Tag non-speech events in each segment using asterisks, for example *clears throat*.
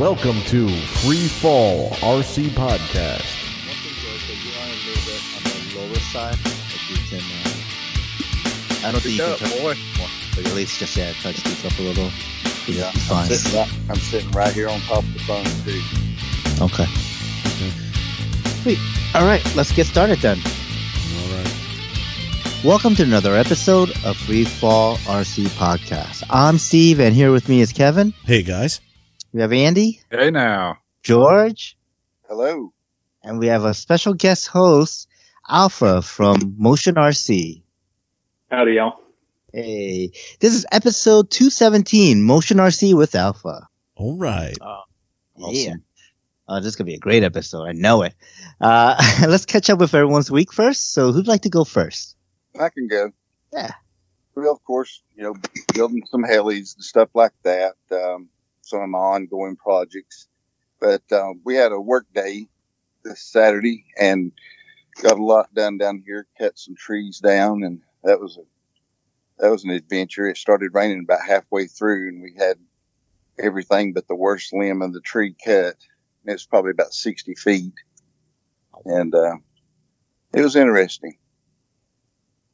Welcome to Free Fall RC Podcast. One thing is that you are a little bit on the lower side. Like you can, uh, I don't think you can up, touch boy. more, but at least just yeah, touch these up a little. Yeah, It's fine. I'm sitting, right, I'm sitting right here on top of the phone too. Okay. Sweet. All right, let's get started then. All right. Welcome to another episode of Free Fall RC Podcast. I'm Steve, and here with me is Kevin. Hey guys. We have Andy, Hey now. George, Hello. and we have a special guest host, Alpha from Motion RC. Howdy, y'all. Hey, this is episode 217, Motion RC with Alpha. All right. Yeah. Oh, this is going to be a great episode. I know it. Uh, *laughs* let's catch up with everyone's week first. So, who'd like to go first? I can go. Yeah. Well, of course, you know, building some helis and stuff like that. Um, some of my ongoing projects. But um, we had a work day this Saturday and got a lot done down here. Cut some trees down, and that was a that was an adventure. It started raining about halfway through, and we had everything but the worst limb of the tree cut. And it's probably about sixty feet, and uh, it was interesting.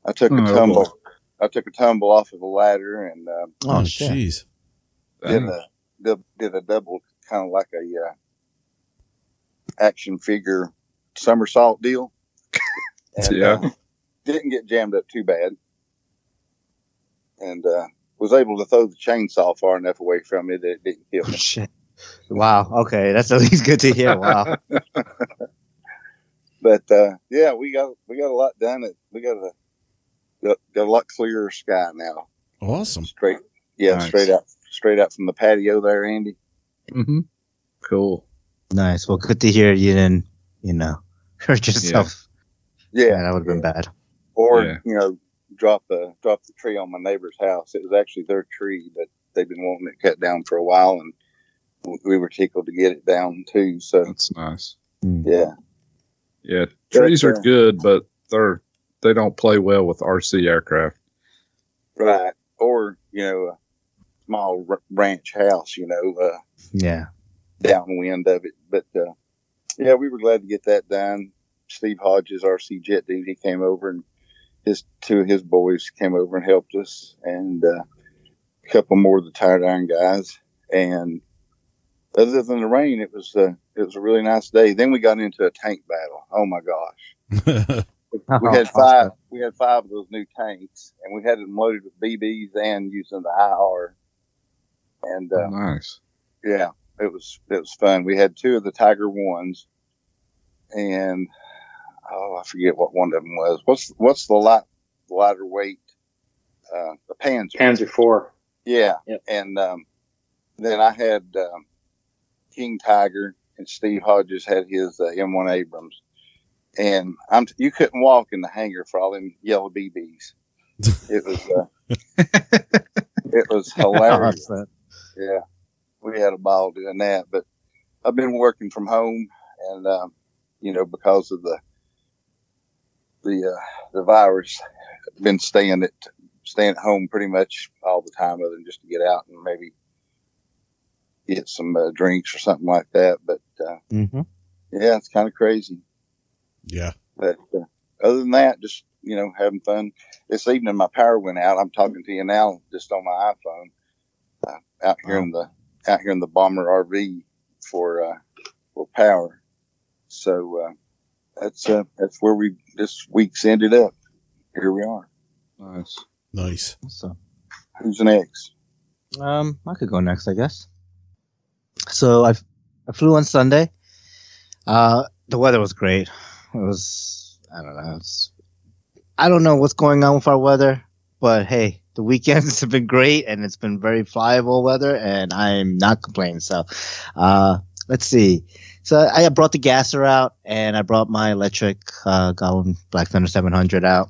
I took a Oh, tumble. boy. I took a tumble off of a ladder and uh, Oh, shit. jeez. did a did, did a double, kind of like a uh, action figure somersault deal. *laughs* and, Yeah. uh, didn't get jammed up too bad, and uh, was able to throw the chainsaw far enough away from it that it didn't kill me. Shit. Wow. Okay. That's at least good to hear. Wow. *laughs* But uh, yeah, we got we got a lot done. It we got a got, got a lot clearer sky now. Awesome. Straight, yeah, Nice. straight out straight out from the patio there, Andy. Mm-hmm. Cool. nice. Well, good to hear you didn't, you know, *laughs* hurt yourself. Yeah, Yeah, that would have been bad. or Yeah. you know drop the drop the tree on my neighbor's house it was actually their tree but they've been wanting it cut down for a while and we were tickled to get it down too so That's nice. yeah Yeah, trees are uh, good, but they're they don't play well with RC aircraft. right or you know a small r- ranch house you know uh, Yeah. downwind of it. But uh, yeah we were glad to get that done. Steve hodges rc jet dude. He came over and his two of his boys came over and helped us and uh, a couple more of the tired iron guys. And other than the rain it was uh, it was a really nice day. Then we got into a tank battle. Oh my gosh. *laughs* We had five we had five of those new tanks and we had them loaded with bb's and using the ir and uh, nice. yeah, it was it was fun. We had two of the Tiger ones, and oh, I forget what one of them was. What's what's the light lighter weight? Uh, the Panzer. Panzer four. Yeah, Yep. and um, then I had um, King Tiger, and Steve Hodges had his uh, M1 Abrams, and I'm you couldn't walk in the hangar for all them yellow BBs. It was uh, *laughs* it was hilarious. Yeah, we had a ball doing that. But I've been working from home, and um, you know, because of the the uh, the virus, I've been staying at staying at home pretty much all the time, other than just to get out and maybe get some uh, drinks or something like that. But uh, hmm yeah, it's kind of crazy. yeah. But uh, other than that, just you know, having fun. This evening, my power went out. I'm talking to you now, just on my iPhone, uh, out here in the out here in the bomber RV for uh, for power. So uh, that's uh, that's where we this week's ended up. Here we are. Nice. Nice. So, Who's next? um, I could go next, I guess. So I, I flew on Sunday. Uh, the weather was great. It was, I don't know. It's, I don't know what's going on with our weather, but hey, the weekends *laughs* have been great and it's been very flyable weather and I'm not complaining. So, uh, let's see. So I brought the gasser out and I brought my electric, uh, Goblin Black Thunder 700 out.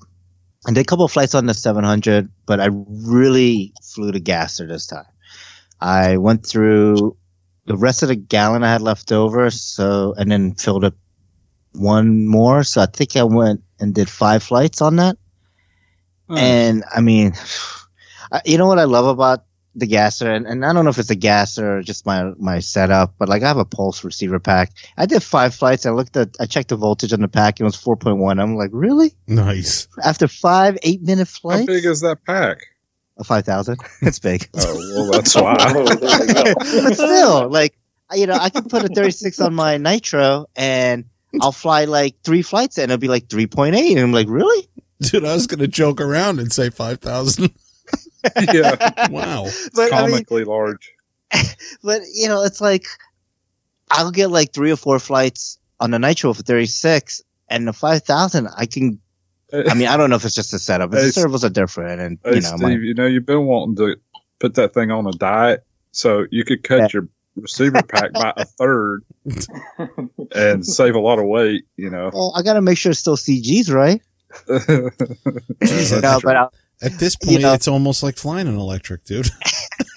I did a couple of flights on the 700, but I really flew the gasser this time. I went through the rest of the gallon I had left over, so and then filled up one more. So I think I went and did five flights on that. Nice. And I mean, I- you know what I love about the gasser, and, and I don't know if it's a gasser or just my my setup, but like I have a pulse receiver pack. I did five flights. I looked at, I checked the voltage on the pack. It was four point one. I'm like, really? Nice. After five eight minute flights. How big is that pack? a five thousand. *laughs* It's big. Oh, well, that's why. *laughs* There you go. but still, like you know, I can put a 36 on my nitro, and I'll fly like three flights, and it'll be like 3.8, and I'm like, really? Dude, I was going to joke around and say 5,000. *laughs* yeah, Wow. But I mean, comically large. *laughs* but you know, it's like I'll get like three or four flights on the nitro for 36, and the 5,000, I can. I mean, I don't know if it's just a setup. but Hey, The servos are different, and Hey, you know, Steve, my, you know, you've been wanting to put that thing on a diet, so you could cut Yeah. your receiver pack by a third *laughs* and save a lot of weight, you know. well, I got to make sure it's still CGs, right? Jesus. No, but I, At this You point, know- it's almost like flying an electric, dude. *laughs*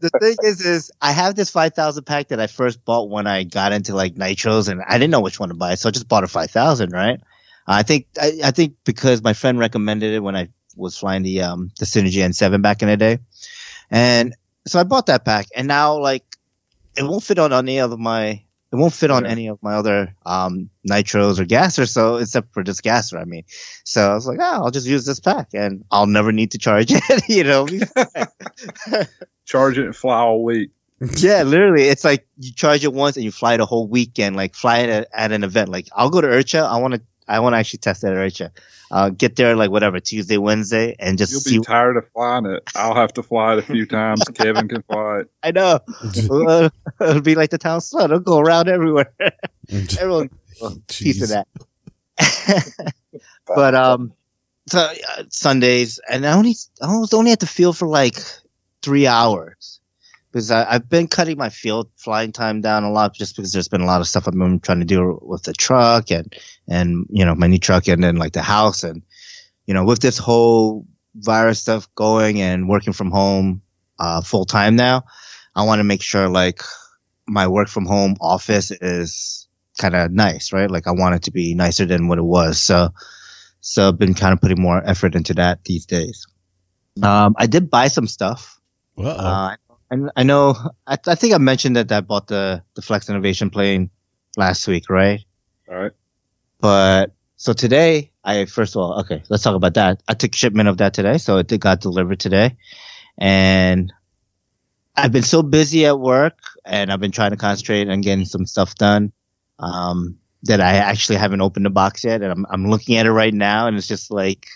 the thing is, is I have this 5,000 pack that I first bought when I got into like nitros and I didn't know which one to buy. So I just bought a 5,000, right? I think, I, I think because my friend recommended it when I was flying the, um, the Synergy N7 back in the day. And so I bought that pack and now like it won't fit on any of my, it won't fit on Yeah. any of my other, um, nitros or gassers. So except for this gasser, I mean, so I was like, oh, I'll just use this pack and I'll never need to charge *laughs* it, you know? *laughs* Charge it and fly all week. Yeah, literally, it's like you charge it once and you fly the whole weekend. Like fly it at, at an event. Like I'll go to IRCHA. I want to. I want to actually test that at IRCHA. Uh, get there like whatever Tuesday, Wednesday, and just You'll see. be tired of flying it. I'll have to fly it a few times. *laughs* Kevin can fly it. I know Uh, *laughs* it'll be like the town sled. It'll go around everywhere. *laughs* Everyone piece of that. but um, so uh, Sundays, and I only I was only at the field for like three hours because I, I've been cutting my field flying time down a lot just because there's been a lot of stuff I've been trying to do with the truck and and you know my new truck and then like the house and you know with this whole virus stuff going and working from home uh, full time now, I want to make sure like my work from home office is kind of nice, right? Like I want it to be nicer than what it was. So, so I've been kind of putting more effort into that these days. Um, I did buy some stuff. Uh, and I know, I, I think I mentioned that I bought the, the Flex Innovation plane last week, right? All right. But so today, I first of all, okay, let's talk about that. I took shipment of that today, so it got delivered today, and I've been so busy at work, and I've been trying to concentrate on getting some stuff done, um, that I actually haven't opened the box yet, and I'm I'm looking at it right now, and it's just like,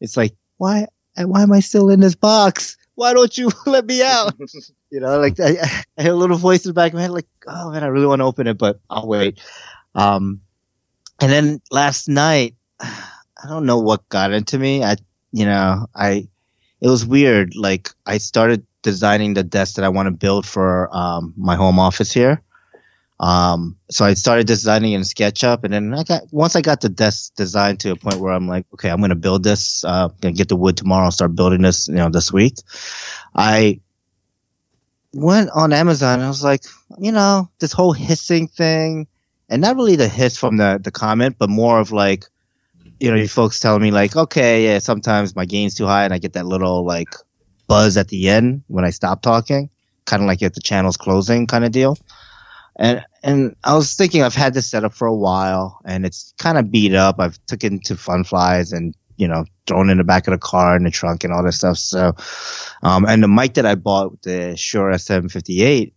it's like why why am I still in this box? Why don't you *laughs* let me out? *laughs* You know, like I, I had a little voice in the back of my head, like, oh man, I really want to open it, but I'll wait. Um, and then last night, *sighs* I don't know what got into me. I, you know, I, it was weird. Like I started designing the desk that I want to build for, um, my home office here. Um, so I started designing in SketchUp and then I got, once I got the desk designed to a point where I'm like, okay, I'm going to build this, uh, gonna get the wood tomorrow, start building this, you know, this week. I went on Amazon and I was like, you know, this whole hissing thing, and not really the hiss from the the comment, but more of like, you know, you folks telling me like, okay, yeah, sometimes my gain's too high and I get that little like buzz at the end when I stop talking, kind of like if the channel's closing kind of deal. And and I was thinking I've had this set up for a while and it's kind of beat up. I've took it into fun flies and you know thrown in the back of the car in the trunk and all this stuff. So, um, and the mic that I bought, the Shure SM58,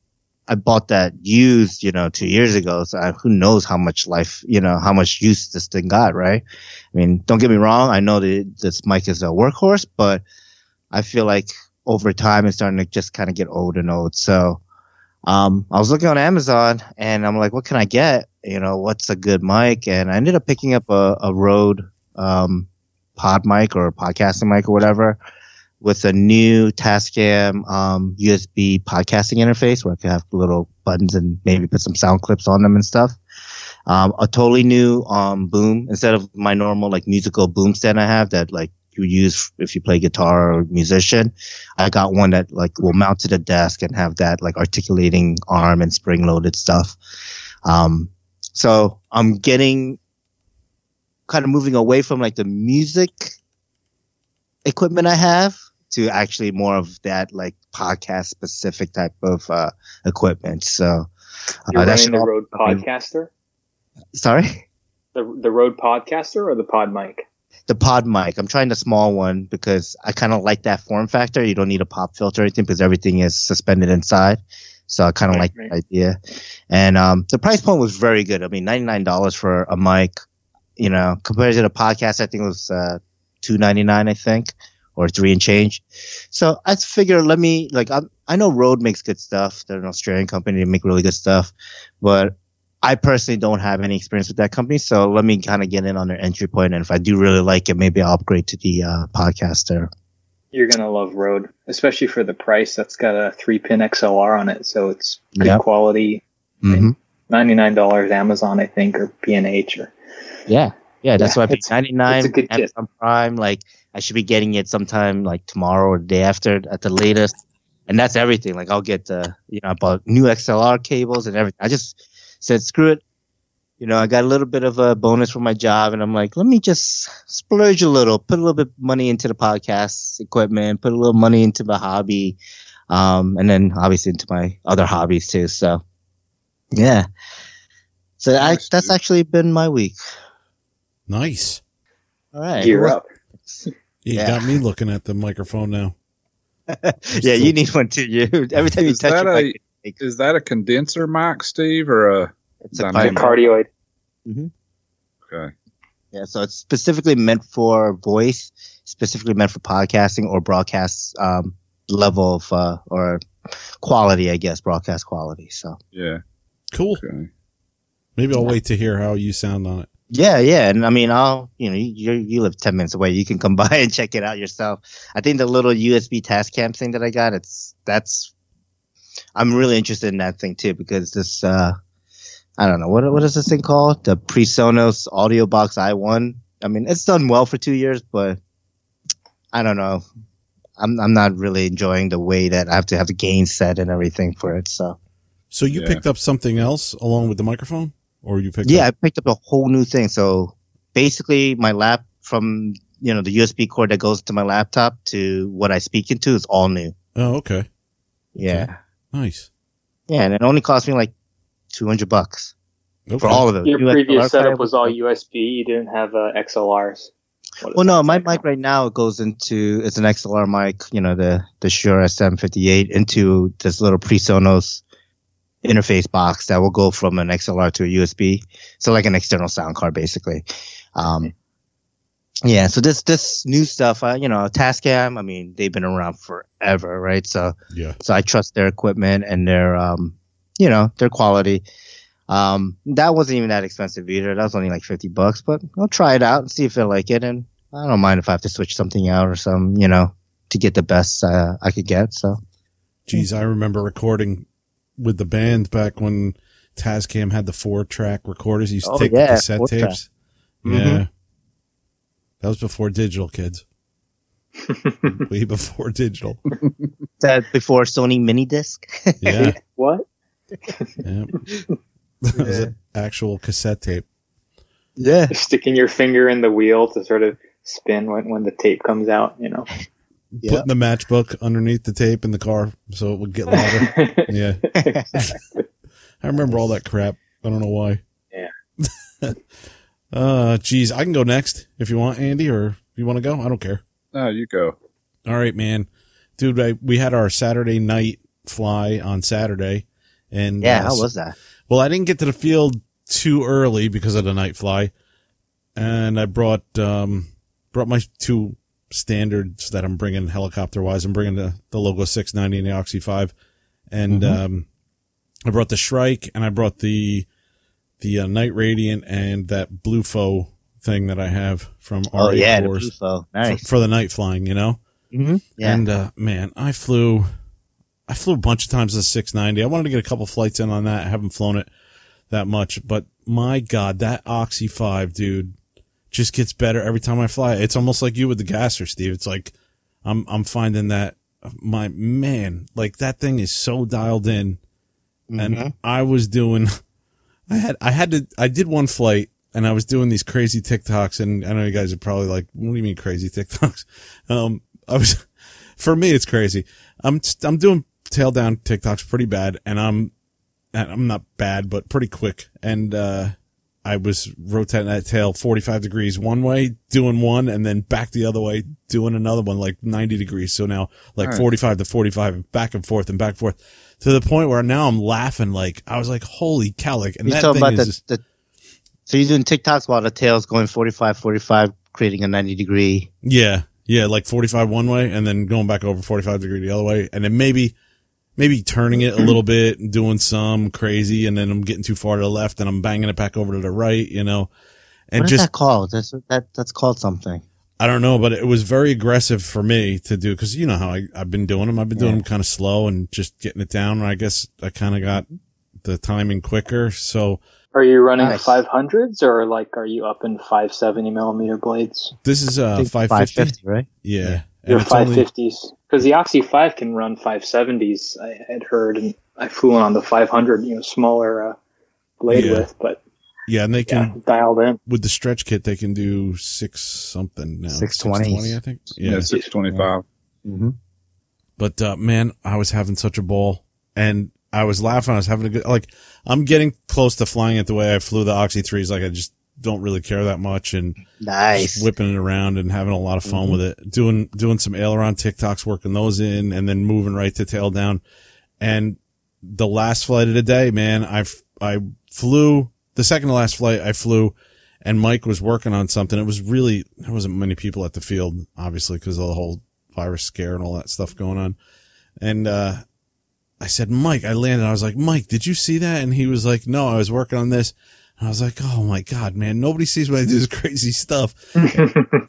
I bought that used, you know, two years ago. So I, who knows how much life, you know, how much use this thing got, right? I mean, don't get me wrong. I know that this mic is a workhorse, but I feel like over time it's starting to just kind of get old and old. So, um, I was looking on Amazon and I'm like, what can I get? You know, what's a good mic? And I ended up picking up a, a Rode, um, pod mic or a podcasting mic or whatever with a new Tascam um, USB podcasting interface where I can have little buttons and maybe put some sound clips on them and stuff. Um, a totally new um, boom instead of my normal like musical boom stand I have that like you use if you play guitar or musician. I got one that like will mount to the desk and have that like articulating arm and spring loaded stuff. Um, so I'm getting kind of moving away from like the music equipment I have to actually more of that like podcast specific type of uh, equipment. So You're uh, that the Rode Podcaster, sorry. the the Rode Podcaster, or the Pod Mic. The pod mic. I'm trying the small one because I kind of like that form factor. You don't need a pop filter or anything because everything is suspended inside. So I kind of Right, like right. the idea. And um, the price point was very good. I mean, $99 for a mic, you know, compared to the podcast, I think it was uh, 299, I think, or three and change. So I figure let me, like, I'm, I know Rode makes good stuff. They're an Australian company. They make really good stuff. But I personally don't have any experience with that company, so let me kind of get in on their entry point, and if I do really like it, maybe I'll upgrade to the uh, podcaster. You're gonna love Rode, especially for the price. That's got a three pin XLR on it, so it's good Yep. quality. hmm Ninety nine dollars Amazon, I think, or B and H, or Yeah, yeah, that's Yeah, why I paid ninety nine. it's a good kit. Amazon Prime, like I should be getting it sometime like tomorrow or the day after at the latest, and that's everything. Like I'll get the, you know, I bought new XLR cables and everything. I just said screw it. You know, I got a little bit of a bonus from my job, and I'm like, let me just splurge a little, put a little bit of money into the podcast equipment, put a little money into the hobby, um, and then obviously into my other hobbies too. So, yeah. So I, that's dude. actually been my week. Nice. All right. gear up. *laughs* You Yeah. got me looking at the microphone now. *laughs* yeah, you need one too. You every time you Is touch it, a is that a condenser mic, Steve, or a it's a Dynamic. The pipe. cardioid. okay? Yeah, so it's specifically meant for voice, specifically meant for podcasting or broadcast um, level of uh, or quality, I guess, broadcast quality. So Yeah, Cool. okay. Maybe I'll wait to hear how you sound on it. yeah, yeah, and I mean, I'll you know, you you you live ten minutes away, you can come *laughs* by and check it out yourself. I think the little USB Tascam thing that I got, it's that's I'm really interested in that thing too because this uh I don't know what what is this thing called? The PreSonus Audio Box i1. I mean, it's done well for two years, but I don't know. I'm I'm not really enjoying the way that I have to have the gain set and everything for it. So So you Yeah. picked up something else along with the microphone, or you picked? yeah, I picked up a whole new thing. So basically, my lap from you know the USB cord that goes to my laptop to what I speak into is all new. oh, okay. Yeah, Nice. yeah, and it only cost me like two hundred bucks Okay. for all of it. Your US previous setup was all USB. You didn't have uh, XLRs. Well, no, my like? mic right now it goes into it's an XLR mic, you know, the the Shure SM58 into this little PreSonus interface box that will go from an XLR to a USB, so like an external sound card basically. Um, yeah, so this this new stuff, uh, you know, Tascam, I mean, they've been around forever, right? So Yeah. so I trust their equipment and their um, you know, their quality. Um, that wasn't even that expensive either. That was only like 50 bucks, but I'll try it out and see if I like it. And I don't mind if I have to switch something out or some, you know, to get the best uh, I could get. So Geez, I remember recording with the band back when Tascam had the four track recorders. You used to Oh, take yeah, the cassette four track. tapes. Mhm. Yeah. That was before digital, kids. *laughs* Way before digital. that before Sony mini disc. Yeah. *laughs* What? yeah. *laughs* That was an actual cassette tape. yeah. Sticking your finger in the wheel to sort of spin when, when the tape comes out, you know. Yeah. Putting the matchbook underneath the tape in the car so it would get louder. yeah. I remember all that crap. I don't know why. Yeah. Uh, geez, I can go next if you want, Andy, or you want to go? I don't care. No, you go. All right, man. Dude, I, we had our Saturday night fly on Saturday. And Yeah. uh, How was that? well, I didn't get to the field too early because of the night fly. And I brought, um, brought my two standards that I'm bringing helicopter wise. I'm bringing the, the Logo 690 and the Oxy 5. And, Mhm. um, I brought the Shrike and I brought the, the uh, Night Radiant and that Blue Foe thing that I have from Oh RA yeah, the Force blue flow. for, Nice. for the night flying, you know? mm-hmm. Yeah. And uh, man, I flew, I flew a bunch of times the 690. I wanted to get a couple flights in on that. I haven't flown it that much, but my God, that Oxy 5, dude, just gets better every time I fly. It's almost like you with the gasser, Steve. It's like I'm I'm finding that my man, like that thing is so dialed in. And Mhm. I was doing, I had I had to I did one flight and I was doing these crazy TikToks and I know you guys are probably like, what do you mean crazy TikToks? *laughs* Um, I was *laughs* for me, it's crazy. I'm I'm doing tail down TikToks pretty bad, and I'm and I'm not bad, but pretty quick. And uh, I was rotating that tail 45 degrees one way, doing one, and then back the other way, doing another one like 90 degrees. So now like right. 45 to 45, back and forth and back and forth to the point where now I'm laughing. Like I was like, holy cow! Like, and You're that thing about is the, the. So you're doing TikToks while the tail's going 45, 45, creating a 90 degree. Yeah. Yeah. Like 45 one way and then going back over 45 degree the other way. And then maybe, maybe turning it a little bit and doing some crazy. And then I'm getting too far to the left and I'm banging it back over to the right, you know, and What is just, that called? That's that that's called something. I don't know, but it was very aggressive for me to do because you know how I, I've been doing them. I've been doing them kind of slow and just getting it down. And I guess I kind of got the timing quicker. So Are you running Nice. 500s or like are you up in 570 millimeter blades? this is I uh think 550. 550, right? Yeah. And Your it's only- 550s because the Oxy 5 can run 570s. I had heard, and I flew on the 500, you know, smaller uh, blade Yeah. width, but yeah. And they yeah, can, dialed in. with the stretch kit, they can do six something now. 620. 620, I think. Yeah, Yeah. six twenty five. Mm-hmm. But, uh, man, I was having such a ball and I was laughing. I was having a good, like, I'm getting close to flying it the way I flew the Oxy threes. Like, I just don't really care that much. And, Nice. just whipping it around and having a lot of fun with it. Doing doing some aileron TikToks, working those in, and then moving right to tail down. And the last flight of the day, man, I I flew the second to last flight. I flew, and Mike was working on something. It was really there wasn't many people at the field, obviously, because of the whole virus scare and all that stuff going on. And uh, I said, Mike, I landed. I was like, Mike, did you see that? And he was like, No, I was working on this. I was like, Oh my god, man, nobody sees when I do this crazy stuff *laughs*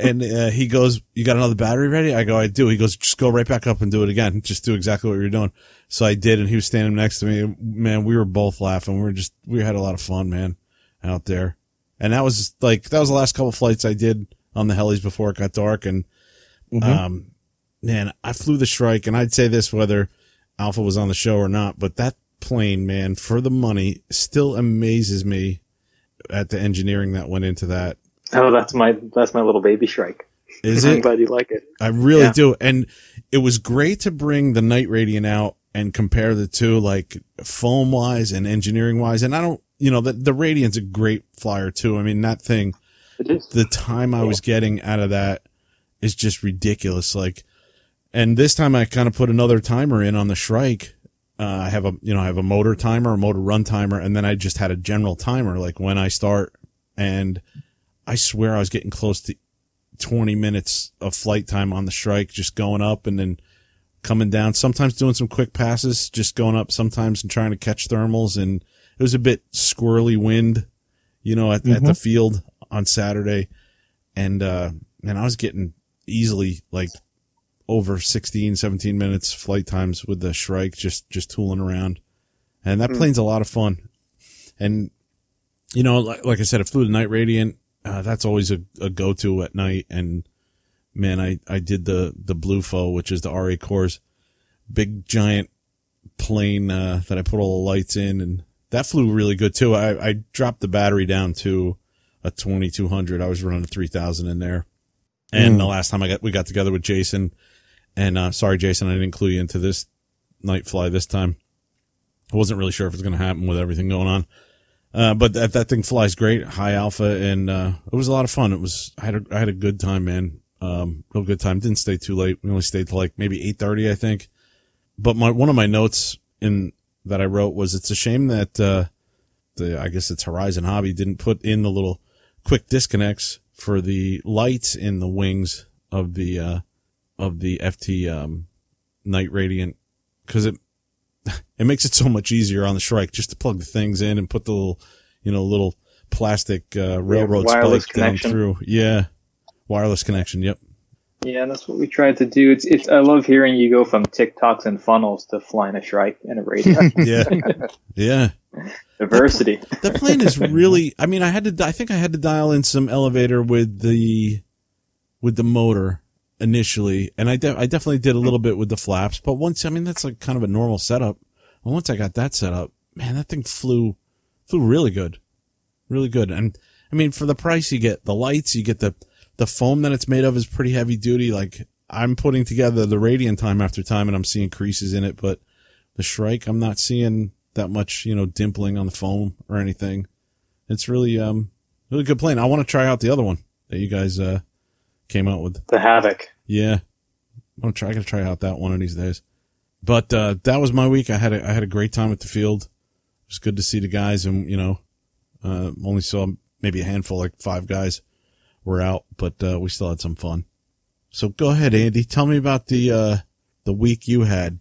and uh, he goes, "You got another battery ready?" I go, "I do." He goes, "Just go right back up and do it again. Just do exactly what you're doing." So I did, and he was standing next to me. Man, we were both laughing. We were just, we had a lot of fun, man, out there. And that was like that was the last couple flights I did on the helis before it got dark. And Mhm. um, man, I flew the Shrike, and I'd say this whether Alpha was on the show or not, but that plane, man, for the money, still amazes me at the engineering that went into that. Oh, that's my that's my little baby Shrike. Is *laughs* I'm it? glad you like it. I really Yeah. do. And it was great to bring the Night Radiant out and compare the two, like foam wise and engineering wise. And I don't, you know, the, the Radiant's a great flyer too. I mean, that thing, the time I was getting out of that is just ridiculous. Like, and this time I kind of put another timer in on the Shrike. Uh, I have a, you know, I have a motor timer, a motor run timer, and then I just had a general timer, like when I start. And I swear I was getting close to 20 minutes of flight time on the Shrike, just going up and then coming down, sometimes doing some quick passes, just going up sometimes and trying to catch thermals. And it was a bit squirrely wind, you know, at, at the field on Saturday. And, uh, man, I was getting easily like over 16, 17 minutes flight times with the Shrike, just, just tooling around. And that plane's a lot of fun. And, you know, like, like I said, I flew the Night Radiant. Uh, that's always a, a go-to at night. And man, I, I did the, the Blue Foe, which is the RA cores, big giant plane, uh, that I put all the lights in and that flew really good too. I, I dropped the battery down to a 2200. I was running a 3000 in there. And Mm. the last time I got, we got together with Jason and, uh, sorry, Jason, I didn't include you into this night fly this time. I wasn't really sure if it was going to happen with everything going on. Uh, but that, that thing flies great, high alpha, and, uh, it was a lot of fun. It was, I had a, I had a good time, man. Um, real good time. Didn't stay too late. We only stayed till like maybe 8.30, I think. But my, one of my notes in, that I wrote was it's a shame that, uh, the, I guess it's Horizon Hobby didn't put in the little quick disconnects for the lights in the wings of the, uh, of the FT, um, Night Radiant. Cause it, *laughs* it makes it so much easier on the Shrike just to plug the things in and put the little, you know, little plastic, uh, railroad wireless spike down through. Yeah. Wireless connection. Yep. Yeah, that's what we tried to do. It's, it's I love hearing you go from TikToks and funnels to flying a Shrike and a Radiant. *laughs* *laughs* Yeah. yeah. Diversity. That plane is really, I mean, I had to, I think I had to dial in some elevator with the, with the motor initially. And I, de- I definitely did a little bit with the flaps, but once, I mean, that's like kind of a normal setup. And once I got that set up, man, that thing flew, flew really good. Really good. And I mean, for the price you get the lights, you get the, the foam that it's made of is pretty heavy duty. Like I'm putting together the Radiant time after time and I'm seeing creases in it, but the Shrike, I'm not seeing that much, you know, dimpling on the foam or anything. It's really, um, really good plane. I want to try out the other one that you guys, uh, came out with. The Havoc. Yeah. I'm gonna try, I gotta try out that one of these days. But, uh, that was my week. I had a, I had a great time at the field. It was good to see the guys and, you know, uh, only saw maybe a handful, like five guys were out, but, uh, we still had some fun. So go ahead, Andy. Tell me about the, uh, the week you had.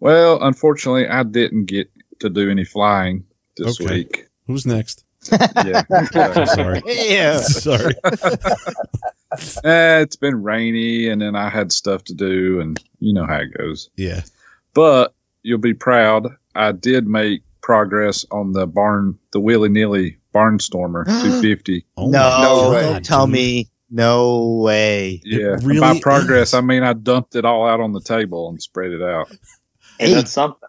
Well, unfortunately, I didn't get to do any flying this Okay. week. Who's next? *laughs* Yeah. I'm sorry. Yeah. *laughs* sorry. *laughs* Eh, it's been rainy, and then I had stuff to do, and you know how it goes. Yeah. But you'll be proud. I did make progress on the barn, the willy nilly barnstormer *gasps* 250. Oh no, No way. God, tell dude. me, no way. Yeah. really By progress, is. I mean I dumped it all out on the table and spread it out. Hey, Hey, that's something.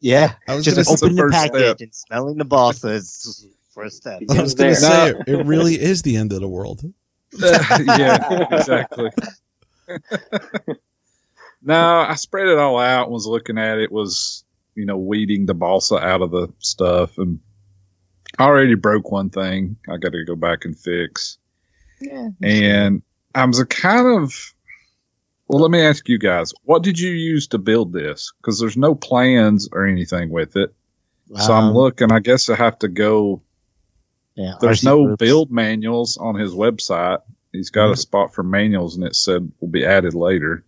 yeah, I was just gonna the open the package step. and smelling the balsa is first step. I was gonna say No. it, *laughs* it really is the end of the world. *laughs* yeah, exactly. no, I spread it all out. And was looking at it. Was you know weeding the balsa out of the stuff, and I already broke one thing. I got to go back and fix. Yeah. And I was a kind of. Well, let me ask you guys: What did you use to build this? Because there's no plans or anything with it. So I'm looking. I guess I have to go yeah, there's RC no groups. build manuals on his website. He's got a mm-hmm. spot for manuals, and it said will be added later.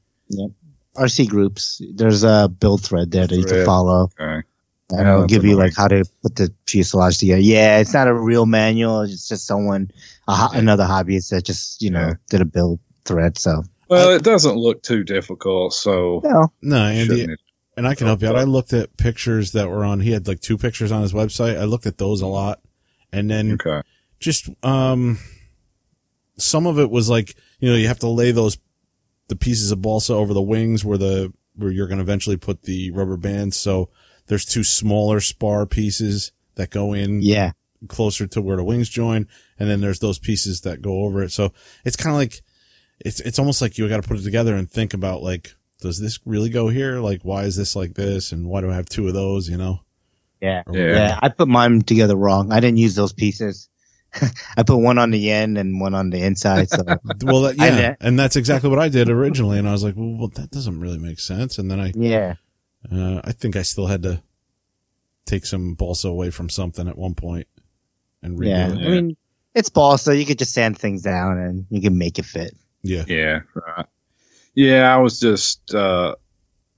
RC groups. There's a build thread there that you can follow. Okay. And Yeah, it'll that's give you like how to put the fuselage together. Yeah, it's not a real manual. It's just someone, a, ho- another hobbyist that just you know Yeah. did a build thread. So Well, it doesn't look too difficult, so no, No, Andy, and I can help you out. I looked at pictures that were on. He had like two pictures on his website. I looked at those a lot, and then Okay. just um, some of it was like you know you have to lay those the pieces of balsa over the wings where the where you're going to eventually put the rubber bands. So there's two smaller spar pieces that go in yeah, closer to where the wings join, and then there's those pieces that go over it. So it's kind of like it's it's almost like you got to put it together and think about like, does this really go here? Like, why is this like this, and why do I have two of those? You know? Yeah, Yeah. yeah. I put mine together wrong. I didn't use those pieces. *laughs* I put one on the end and one on the inside. So *laughs* Well, that, yeah, know. and that's exactly what I did originally, and I was like, well, well that doesn't really make sense. And then I, yeah, uh, I think I still had to take some balsa away from something at one point and redo yeah. it. I mean, it's balsa. You could just sand things down and you can make it fit. Yeah, Yeah. Right. Yeah, I was just, uh,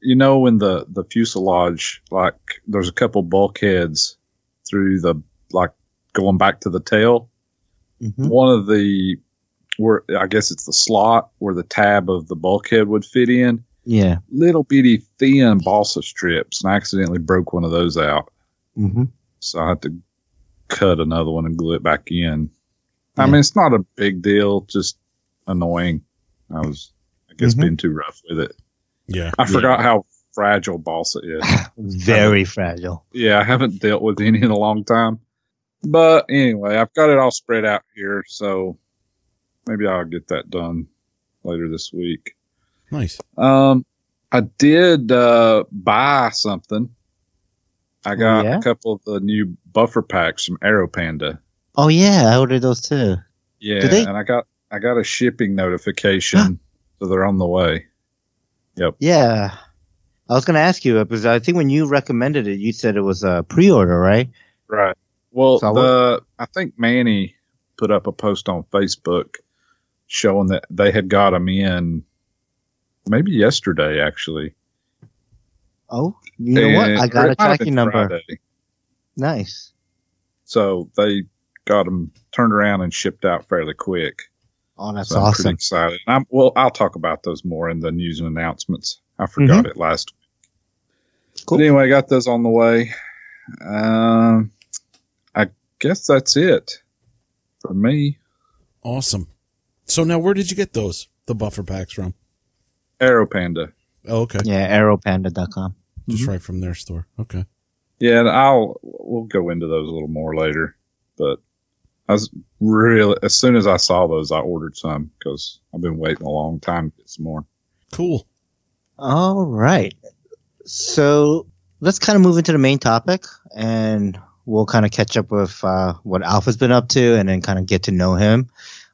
you know, in the the fuselage, like there's a couple bulkheads through the like going back to the tail. Mhm. One of the where I guess it's the slot where the tab of the bulkhead would fit in. Yeah. little bitty thin balsa strips and I accidentally broke one of those out. Mm-hmm. So I had to cut another one and glue it back in. I mean, it's not a big deal, just annoying. I was, I guess, Mhm. being too rough with it. Yeah. I forgot how fragile balsa is. *laughs* Very fragile. yeah, I haven't dealt with any in a long time. But anyway, I've got it all spread out here, so maybe I'll get that done later this week. Nice. Um, I did uh, buy something. I got yeah? a couple of the new buffer packs from Aero Panda. Oh yeah, I ordered those too. Yeah, they- and I got I got a shipping notification, so they're on the way. Yeah. I was gonna ask you uh, because I think when you recommended it, you said it was a pre-order, right? Right. Well, So I the I think Manny put up a post on Facebook showing that they had got them in maybe yesterday actually. Oh, you know what? I got a tracking number. Friday. Nice. So they got them turned around and shipped out fairly quick. Oh, that's so I'm pretty awesome. excited. I'm, well, I'll talk about those more in the news and announcements. I forgot it last week. Mm-hmm. Cool. But anyway, I got those on the way. Um, I guess that's it for me. Awesome. So now, where did you get those the buffer packs from? Aero Panda. Oh, okay, Yeah, aeropanda.com. just right from their store. Okay. Yeah, and I'll we'll go into those a little more later. But I was really as soon as I saw those, I ordered some because I've been waiting a long time to get some more. Cool. All right. So let's kind of move into the main topic and we'll kind of catch up with uh, what Alpha's been up to and then kind of get to know him.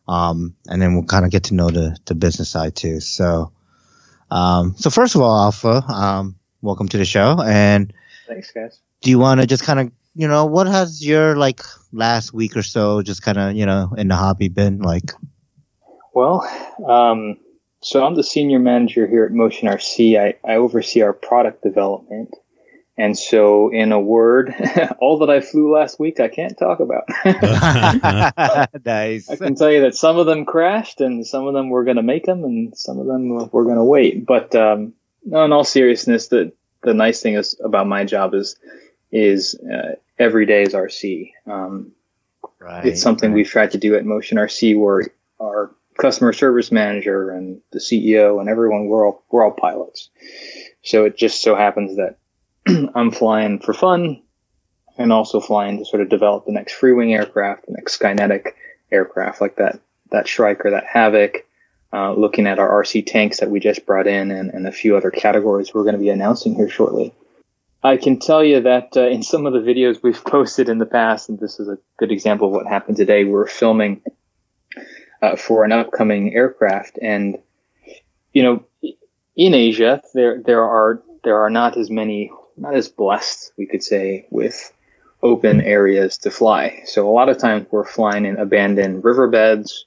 Um, and then we'll kind of get to know the, the business side too. So, um, so first of all, Alpha, um, welcome to the show. And Thanks, guys. do you want to just kind of, you know, what has your like last week or so just kind of, you know, in the hobby been like? Well, um, so I'm the senior manager here at Motion RC. I, I oversee our product development. And so, in a word, *laughs* all that I flew last week, I can't talk about. *laughs* nice. I can tell you that some of them crashed, and some of them we're going to make them, and some of them we're going to wait. But um, no, in all seriousness, the the nice thing is about my job is is uh, every day is RC. Um, Right. it's something we've tried to do at Motion RC, where our customer service manager and the CEO and everyone we're all we're all pilots. So it just so happens that *clears throat* I'm flying for fun, and also flying to sort of develop the next Freewing aircraft, the next Skynetic aircraft like that that Striker, that Havoc. Uh, looking at our RC tanks that we just brought in, and, and a few other categories we're going to be announcing here shortly. I can tell you that uh, in some of the videos we've *laughs* posted in the past, and this is a good example of what happened today, we were filming uh, for an upcoming aircraft, and you know, in Asia there there are there are not as many, not as blessed, we could say, with open areas to fly. So a lot of times we're flying in abandoned riverbeds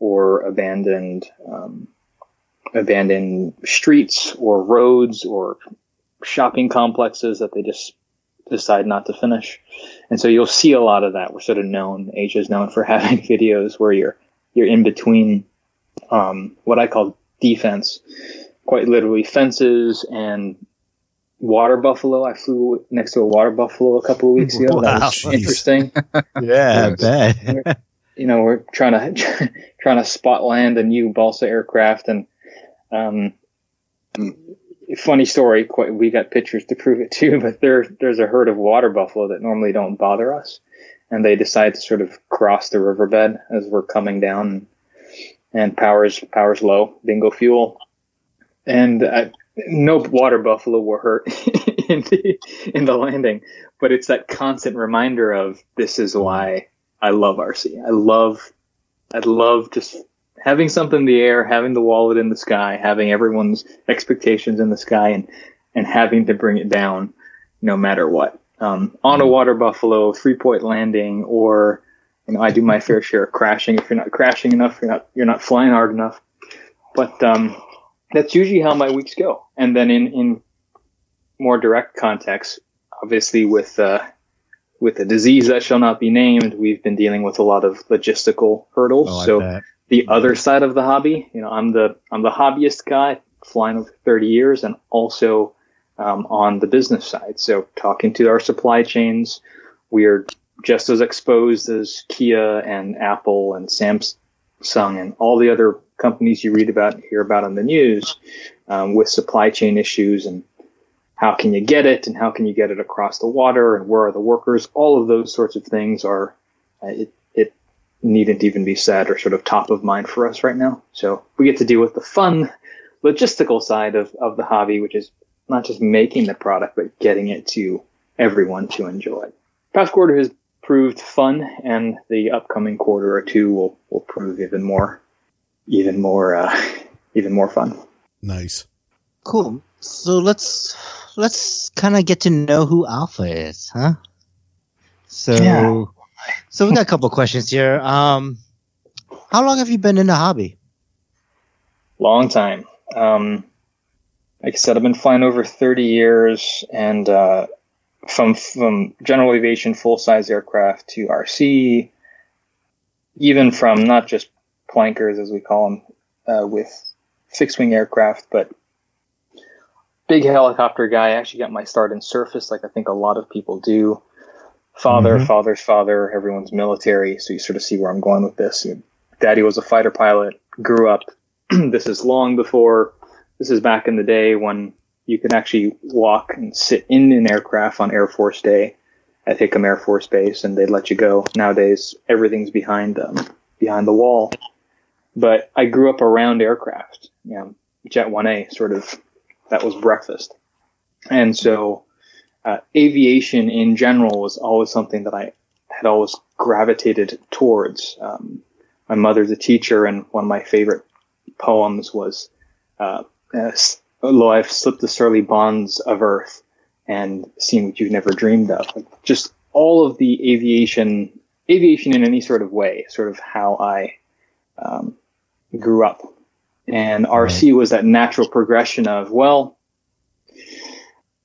or abandoned um, abandoned streets or roads or shopping complexes that they just decide not to finish. And so you'll see a lot of that. We're sort of known, Asia is known for *laughs* having videos where you're you're in between um, what I call defense, quite literally fences and water buffalo. I flew next to a water buffalo a couple of weeks ago. that Wow. was interesting. *laughs* Yeah, I Yes. bet. you know, we're trying to *laughs* trying to spot land a new balsa aircraft, and um, funny story. Quite, we got pictures to prove it too. *laughs* But there, there's a herd of water buffalo that normally don't bother us, and they decide to sort of cross the riverbed as we're coming down, and powers powers low, bingo fuel, and uh, no water buffalo were hurt *laughs* in the in the landing. But it's that constant reminder of this is why I love RC. I love, I love just having something in the air, having the wallet in the sky, having everyone's expectations in the sky, and and having to bring it down, no matter what. Um, on a water buffalo, three point landing, or you know, I do my fair *laughs* share of crashing. If you're not crashing enough, you're not you're not flying hard enough. But um, that's usually how my weeks go. And then in in more direct context, obviously with uh, with a disease that shall not be named, we've been dealing with a lot of logistical hurdles. Oh, I so bet. The other side of the hobby, you know, I'm the I'm the hobbyist guy, flying over 30 years, and also um, on the business side. So talking to our supply chains, we're just as exposed as Kia and Apple and Samsung and all the other companies you read about and hear about on the news um, with supply chain issues and how can you get it and how can you get it across the water and where are the workers all of those sorts of things are uh, it, needn't even be said or sort of top of mind for us right now so we get to deal with the fun logistical side of, of the hobby which is not just making the product but getting it to everyone to enjoy past quarter has proved fun and the upcoming quarter or two will, will prove even more even more uh, *laughs* even more fun Nice. Cool. So let's let's kind of get to know who Alpha is, huh? So Yeah. So we got a couple questions here. Um, how long have you been in the hobby? long time. Um, like I said, I've been flying over 30 years, and uh, from from general aviation full size aircraft to RC, even from not just plankers as we call them, uh, with fixed wing aircraft, but big helicopter guy. I actually got my start in surface, like I think a lot of people do. Father, Mhm. father's father, everyone's military, so you sort of see where I'm going with this. Daddy was a fighter pilot, grew up. *clears throat* this is long before, this is back in the day when you could actually walk and sit in an aircraft on Air Force Day at Hickam Air Force Base, and they'd let you go. Nowadays, everything's behind um, behind the wall. But I grew up around aircraft. You know, Jet 1A sort of that was breakfast. And so uh, aviation in general was always something that I had always gravitated towards. Um, my mother's a teacher, and one of my favorite poems was uh, "Lo, I've slipped the surly bonds of earth and seen what you've never dreamed of." Like just all of the aviation, aviation in any sort of way, sort of how I um, grew up, and RC was that natural progression of well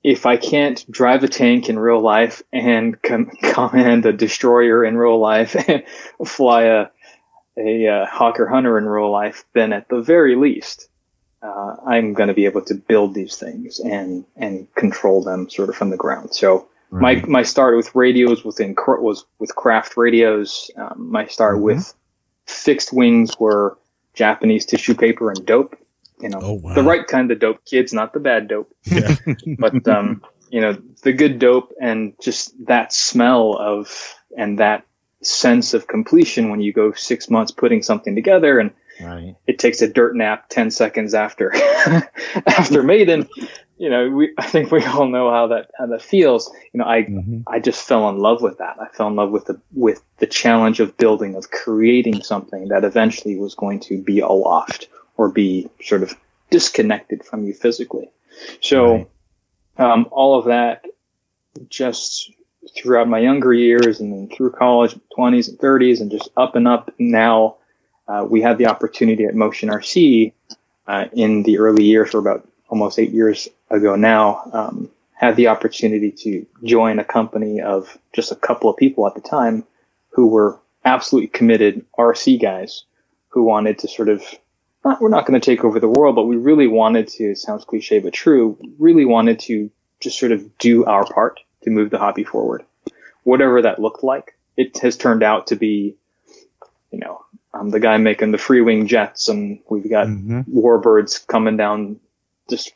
if I can't drive a tank in real life and com- *laughs* command a destroyer in real life and *laughs* fly a, a uh, Hawker Hunter in real life, then at the very least, uh, I'm going to be able to build these things and and control them sort of from the ground. So Right. my my start with radios within was with Kraft radios. Um, my start Mhm. with fixed wings were Japanese tissue paper and dope. You know, Oh, wow. the right kind of dope, kids, not the bad dope *laughs* Yeah. *laughs* but um, you know the good dope and just that smell of and that sense of completion when you go six months putting something together and Right. it takes a dirt nap 10 seconds after *laughs* after maiden you know we i think we all know how that how that feels you know i Mhm. i just fell in love with that i fell in love with the with the challenge of building of creating something that eventually was going to be aloft or be sort of disconnected from you physically so Right. um, all of that just throughout my younger years and then through college 20s and 30s and just up and up now uh, we had the opportunity at motion rc uh, in the early years or about almost eight years ago now um, had the opportunity to join a company of just a couple of people at the time who were absolutely committed rc guys who wanted to sort of not, we're not going to take over the world, but we really wanted to, sounds cliche but true, really wanted to just sort of do our part to move the hobby forward. Whatever that looked like, it has turned out to be, you know, I'm the guy making the Freewing jets and we've got Mhm. warbirds coming down just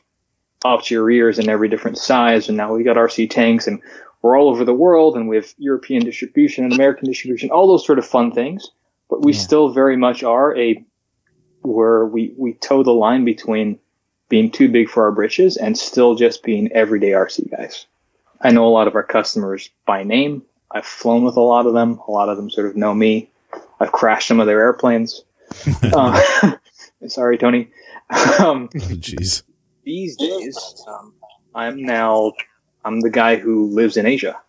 off to your ears in every different size. And now we've got RC tanks and we're all over the world and we have European distribution and American distribution, all those sort of fun things. But we Yeah. still very much are a where we, we toe the line between being too big for our britches and still just being everyday RC guys. I know a lot of our customers by name. I've flown with a lot of them. A lot of them sort of know me. I've crashed some of their airplanes. uh, *laughs* *laughs* sorry, Tony. Um, Jeez. these days, um, I'm now I'm the guy who lives in Asia.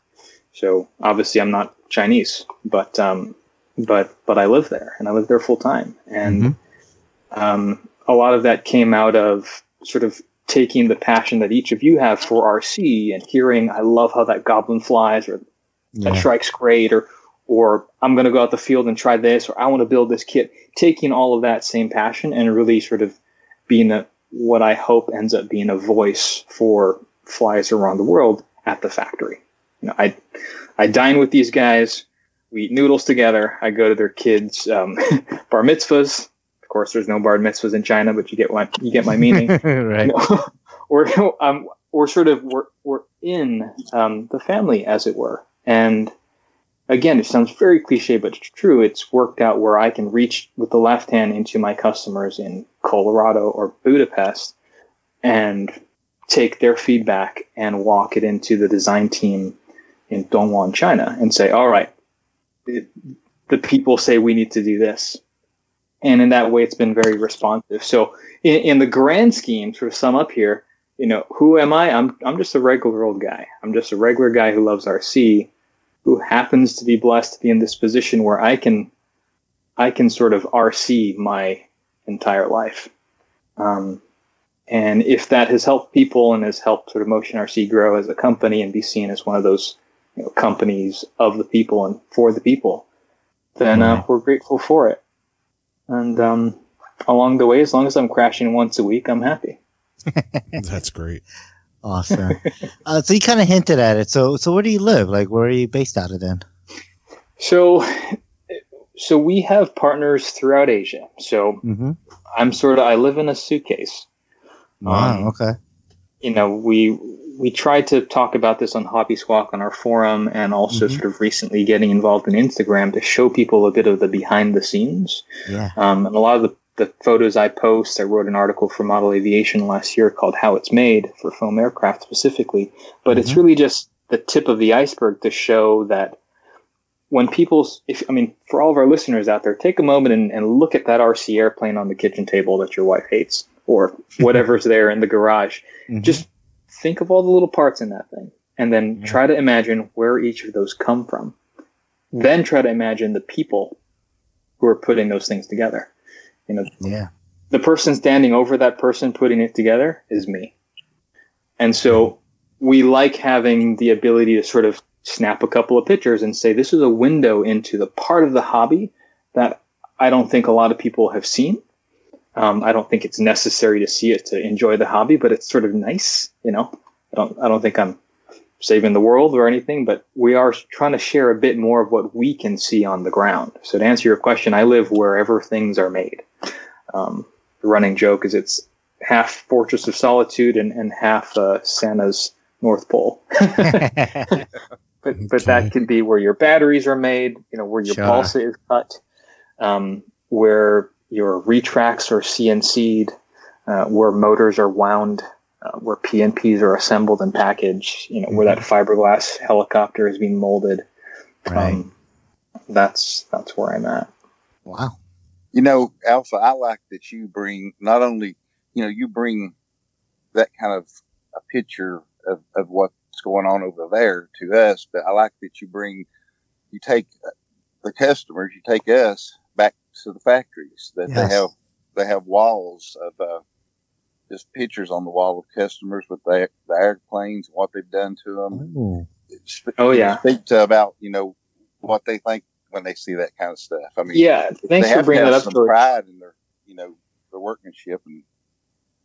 So obviously, I'm not Chinese, but um, but but I live there, and I live there full time, and Mhm. Um, a lot of that came out of sort of taking the passion that each of you have for RC and hearing, I love how that goblin flies, or that Yeah. Shrike's great, or or I'm going to go out the field and try this, or I want to build this kit. Taking all of that same passion and really sort of being a what I hope ends up being a voice for flies around the world at the factory. You know, I I dine with these guys. We eat noodles together. I go to their kids' um, *laughs* bar mitzvahs. Of course, there's no bar mitzvahs in China, but you get what you get my meaning. *laughs* Right. *laughs* we're um, we're sort of we're, we're in um, the family as it were. And again it sounds very cliche but it's true. It's worked out where i can reach with the left hand into my customers in colorado or budapest and take their feedback and walk it into the design team in dongguan china and say all right it, the people say we need to do this and in that way it's been very responsive so in, in the grand scheme, sort of sum up here, you know, who am I? I'm I'm just a regular old guy. I'm just a regular guy who loves RC, who happens to be blessed to be in this position where I can, I can sort of RC my entire life. Um, and if that has helped people and has helped sort of Motion RC grow as a company and be seen as one of those you know, companies of the people and for the people, then uh, we're grateful for it. And um, along the way, as long as I'm crashing once a week, I'm happy. *laughs* That's great. Awesome. uh, so you kind of hinted at it. So, so where do you live? Like, where are you based out of then? So, so we have partners throughout Asia. So Mm-hmm. I'm sort of I live in a suitcase. Wow. Um, okay. You know, we we tried to talk about this on Hobby Squawk on our forum, and also Mhm. sort of recently getting involved in Instagram to show people a bit of the behind the scenes. Yeah. Um, and a lot of the the photos I post. I wrote an article for Model Aviation last year called "How It's Made" for foam aircraft specifically, but it's Mhm. really just the tip of the iceberg to show that when people, if I mean, for all of our listeners out there, take a moment and, and look at that RC airplane on the kitchen table that your wife hates, or whatever's *laughs* there in the garage. Mhm. Just think of all the little parts in that thing, and then Yeah. try to imagine where each of those come from. Then try to imagine the people who are putting those things together. You know, yeah. the person standing over that person putting it together is me. And so mm-hmm. we like having the ability to sort of snap a couple of pictures and say, this is a window into the part of the hobby that I don't think a lot of people have seen. Um, I don't think it's necessary to see it to enjoy the hobby, but it's sort of nice, you know. I don't, I don't think I'm saving the world or anything, but we are trying to share a bit more of what we can see on the ground. So to answer your question, I live wherever things are made. Um, the running joke is it's half Fortress of Solitude and, and half uh, Santa's North Pole. *laughs* but but that can be where your batteries are made, you know, where your Sure. balsa is cut, um, where your retracts are CNC'd, uh, where motors are wound, uh, where PNPs are assembled and packaged, you know, where that fiberglass helicopter is being molded. right. Um, that's that's where I'm at. wow. You know, Alpha, I like that you bring not only, you know, you bring that kind of a picture of, of what's going on over there to us, but I like that you bring, you take the customers, you take us back to the factories that Yes. they have, they have walls of, uh, just pictures on the wall of customers with the, the airplanes and what they've done to them. Ooh. Sp- Oh, yeah. Speak to about, you know, what they think when they see that kind of stuff. I mean, Yeah, thanks they for bringing to that up. some pride in their, you know, their workmanship and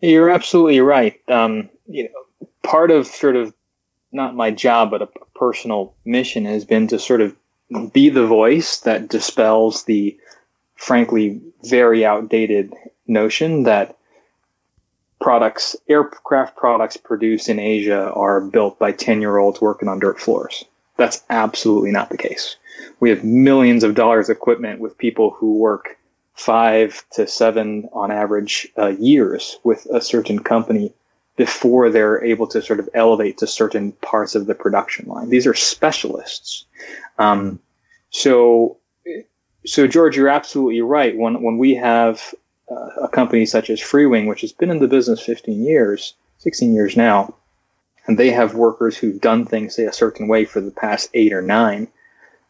You're absolutely right. Um, you know, part of sort of not my job, but a personal mission has been to sort of be the voice that dispels the, frankly, very outdated notion that products, aircraft products produced in Asia are built by 10 year olds working on dirt floors. That's absolutely not the case. We have millions of dollars of equipment with people who work five to seven on average uh, years with a certain company before they're able to sort of elevate to certain parts of the production line. These are specialists. Um, so, so George, you're absolutely right. When when we have uh, a company such as Freewing, which has been in the business 15 years, 16 years now, and they have workers who've done things say a certain way for the past eight or nine.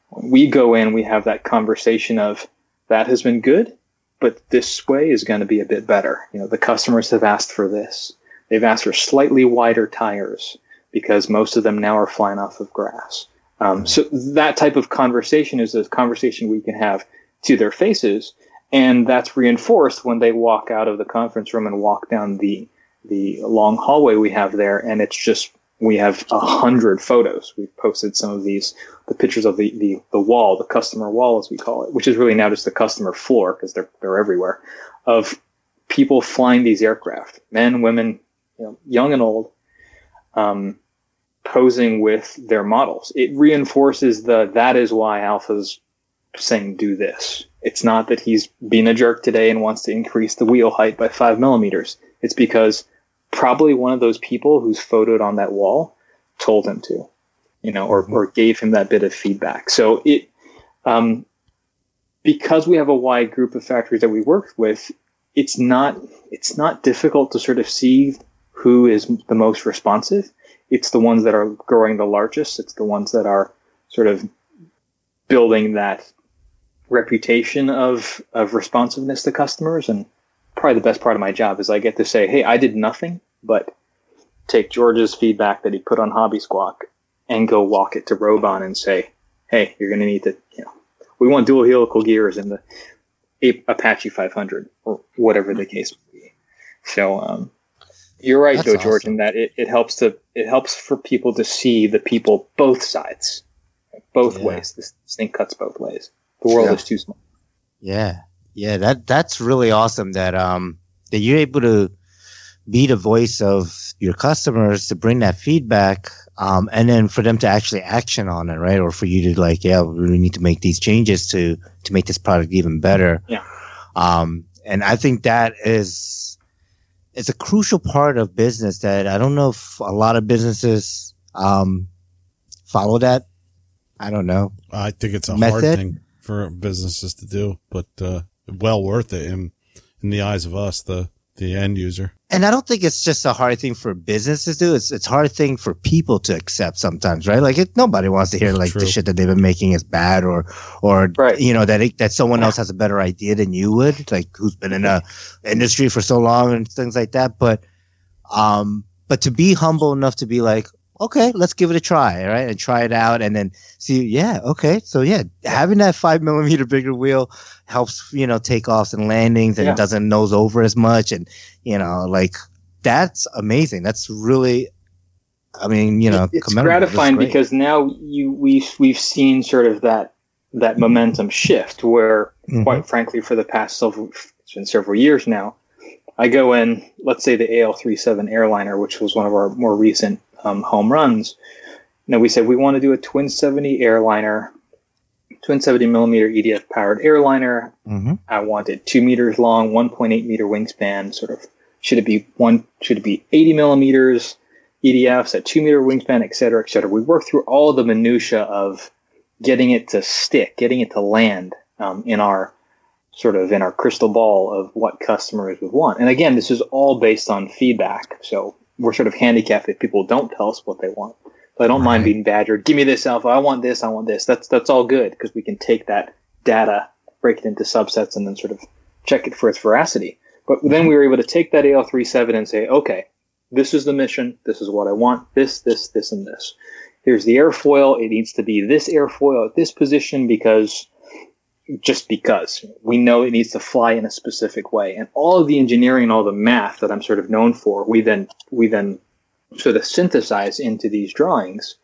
When we go in, we have that conversation of that has been good, but this way is going to be a bit better. You know, the customers have asked for this. They've asked for slightly wider tires because most of them now are flying off of grass. Um, so that type of conversation is a conversation we can have to their faces, and that's reinforced when they walk out of the conference room and walk down the the long hallway we have there, and it's just we have a hundred photos. We've posted some of these, the pictures of the, the the wall, the customer wall as we call it, which is really now just the customer floor because they're they're everywhere, of people flying these aircraft, men, women, you know, young and old, um, posing with their models. It reinforces the that is why Alpha's saying do this. It's not that he's being a jerk today and wants to increase the wheel height by five millimeters. It's because probably one of those people who's photoed on that wall told him to, you know, or, or gave him that bit of feedback. So it, um, because we have a wide group of factories that we work with, it's not it's not difficult to sort of see who is the most responsive. It's the ones that are growing the largest. It's the ones that are sort of building that reputation of of responsiveness to customers. And probably the best part of my job is I get to say, "Hey, I did nothing but take George's feedback that he put on Hobby Squawk and go walk it to Roban and say, "Hey, you're going to need to, you know, we want dual helical gears in the Apache 500 or whatever the case may be." So, um, you're right, That's though, George, awesome. in that it, it helps to it helps for people to see the people both sides, both Yeah. ways. This, this thing cuts both ways. The world Yeah. is too small. Yeah, yeah, that that's really awesome. That um that you're able to be the voice of your customers to bring that feedback, um, and then for them to actually action on it, right? Or for you to like, yeah, we need to make these changes to to make this product even better. Yeah. Um, and I think that is it's a crucial part of business that I don't know if a lot of businesses um, follow that. I don't know. I think it's a hard thing for businesses to do, but uh, well worth it in in the eyes of us, the the end user. And I don't think it's just a hard thing for businesses to do. It's it's a hard thing for people to accept sometimes, right? Like it, nobody wants to hear like True. the shit that they've been making is bad, or or Right. you know that it, that someone else has a better idea than you would, like who's been in a industry for so long and things like that. But um, but to be humble enough to be like, okay, let's give it a try, right, and try it out, and then see, yeah, okay, so yeah, having that five millimeter bigger wheel helps, you know, takeoffs and landings, and Yeah. it doesn't nose over as much, and you know, like that's amazing. That's really, I mean, you know, it's gratifying because now you we've we've seen sort of that that momentum shift where Mhm. quite frankly for the past several it's been several years now i go in let's say the al37 airliner which was one of our more recent um, home runs you know we said we want to do a twin 70 airliner twin 70 millimeter edf powered airliner Mhm. I want it two meters long, 1.8 meter wingspan. Sort of should it be one? Should it be 80 millimeters EDFs at two meter wingspan, et cetera, et cetera. We work through all the minutia of getting it to stick, getting it to land um, in our sort of in our crystal ball of what customers would want. And again, this is all based on feedback. So we're sort of handicapped if people don't tell us what they want. But I don't mind being badgered. Give me this alpha. I want this. I want this. That's that's all good because we can take that data break it into subsets and then sort of check it for its veracity. But then we were able to take that AL37 and say, okay, this is the mission. This is what I want. This, this, this, and this. Here's the airfoil. It needs to be this airfoil at this position because just because we know it needs to fly in a specific way. And all of the engineering and all the math that I'm sort of known for, we then we then sort of synthesize into these drawings,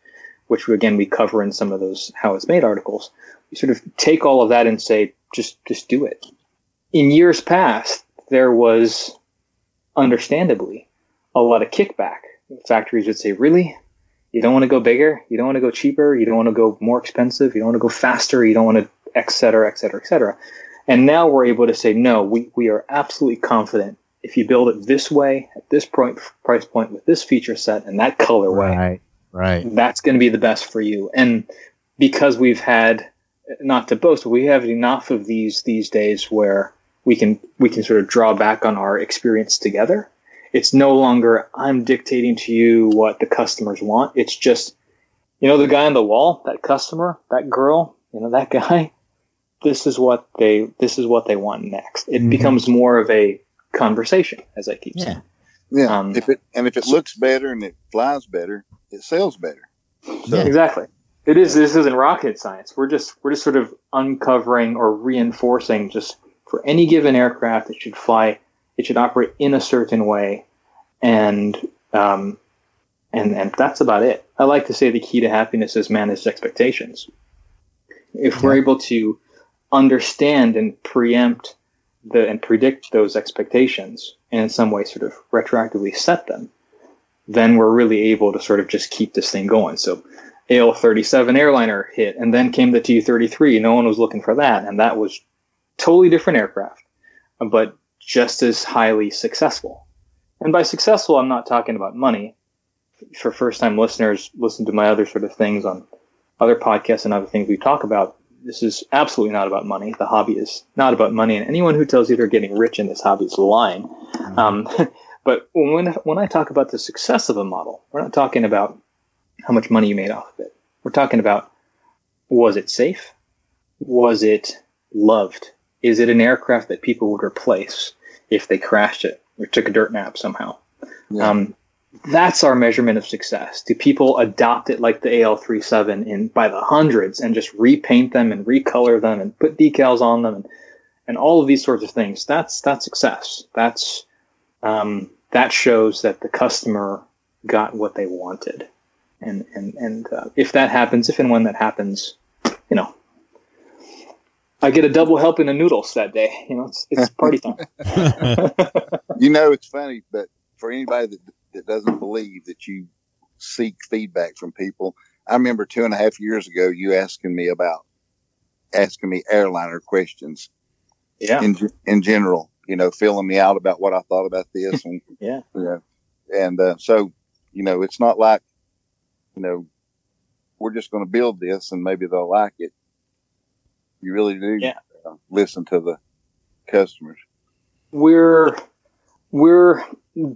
which we, again we cover in some of those how it's made articles. We sort of take all of that and say, just just do it. In years past, there was understandably a lot of kickback. Factories would say, Really? You don't want to go bigger? You don't want to go cheaper? You don't want to go more expensive? You don't want to go faster? You don't want to, et cetera, et cetera, et cetera. And now we're able to say, No, we, we are absolutely confident. If you build it this way, at this point, price point, with this feature set and that colorway, right, right. that's going to be the best for you. And because we've had, not to boast, but we have enough of these these days where we can we can sort of draw back on our experience together. It's no longer I'm dictating to you what the customers want. It's just, you know, the guy on the wall, that customer, that girl, you know, that guy. This is what they this is what they want next. It Mhm. becomes more of a conversation, as I keep Yeah. saying. Yeah. Um, if it and if it looks better and it flies better, it sells better. So Yeah. Exactly. It is. This isn't rocket science. We're just we're just sort of uncovering or reinforcing just for any given aircraft, it should fly. It should operate in a certain way, and um, and and that's about it. I like to say the key to happiness is managed expectations. If we're able to understand and preempt the and predict those expectations, and in some way sort of retroactively set them, then we're really able to sort of just keep this thing going. So AL-37 airliner hit, and then came the T-33. No one was looking for that, and that was totally different aircraft, but just as highly successful. And by successful, I'm not talking about money. For first-time listeners, listen to my other sort of things on other podcasts and other things we talk about. This is absolutely not about money. The hobby is not about money, and anyone who tells you they're getting rich in this hobby is lying. Um, *laughs* but when when I talk about the success of a model, we're not talking about how much money you made off of it. We're talking about was it safe? Was it loved? Is it an aircraft that people would replace if they crashed it or took a dirt nap somehow? Yeah. Um, that's our measurement of success. Do people adopt it like the AL37 in by the hundreds and just repaint them and recolor them and put decals on them and, and all of these sorts of things? That's that's success. That's um, that shows that the customer got what they wanted, and and and uh, if that happens, if and when that happens, you know, I get a double helping of noodles that day. You know, it's it's party time. *laughs* *laughs* you know it's funny, but for anybody that that doesn't believe that you seek feedback from people, I remember two and a half years ago you asking me about asking me airliner questions Yeah, in in general, you know, filling me out about what I thought about this. And, *laughs* Yeah. yeah. And, uh, so, you know, it's not like, you know, we're just going to build this and maybe they'll like it. You really do Yeah. uh, listen to the customers. we're we're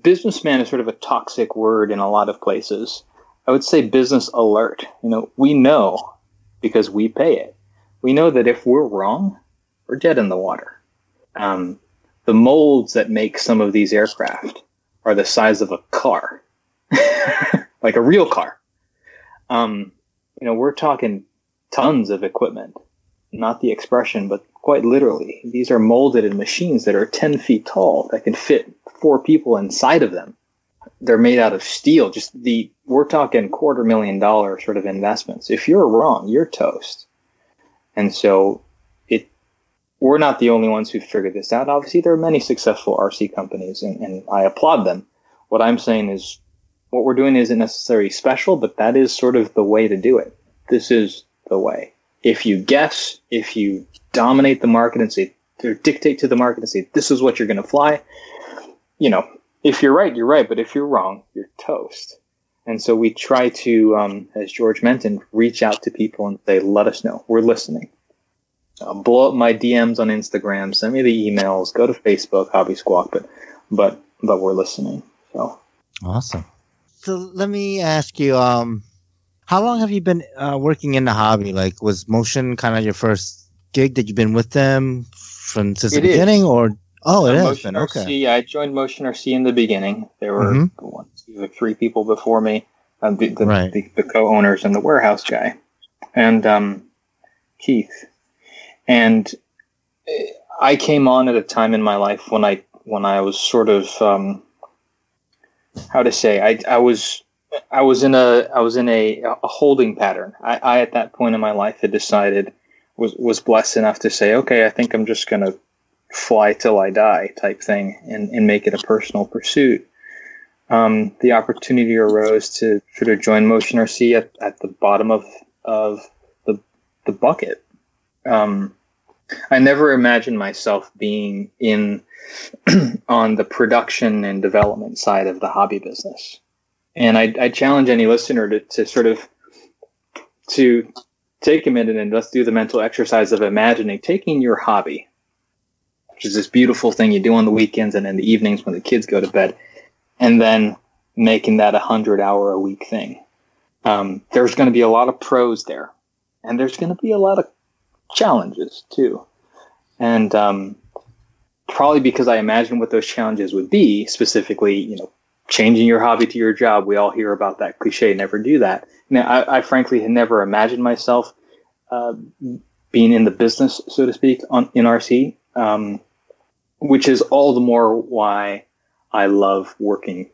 businessman is sort of a toxic word in a lot of places. I would say business alert. You know, we know because we pay it. We know that if we're wrong, we're dead in the water. Um, the molds that make some of these aircraft are the size of a car, *laughs* like a real car. Um, you know, we're talking tons of equipment, not the expression, but quite literally. These are molded in machines that are 10 feet tall that can fit four people inside of them. They're made out of steel. Just the, we're talking quarter million dollar sort of investments. If you're wrong, you're toast. And so it, we're not the only ones who figured this out. Obviously, there are many successful RC companies and, and I applaud them. What I'm saying is what we're doing isn't necessarily special, but that is sort of the way to do it. This is the way. If you guess, if you dominate the market and say, or dictate to the market and say, this is what you're going to fly, you know, if you're right, you're right. But if you're wrong, you're toast. And so we try to, um, as George mentioned, reach out to people and say, let us know. We're listening. Uh, blow up my DMs on Instagram, send me the emails, go to Facebook, Hobby Squawk, but, but, but we're listening. So Awesome. So let me ask you, um, how long have you been uh, working in the hobby? Like, was Motion kind of your first gig that you've been with them from since the It is. beginning, or oh, it Uh, has Motion okay. RC, I joined Motion RC in the beginning. There were Mhm. one, two, three people before me, um, the, the, Right. the, the co-owners and the warehouse guy, and um, Keith. And eh, I came on at a time in my life when I when I was sort of um, how to say I I was I was in a I was in a, a holding pattern. I, I at that point in my life had decided was was blessed enough to say, okay, I think I'm just gonna fly till I die type thing and, and make it a personal pursuit. Um, the opportunity arose to sort of join Motion RC at, at the bottom of, of the, the bucket. Um, I never imagined myself being in *clears throat* on the production and development side of the hobby business. And I, I challenge any listener to, to sort of to take a minute and let's do the mental exercise of imagining taking your hobby, which is this beautiful thing you do on the weekends and in the evenings when the kids go to bed, and then making that a hundred hour a week thing. Um, there's going to be a lot of pros there, and there's going to be a lot of challenges too. And um, probably because I imagine what those challenges would be, specifically, you know, changing your hobby to your job. We all hear about that cliche, never do that. Now, I, I frankly had never imagined myself uh, being in the business, so to speak, on in RC, um, which is all the more why I love working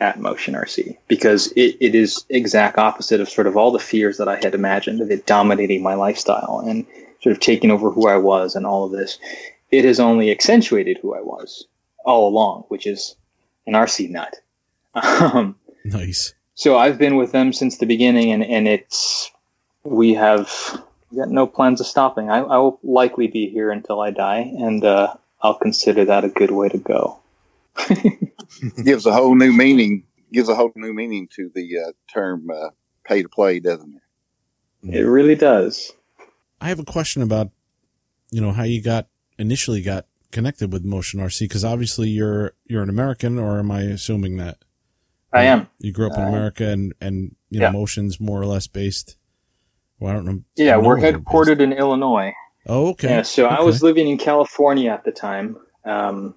at Motion RC because it, it is exact opposite of sort of all the fears that I had imagined of it dominating my lifestyle and sort of taking over who I was and all of this. It has only accentuated who I was all along, which is an RC nut. *laughs* Um, Nice. So I've been with them since the beginning, and, and it's we have got no plans of stopping. I, I will likely be here until I die, and uh, I'll consider that a good way to go. *laughs* gives a whole new meaning, gives a whole new meaning to the uh, term uh, pay to play, doesn't it? It really does. I have a question about, you know, how you got initially got connected with Motion RC because obviously you're you're an American, or am I assuming that I am. you grew up in Uh, America and and you know yeah. Motion's more or less based? Well, I don't know. Yeah, don't know we're they're headquartered in Illinois. Oh, okay. Yeah, so I was living in California at the time, um,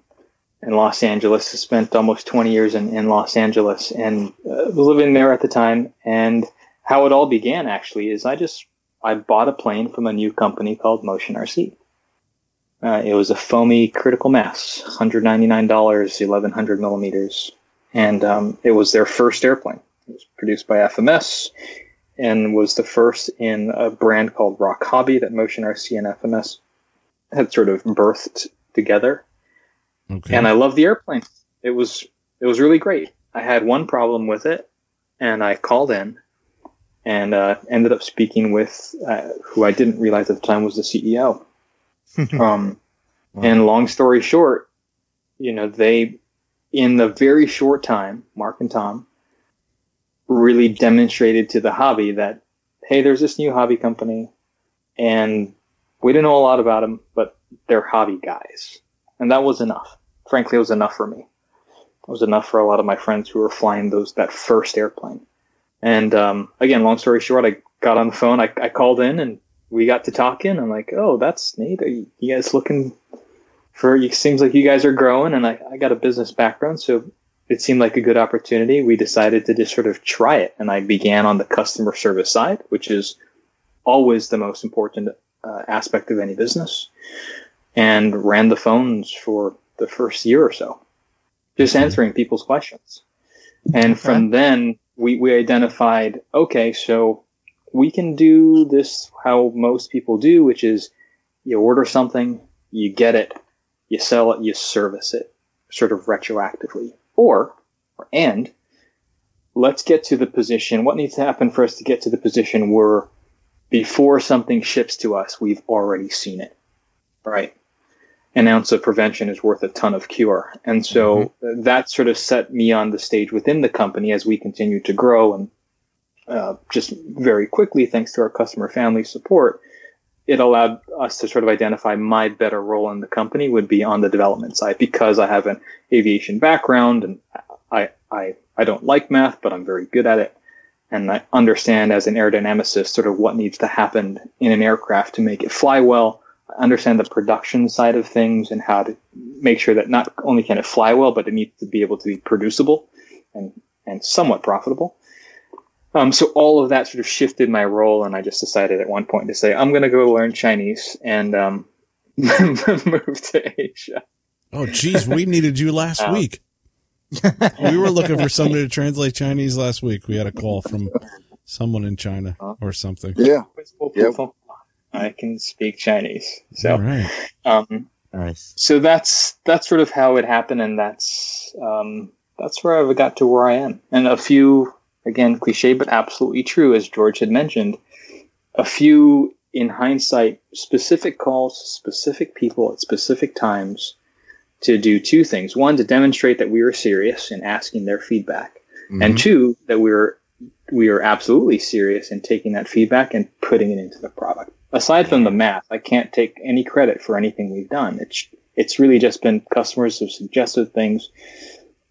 in Los Angeles. I spent almost 20 years in, in Los Angeles and uh, was living there at the time. And how it all began actually is I just I bought a plane from a new company called Motion RC. Uh, it was a foamy critical mass, $199, 1100 millimeters, and um, it was their first airplane. It was produced by FMS and was the first in a brand called Rock Hobby that Motion RC and FMS had sort of birthed together. okay. And I loved the airplane. It was it was really great. I had one problem with it, and I called in and uh, ended up speaking with uh, who I didn't realize at the time was the CEO. *laughs* um, Wow. and long story short, you know, they, in the very short time, Mark and Tom really demonstrated to the hobby that, hey, there's this new hobby company and we didn't know a lot about them, but they're hobby guys. And that was enough. Frankly, it was enough for me. It was enough for a lot of my friends who were flying those that first airplane. And um, again, long story short, I got on the phone. I, I called in and we got to talking. I'm like, oh, that's neat. Are you, you guys looking for? It seems like you guys are growing, and I, I got a business background, so it seemed like a good opportunity. We decided to just sort of try it, and I began on the customer service side, which is always the most important uh, aspect of any business, and ran the phones for the first year or so, just answering people's questions. And from then, we, we identified okay, so we can do this how most people do, which is you order something, you get it, you sell it, you service it, sort of retroactively. Or, and let's get to the position. What needs to happen for us to get to the position where before something ships to us, we've already seen it, right? An ounce of prevention is worth a ton of cure. And so mm-hmm. that sort of set me on the stage within the company as we continue to grow and uh, just very quickly, thanks to our customer family support, it allowed us to sort of identify my better role in the company would be on the development side because I have an aviation background and I, I, I don't like math, but I'm very good at it. And I understand as an aerodynamicist sort of what needs to happen in an aircraft to make it fly well. I understand the production side of things and how to make sure that not only can it fly well, but it needs to be able to be producible and, and somewhat profitable. Um, so all of that sort of shifted my role, and I just decided at one point to say, I'm going to go learn Chinese and um, *laughs* move to Asia. Oh, geez, we needed you last um, week. we were looking for somebody to translate Chinese last week. We had a call from someone in China or something. Yeah. Yep. I can speak Chinese. So, All right. um, Nice. so that's that's sort of how it happened, and that's um, that's where I got to where I am. And a few again, cliche, but absolutely true, as George had mentioned, a few, in hindsight, specific calls to specific people at specific times to do two things. One, to demonstrate that we were serious in asking their feedback. Mm-hmm. And two, that we were we are absolutely serious in taking that feedback and putting it into the product. Aside from the math, I can't take any credit for anything we've done. It's it's really just been customers have suggested things.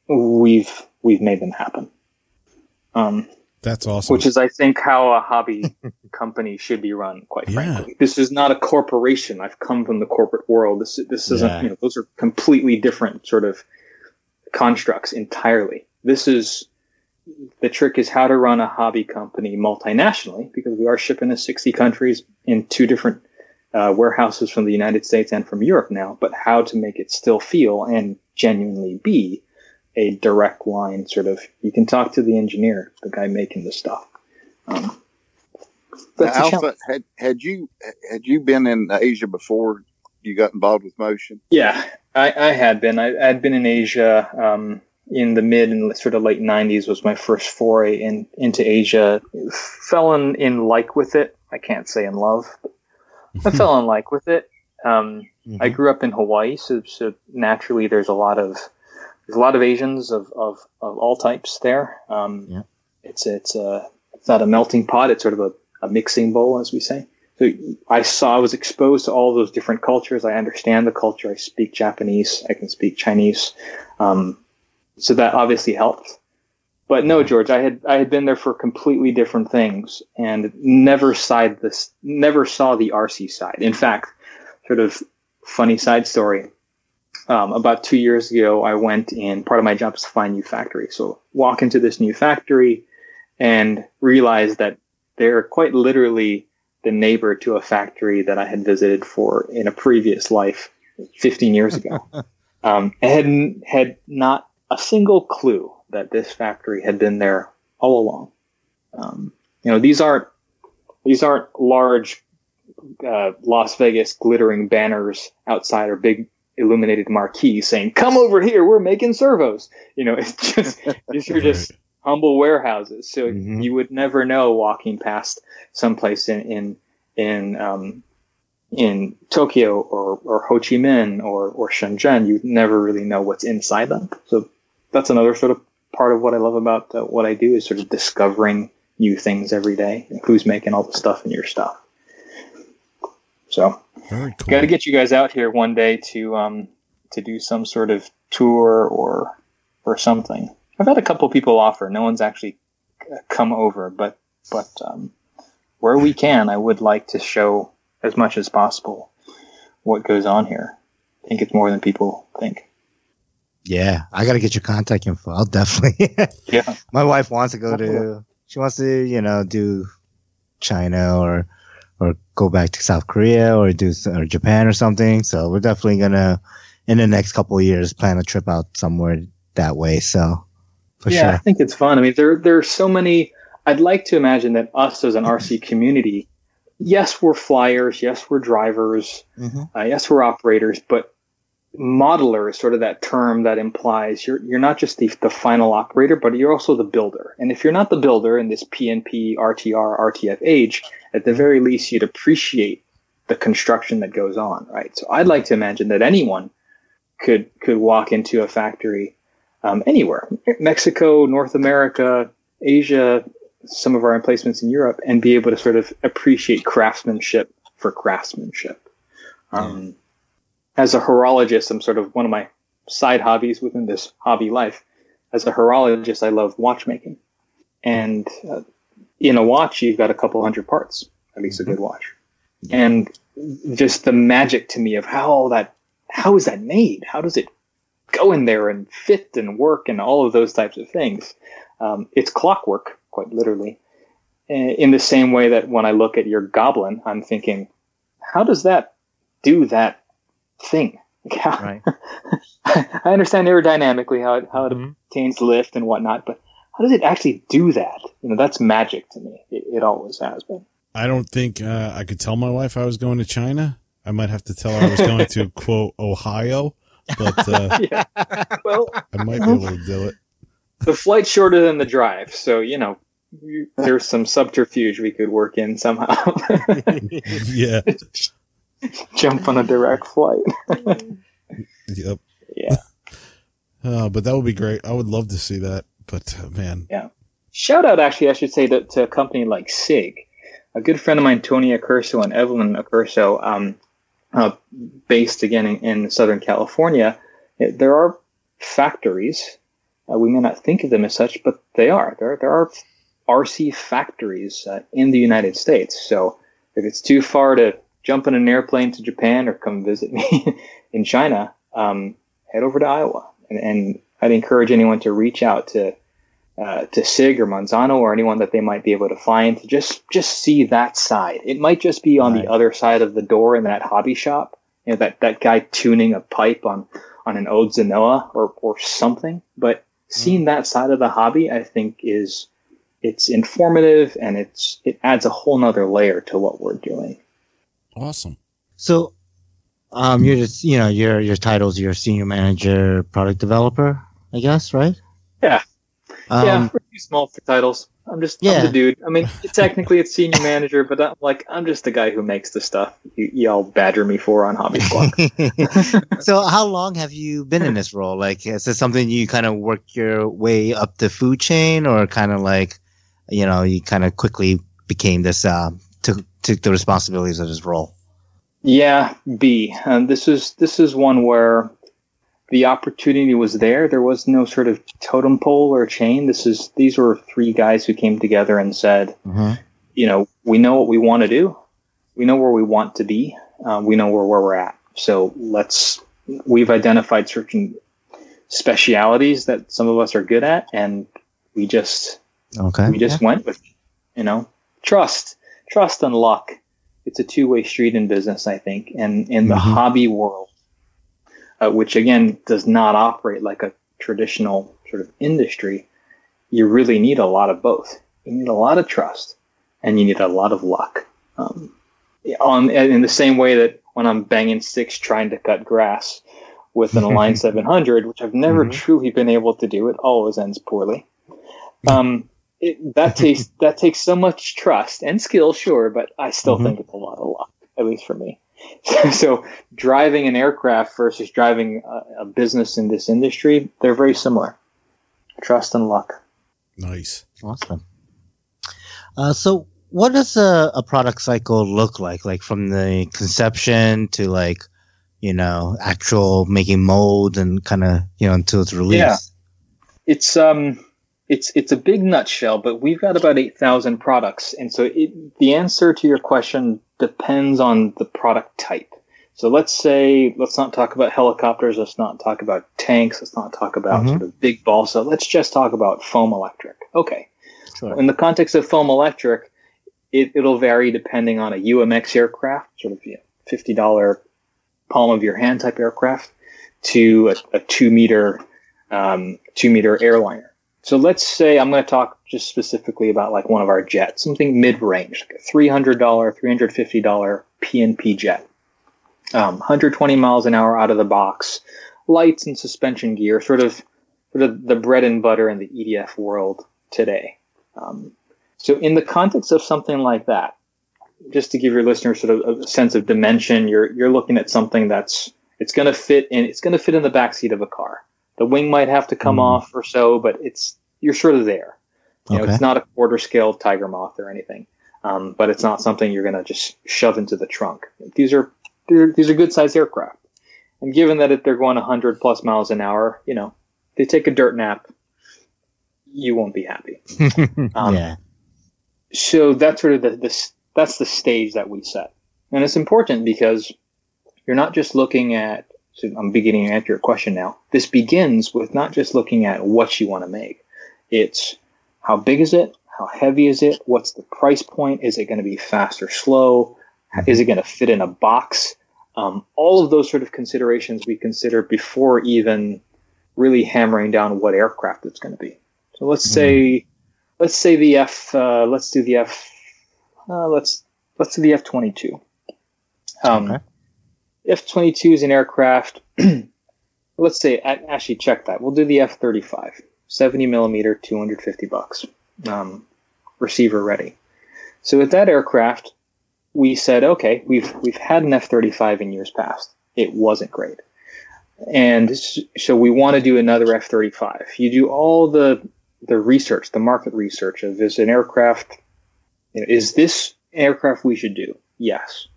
We've we've made them happen. Um, That's awesome. Which is, I think, how a hobby *laughs* company should be run. Quite Yeah. frankly, this is not a corporation. I've come from the corporate world. This this isn't. Yeah. You know, those are completely different sort of constructs entirely. This is the trick is how to run a hobby company multinationally because we are shipping to 60 countries in two different uh, warehouses from the United States and from Europe now, but how to make it still feel and genuinely be a direct line sort of you can talk to the engineer the guy making the stuff um, that's Now, a challenge. Alpha, had had you had you been in Asia before you got involved with motion? yeah I, I had been I had been in asia um, in the mid and sort of late 90s was my first foray in into asia fell in, in like with it i can't say in love but i *laughs* fell in like with it um, I Mhm. grew up in Hawaii, so, so naturally there's a lot of there's a lot of Asians of, of, of all types there. Um, Yeah. It's it's a it's not a melting pot. It's sort of a, a mixing bowl, as we say. So I saw I was exposed to all those different cultures. I understand the culture. I speak Japanese. I can speak Chinese. Um, so that obviously helped. But no, George, I had I had been there for completely different things and never side this never saw the RC side. In fact, sort of funny side story. Um, about two years ago, I went in. Part of my job is to find new factories. So walk into this new factory and realize that they're quite literally the neighbor to a factory that I had visited for in a previous life 15 years ago. *laughs* um, I had had not a single clue that this factory had been there all along. Um, you know, these aren't these aren't large uh, Las Vegas glittering banners outside or big illuminated marquees saying, "Come over here, we're making servos." You know, *laughs* it's just these are just *laughs* humble warehouses. So Mhm. you would never know walking past someplace in in in um, in Tokyo or, or Ho Chi Minh or, or Shenzhen, you never really know what's inside them. So that's another sort of part of what I love about uh, what I do is sort of discovering new things every day. Who's making all the stuff in your stuff? So, Very cool. got to get you guys out here one day to um, to do some sort of tour or or something. I've had a couple people offer. No one's actually uh, come over, but but um, where we can, I would like to show as much as possible what goes on here. I think it's more than people think. Yeah, I gotta get your contact info. I'll definitely. *laughs* Yeah. My wife wants to go to. She wants to, you know, do China or or go back to South Korea or do or Japan or something. So we're definitely gonna in the next couple of years plan a trip out somewhere that way. So for yeah, I think it's fun. I mean, there there are so many. I'd like to imagine that us as an RC community, yes, we're flyers, yes, we're drivers, Mhm. uh, yes, we're operators, but modeler is sort of that term that implies you're you're not just the, the final operator, but you're also the builder. And if you're not the builder in this PNP, RTR, RTF age, at the very least, you'd appreciate the construction that goes on, right? So I'd like to imagine that anyone could could walk into a factory um, anywhere, Mexico, North America, Asia, some of our emplacements in Europe, and be able to sort of appreciate craftsmanship for craftsmanship. Um, As a horologist, I'm sort of one of my side hobbies within this hobby life. As a horologist, I love watchmaking, and uh, in a watch, you've got a couple hundred parts, at least a good watch, and just the magic to me of how all that, how is that made? How does it go in there and fit and work and all of those types of things. Um, it's clockwork, quite literally. In in the same way that when I look at your goblin, I'm thinking, how does that do that thing? Like, how- Right. *laughs* I understand aerodynamically how it, how it Mhm. obtains lift and whatnot, but how does it actually do that? You know, that's magic to me. It, it always has been. I don't think uh, I could tell my wife I was going to China. I might have to tell her I was going to *laughs* quote Ohio, but uh, *laughs* yeah. Well, I might be able to do it. the flight's shorter than the drive, so you know there's some subterfuge we could work in somehow. Yeah. *laughs* Jump on a direct flight. *laughs* Yep. Yeah. *laughs* Uh, but that would be great. I would love to see that. But uh, man, Yeah. Shout out, actually, I should say to, to a company like SIG. A good friend of mine, Tony Accurso and Evelyn Accurso, um, uh, based again in, in Southern California, eh, there are factories. Uh, we may not think of them as such, but they are. There, there are RC factories uh, in the United States. So if it's too far to jump in an airplane to Japan or come visit me *laughs* in China, um, head over to Iowa. And, and I'd encourage anyone to reach out to uh, to Sig or Monzano or anyone that they might be able to find to just just see that side. It might just be on Right. the other side of the door in that hobby shop. You know that that guy tuning a pipe on on an Ode Zanoa or or something. But seeing that side of the hobby, I think is it's informative and it's it adds a whole nother layer to what we're doing. Awesome. So, um, you're just you know your your titles you're senior manager, product developer, I guess, right? Yeah. Um, yeah, we're too small for titles. I'm just I'm Yeah. the dude. I mean, *laughs* technically it's senior manager, but I'm like I'm just the guy who makes the stuff you, y'all badger me for on Hobby Squawk. *laughs* *laughs* so how long have you been in this role? Like, is this something you kind of work your way up the food chain, or kind of like, you know, you kind of quickly became this, uh, took took the responsibilities of his role? Yeah, B. Um, this is this is one where the opportunity was there. There was no sort of totem pole or chain. This is these were three guys who came together and said, Mm-hmm. you know, we know what we want to do. We know where we want to be. Uh, we know where, where we're at. So let's. We've identified certain specialities that some of us are good at, and we just Okay. we just went with you know trust trust and luck. It's a two-way street in business i think and in the Mhm. hobby world uh, which again does not operate like a traditional sort of industry. You really need a lot of both. You need a lot of trust and you need a lot of luck. Um, on in the same way that when i'm banging sticks trying to cut grass with an *laughs* align 700 which i've never Mhm. truly been able to do it always ends poorly. Um, it, that takes *laughs* that takes so much trust and skill, sure, but I still Mhm. think it's a lot of luck, at least for me. *laughs* so driving an aircraft versus driving a, a business in this industry, they're very similar. Trust and luck. Nice. Awesome. Uh, so, what does a, a product cycle look like? Like from the conception to like, you know, actual making molds and kind of, you know, until it's released. Yeah. It's um, it's it's a big nutshell, but we've got about eight thousand products, and so it, the answer to your question depends on the product type. So let's say let's not talk about helicopters. Let's not talk about tanks. Let's not talk about Mhm. sort of big balsa. Let's just talk about foam electric. Okay. Sure. In the context of foam electric, it, it'll vary depending on a UMX aircraft, sort of you know, fifty dollar palm of your hand type aircraft, to a, a two meter um, two meter airliner. So let's say I'm going to talk just specifically about like one of our jets, something mid range, like a three hundred dollar, three hundred fifty dollar PNP jet, um, 120 miles an hour out of the box, lights and suspension gear, sort of sort of the bread and butter in the EDF world today. Um, so in the context of something like that, just to give your listeners sort of a sense of dimension, you're you're looking at something that's it's going to fit in it's going to fit in the backseat of a car. The wing might have to come Mm. off or so, but it's you're sort of there. You know, it's not a quarter scale tiger moth or anything, um, but it's not something you're going to just shove into the trunk. These are these are good sized aircraft, and given that if they're going 100 plus miles an hour, you know, they take a dirt nap, you won't be happy. *laughs* Um, yeah. so that's sort of the, the that's the stage that we set, and it's important because you're not just looking at. So I'm beginning to answer your question now. This begins with not just looking at what you want to make. It's how big is it? How heavy is it? What's the price point? Is it going to be fast or slow? Is it going to fit in a box? Um, all of those sort of considerations we consider before even really hammering down what aircraft it's going to be. So let's say, let's say the F, uh, let's do the F, uh, let's let's do the F twenty two. Um, Okay. F twenty two is an aircraft. *clears throat* let's say actually check that. We'll do the F thirty five. 70 millimeter, 250 bucks. Um, receiver ready. So with that aircraft, we said, okay, we've we've had an F-35 in years past. It wasn't great, and so we want to do another F-35. You do all the the research, the market research of is an aircraft, you know, is this aircraft we should do? Yes.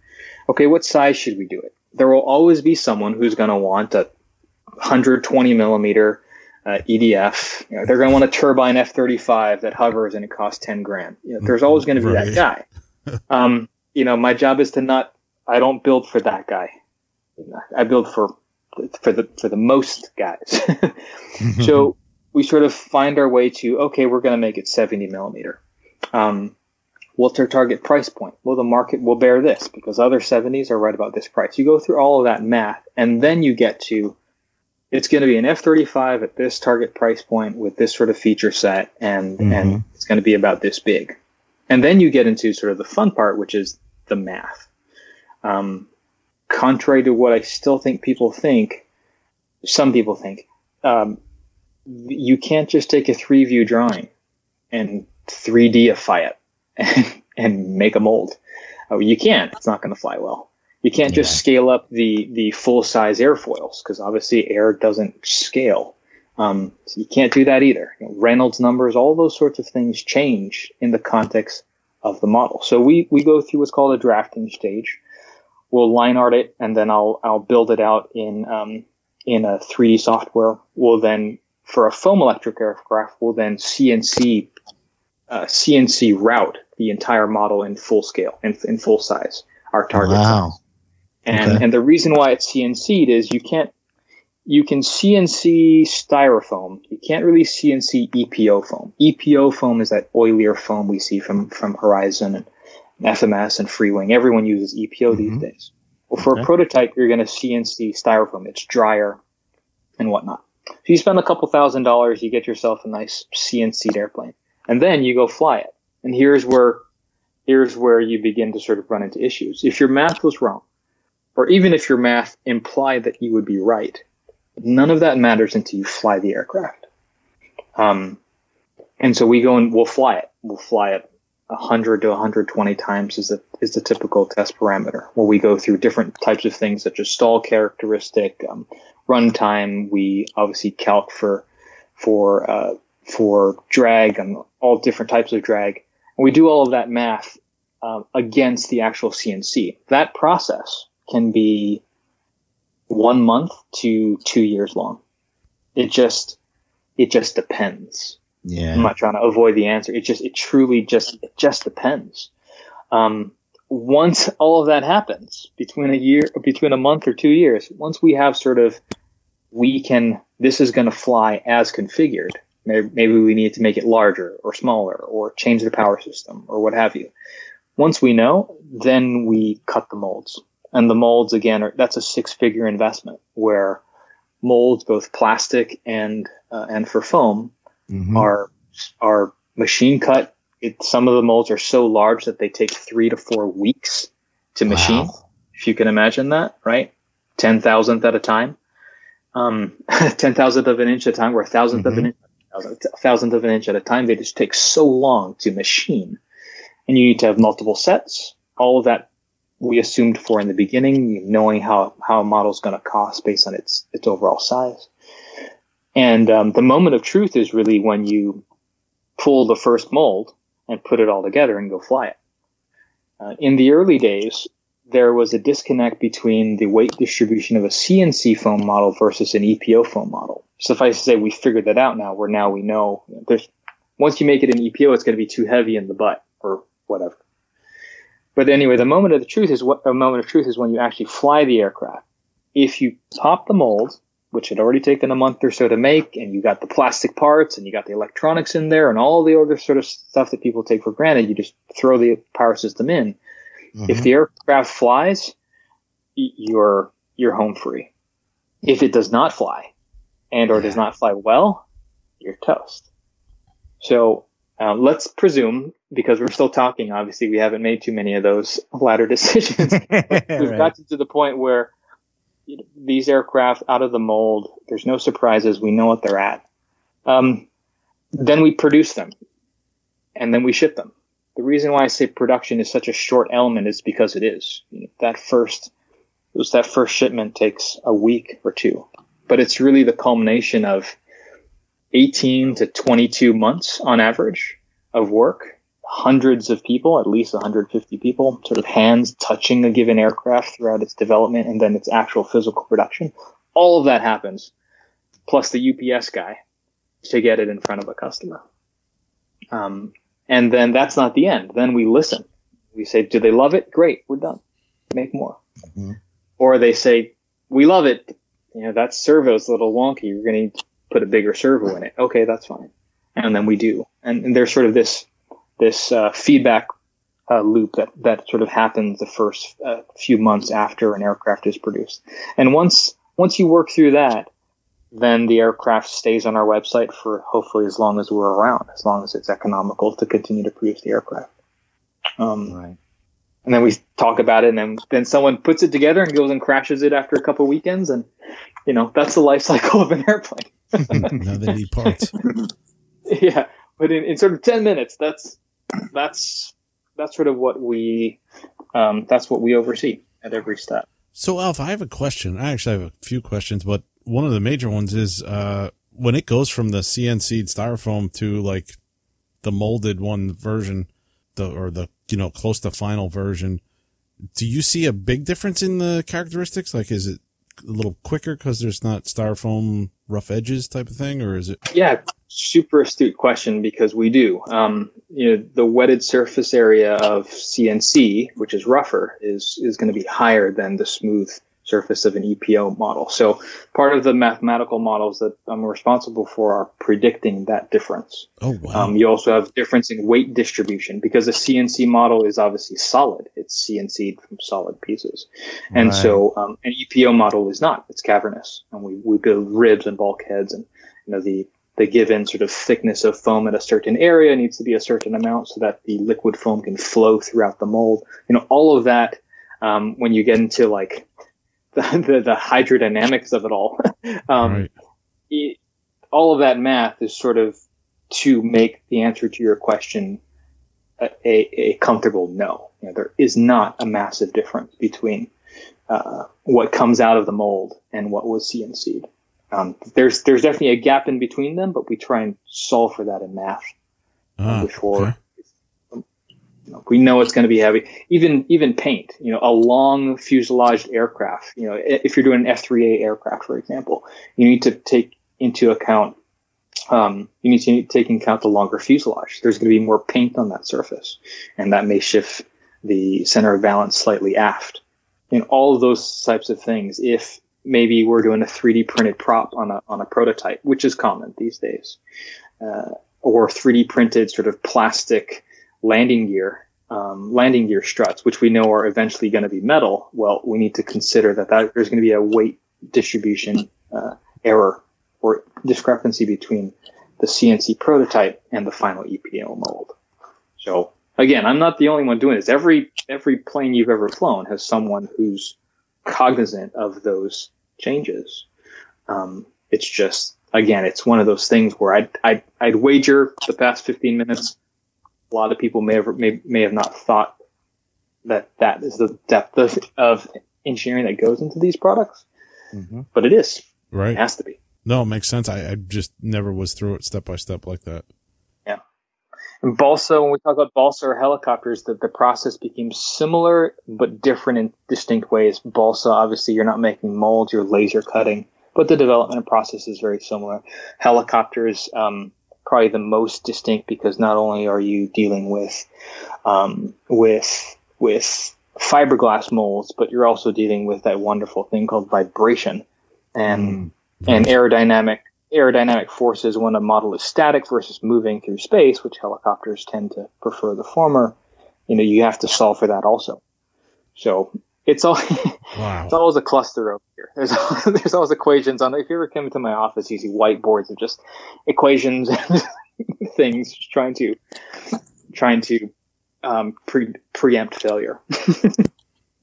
Okay, what size should we do it? There will always be someone who's going to want a 120 millimeter uh, EDF. You know, they're going to want a turbine F-35 that hovers and it costs 10 grand. You know, there's always going to be that guy. *laughs* Um, you know, my job is to not. I don't build for that guy. I build for for the for the most guys. *laughs* so *laughs* we sort of find our way to okay, we're going to make it 70 millimeter. Um, what's our target price point? Well, the market will bear this because other 70s are right about this price. You go through all of that math, and then you get to it's going to be an F-35 at this target price point with this sort of feature set, and Mhm. and it's going to be about this big. And then you get into sort of the fun part, which is the math. Um, contrary to what I still think people think, some people think, um, you can't just take a three view drawing and 3Dify it and, *laughs* and make a mold. Oh, you can't. It's not going to fly well. You can't just scale up the, the full size airfoils because obviously air doesn't scale. Um, so you can't do that either. You know, Reynolds numbers, all those sorts of things change in the context of the model. So we, we go through what's called a drafting stage. We'll line art it and then I'll, I'll build it out in, um, in a 3D software. We'll then, for a foam electric aircraft, we'll then CNC, uh, CNC route the entire model in full scale, in, in full size, our target size. Wow. And Okay. and the reason why it's CNC'd is you can't you can CNC styrofoam. You can't really CNC EPO foam. EPO foam is that oilier foam we see from from Horizon and FMS and Freewing. Everyone uses EPO these Mhm. days. Well, for Okay. a prototype, you're going to CNC styrofoam. It's drier and whatnot. So you spend a couple thousand dollars, you get yourself a nice CNC'd airplane, and then you go fly it. And here's where here's where you begin to sort of run into issues. If your math was wrong, or even if your math implied that you would be right, none of that matters until you fly the aircraft. Um, and so we go and we'll fly it. We'll fly it 100 to 120 times is the, is the typical test parameter where we go through different types of things such as stall characteristic, um, runtime. We obviously calc for, for, uh, for drag and all different types of drag. And we do all of that math um, against the actual CNC. That process can be one month to two years long. It just, it just depends. Yeah. I'm not trying to avoid the answer. It just, it truly just, it just depends. Um, once all of that happens between a year, between a month or two years, once we have sort of, we can, this is going to fly as configured. Maybe, maybe we need to make it larger or smaller or change the power system or what have you. Once we know, then we cut the molds. And the molds again are, that's a six figure investment where molds, both plastic and, uh, and for foam Mhm. are are machine cut. It, some of the molds are so large that they take three to four weeks to machine. Wow. If you can imagine that, right? Ten thousandth at a time, um, *laughs* ten thousandth of an inch at a time, or a 1000th of an inch, a thousandth of an inch at a time. They just take so long to machine, and you need to have multiple sets. All of that we assumed for in the beginning, knowing how how a model is going to cost based on its its overall size. And um, the moment of truth is really when you pull the first mold and put it all together and go fly it. Uh, in the early days, there was a disconnect between the weight distribution of a CNC foam model versus an EPO foam model. Suffice to say, we figured that out now, where now we know there's once you make it an EPO, it's going to be too heavy in the butt or whatever. But anyway, the moment of the truth is what a moment of truth is when you actually fly the aircraft. If you pop the mold, which had already taken a month or so to make, and you got the plastic parts and you got the electronics in there and all the other sort of stuff that people take for granted, you just throw the power system in. If the aircraft flies, you're you're home free. If it does not fly, and or does not fly well, you're toast. So um, let's presume, because we're still talking, obviously we haven't made too many of those *laughs* latter decisions. *laughs* We've Right. gotten to the point where you know, these aircraft out of the mold, there's no surprises. We know what they're at. Um, then we produce them, and then we ship them. The reason why I say production is such a short element is because it is. You know, that first, was that first shipment takes a week or two, but it's really the culmination of 18 to 22 months on average of work hundreds of people, at least 150 people, sort of hands touching a given aircraft throughout its development and then its actual physical production. All of that happens, plus the UPS guy to get it in front of a customer. Um, and then that's not the end. Then we listen. We say, do they love it? Great, we're done. Make more. Mhm. Or they say, we love it. You know, that servo's a little wonky. You're going to put a bigger servo in it. Okay, that's fine. And then we do. And, and there's sort of this this uh, feedback uh, loop that, that sort of happens the first uh, few months after an aircraft is produced. And once once you work through that, then the aircraft stays on our website for hopefully as long as we're around, as long as it's economical to continue to produce the aircraft. Um, Right. and then we talk about it, and then then someone puts it together and goes and crashes it after a couple weekends, and you know that's the life *laughs* cycle of an airplane. *laughs* now they need parts. *laughs* yeah, but in, in sort of ten minutes, that's that's that's sort of what we um, that's what we oversee at every step. So, Alf, I have a question. I actually have a few questions, but one of the major ones is uh, when it goes from the CNC styrofoam to like the molded one version, the or the you know close to final version. Do you see a big difference in the characteristics? Like, is it a little quicker because there's not styrofoam rough edges type of thing, or is it? Yeah, super astute question because we do. Um, you know, the wetted surface area of CNC, which is rougher, is is going to be higher than the smooth surface of an EPO model. So part of the mathematical models that I'm responsible for are predicting that difference. Oh wow! Um, you also have difference in weight distribution because a CNC model is obviously solid. It's CNC'd from solid pieces. And Right. so um, an EPO model is not. It's cavernous. And we, we build ribs and bulkheads and, you know, the, the given sort of thickness of foam at a certain area needs to be a certain amount so that the liquid foam can flow throughout the mold. You know, all of that, um, when you get into like *laughs* the, the, the hydrodynamics of it all, *laughs* um, right. it, all of that math is sort of to make the answer to your question a, a comfortable no. You know, there is not a massive difference between uh, what comes out of the mold and what was CNC'd. Um, there's there's definitely a gap in between them, but we try and solve for that in math Ah, before okay. Know, we know it's going to be heavy. Even even paint, you know, a long fuselaged aircraft. You know, if you're doing an F3A aircraft, for example, you need to take into account. Um, you need to take into account the longer fuselage. There's going to be more paint on that surface, and that may shift the center of balance slightly aft. And all of those types of things. If maybe we're doing a 3D printed prop on a on a prototype, which is common these days, uh, or 3D printed sort of plastic landing gear, um, landing gear struts, which we know are eventually going to be metal. Well, we need to consider that, that there's going to be a weight distribution uh, error or discrepancy between the CNC prototype and the final EPO mold. So again, I'm not the only one doing this. Every every plane you've ever flown has someone who's cognizant of those changes. Um, it's just again, it's one of those things where I'd, I'd, I'd wager the past 15 minutes, a lot of people may have, may, may have not thought that that is the depth of, of engineering that goes into these products, Mm-hmm. but it is. Right, It has to be. No, it makes sense. I, I just never was through it step by step like that. Yeah, and balsa, when we talk about balsa or helicopters, the, the process became similar but different in distinct ways. Balsa, obviously, you're not making molds, you're laser cutting, but the development process is very similar. Helicopters, um, probably the most distinct because not only are you dealing with um, with with fiberglass molds, but you're also dealing with that wonderful thing called vibration and and aerodynamic aerodynamic forces when a model is static versus moving through space, which helicopters tend to prefer the former. You know, you have to solve for that also. So it's all *laughs* Wow. it's always a cluster over here. There's *laughs* there's always equations on. If you ever come into my office, you see whiteboards of just equations and *laughs* things, just trying to trying to um, pre- preempt failure.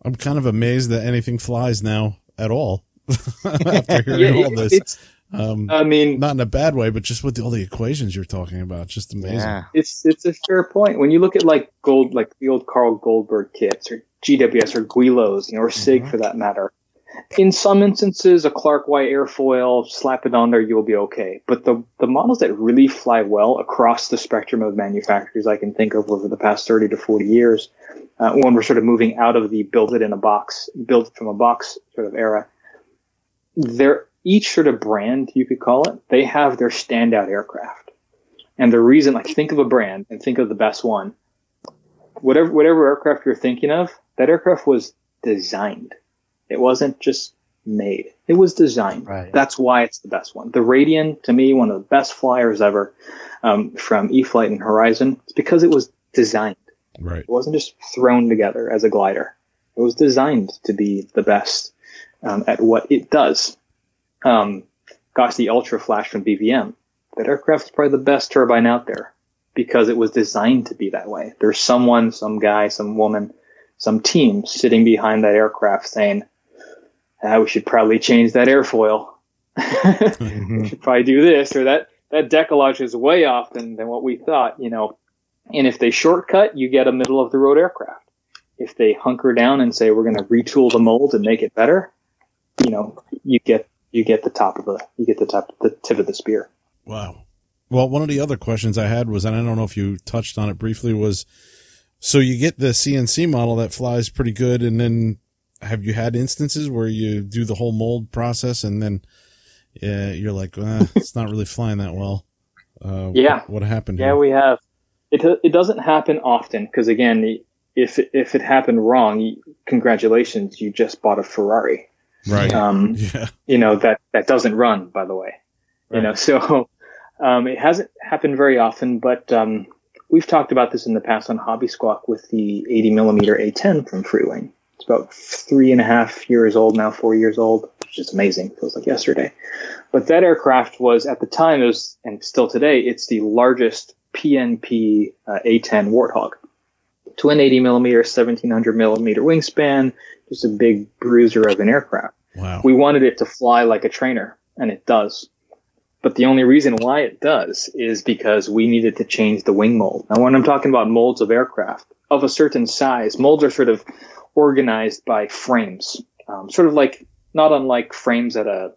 I'm kind of amazed that anything flies now at all after hearing Yeah, all this. it's. Um, I mean, not in a bad way, but just with all the equations you're talking about, just amazing. Yeah. it's it's a fair point. When you look at like gold, like the old Carl Goldberg kits or GWS or Guillows, you know, or Sig Mhm. for that matter. In some instances, a Clark Y airfoil, slap it on there, you'll be okay. But the the models that really fly well across the spectrum of manufacturers I can think of over the past thirty to forty years, uh, when we're sort of moving out of the build it in a box, build it from a box sort of era, they're each sort of brand you could call it, they have their standout aircraft. And the reason, like, think of a brand and think of the best one. Whatever, whatever aircraft you're thinking of, that aircraft was designed. It wasn't just made. It was designed. Right. That's why it's the best one. The Radian, to me, one of the best flyers ever um, from E-flite and Horizon. It's because it was designed. Right. It wasn't just thrown together as a glider. It was designed to be the best um, at what it does. Um, gosh, the Ultra Flash from BVM. That aircraft is probably the best turbine out there because it was designed to be that way. There's someone, some guy, some woman, some team sitting behind that aircraft saying, ah, we should probably change that airfoil. *laughs* we should probably do this or that. That decalage is way off than, than what we thought, you know. And if they shortcut, you get a middle of the road aircraft. If they hunker down and say we're going to retool the mold and make it better, you know, you get you get the top of the you get the top the tip of the spear. Wow. Well, one of the other questions I had was, and I don't know if you touched on it briefly, was so you get the CNC model that flies pretty good, and then have you had instances where you do the whole mold process and then uh, you're like, eh, *laughs* it's not really flying that well? Uh, Yeah. What, what happened? Yeah, here? we have. It it doesn't happen often because again, if if it happened wrong, congratulations, you just bought a Ferrari. Right. Um, *laughs* yeah. you know that that doesn't run, by the way. You know, so *laughs* um, it hasn't happened very often, but um, we've talked about this in the past on Hobby Squawk with the 80 millimeter A10 from Freewing. It's about three and a half years old now, four years old, which is amazing. Feels like yesterday. But that aircraft was at the time, it was, and still today, it's the largest PNP uh, A10 Warthog. Twin 80 millimeter, 1700 millimeter wingspan, just a big bruiser of an aircraft Wow. we wanted it to fly like a trainer, and it does. But the only reason why it does is because we needed to change the wing mold. Now, when I'm talking about molds of aircraft of a certain size, molds are sort of organized by frames, um, sort of like not unlike frames at a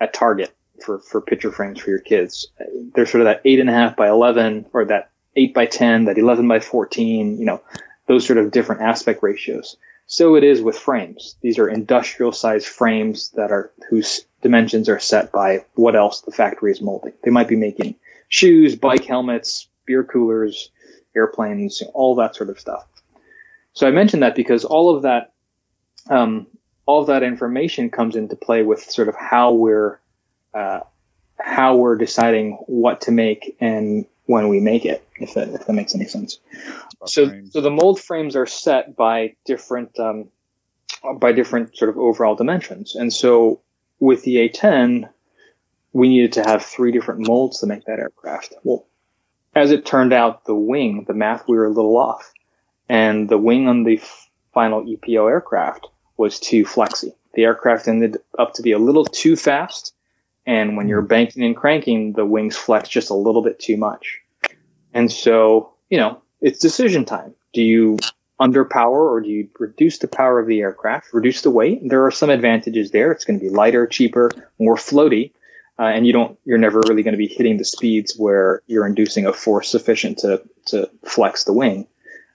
at Target for for picture frames for your kids. They're sort of that eight and a half by eleven or that eight by ten, that eleven by fourteen. You know, those sort of different aspect ratios. So it is with frames. These are industrial sized frames that are whose dimensions are set by what else the factory is molding. They might be making shoes, bike helmets, beer coolers, airplanes, all that sort of stuff. So I mentioned that because all of that, um, all of that information comes into play with sort of how we're, uh, how we're deciding what to make and when we make it, if that, if that makes any sense. So, frames. so the mold frames are set by different, um, by different sort of overall dimensions. And so with the A10, we needed to have three different molds to make that aircraft. Well, as it turned out, the wing, the math, we were a little off. And the wing on the f- final EPO aircraft was too flexy. The aircraft ended up to be a little too fast. And when you're banking and cranking, the wings flex just a little bit too much. And so, you know, it's decision time. Do you underpower or do you reduce the power of the aircraft, reduce the weight? There are some advantages there. It's going to be lighter, cheaper, more floaty. Uh, and you don't, you're never really going to be hitting the speeds where you're inducing a force sufficient to, to flex the wing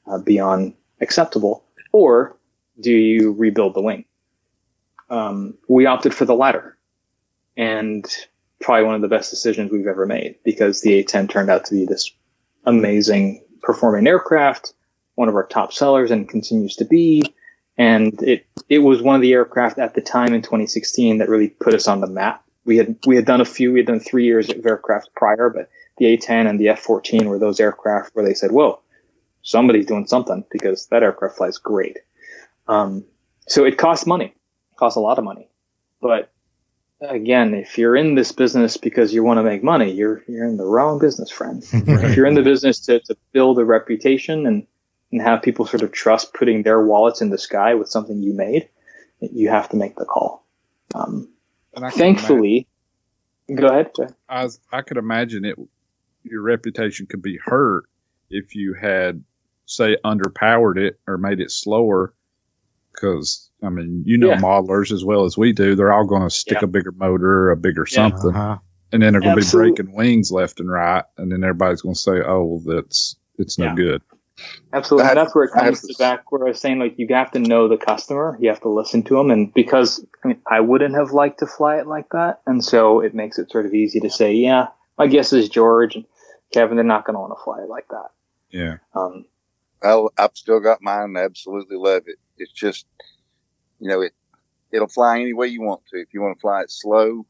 uh, beyond acceptable. Or do you rebuild the wing? Um, we opted for the latter and probably one of the best decisions we've ever made because the A10 turned out to be this amazing performing aircraft, one of our top sellers and continues to be. And it, it was one of the aircraft at the time in 2016 that really put us on the map. We had, we had done a few, we had done three years of aircraft prior, but the A10 and the F14 were those aircraft where they said, whoa, somebody's doing something because that aircraft flies great. Um, so it costs money, it costs a lot of money, but again, if you're in this business because you want to make money, you're you're in the wrong business, friend. *laughs* If you're in the business to, to build a reputation and and have people sort of trust putting their wallets in the sky with something you made, you have to make the call. Um, And I can thankfully, go ahead. I, was- I could imagine it. Your reputation could be hurt if you had, say, underpowered it or made it slower. Because I mean, you know, Yeah. modelers as well as we do. They're all going to stick Yeah. a bigger motor, a bigger something, Uh-huh. and then they're going to be breaking wings left and right, and then everybody's going to say, "Oh, well, that's it's no Yeah. good." Absolutely. I- And that's where it comes to to back where I was saying, like, you have to know the customer. You have to listen to them. And because I, mean, I wouldn't have liked to fly it like that. And so it makes it sort of easy to say, yeah, my guess is George and Kevin, they're not going to want to fly it like that. Yeah, Um, I'll, I've still got mine. I absolutely love it. It's just, you know, it it'll fly any way you want to. If you want to fly it slow,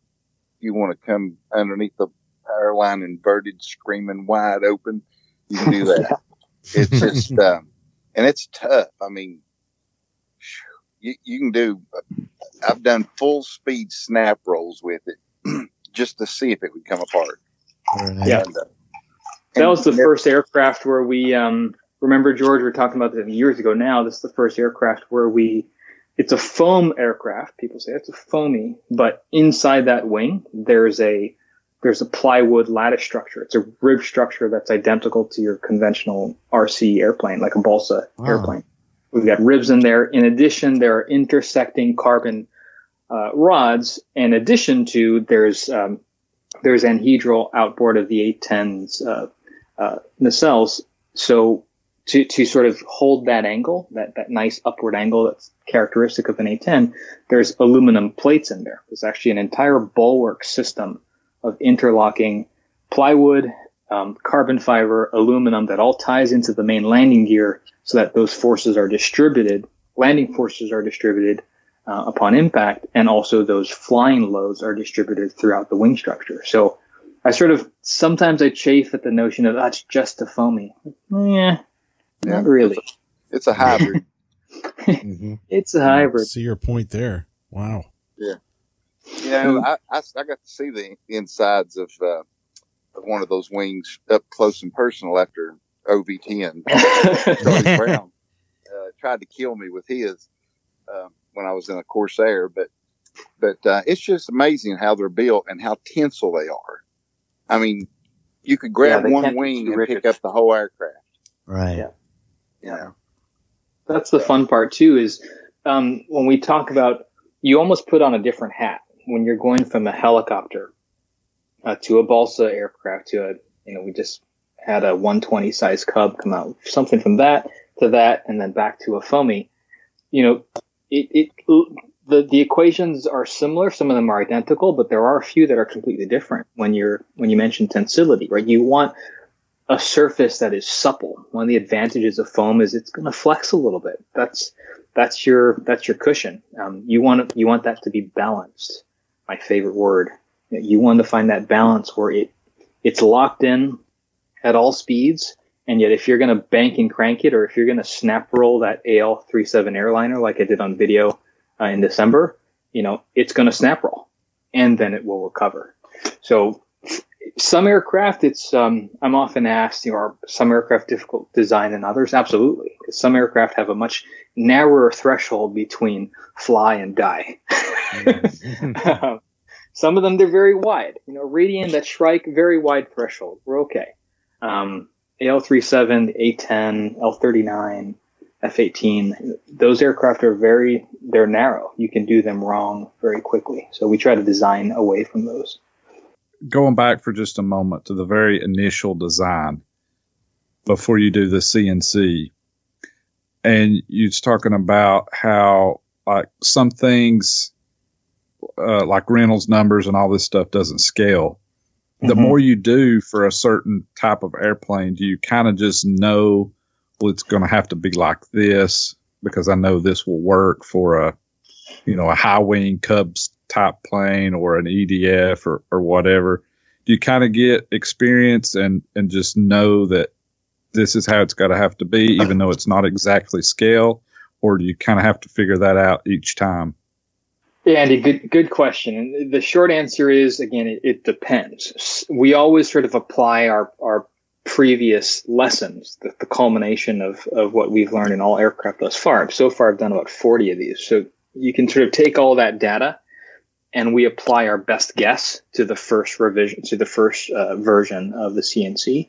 if you want to come underneath the power line inverted, screaming wide open, you can do *laughs* that. It's just, um, and it's tough. I mean, you, you can do. I've done full speed snap rolls with it *clears throat* just to see if it would come apart. Right. Yeah. And, uh, that was the first aircraft where we, um, remember George, we were talking about this years ago now. This is the first aircraft where we, it's a foam aircraft. People say it's a foamy, but inside that wing, there's a, there's a plywood lattice structure. It's a rib structure that's identical to your conventional RC airplane, like a balsa Wow. airplane. We've got ribs in there. In addition, there are intersecting carbon uh, rods. In addition to, there's um, there's anhedral outboard of the A10's uh, uh, nacelles. So to to sort of hold that angle, that that nice upward angle that's characteristic of an A10, there's aluminum plates in there. There's actually an entire bulwark system of interlocking plywood, um, carbon fiber, aluminum that all ties into the main landing gear so that those forces are distributed, landing forces are distributed uh, upon impact, and also those flying loads are distributed throughout the wing structure. So I sort of sometimes I chafe at the notion of that's just a foamy. Yeah, not really. It's a hybrid. Mhm. It's a *laughs* hybrid. See your point there. Wow. Yeah. You know, I, I, I got to see the insides of, uh, of one of those wings up close and personal after OV10. *laughs* Charlie Brown uh, tried to kill me with his uh, when I was in a Corsair, but but uh, it's just amazing how they're built and how tensile they are. I mean, you could grab they one wing and pick up the whole aircraft. Right. Yeah. Know? That's the fun part too. Is um, when we talk about you almost put on a different hat when you're going from a helicopter uh, to a balsa aircraft to a you know we just had a 120 size Cub come out something from that to that and then back to a foamy. You know, it, it the the equations are similar. Some of them are identical, but there are a few that are completely different. When you're when you mention tensility, right? You want a surface that is supple. One of the advantages of foam is it's going to flex a little bit. That's that's your that's your cushion. Um, you want you want that to be balanced. My favorite word. You want to find that balance where it it's locked in at all speeds, and yet if you're going to bank and crank it, or if you're going to snap roll that AL37 airliner like I did on video uh, in December, you know it's going to snap roll, and then it will recover. So some aircraft, it's um, I'm often asked, you know, are some aircraft difficult to design than others? Absolutely, because some aircraft have a much narrower threshold between fly and die. *laughs* Um, some of them they're very wide. You know, Radian, that Shrike, very wide threshold. We're okay. Um, AL37, A10, L39, F18, those aircraft are very they're narrow. You can do them wrong very quickly. So we try to design away from those. Going back for just a moment to the very initial design before you do the CNC, and you're talking about how like some things uh, like Reynolds numbers and all this stuff doesn't scale. The Mhm. more you do for a certain type of airplane, do you kind of just know well it's going to have to be like this because I know this will work for a you know a high wing Cubs type plane or an EDF or or whatever. Do you kind of get experience and and just know that this is how it's got to have to be, even though it's not exactly scale, or do you kind of have to figure that out each time? Yeah, Andy, good good question. And the short answer is again, it, it depends. We always sort of apply our our previous lessons, the, the culmination of of what we've learned in all aircraft thus far. So far, I've done about forty of these. So you can sort of take all that data, and we apply our best guess to the first revision, to the first uh, version of the CNC.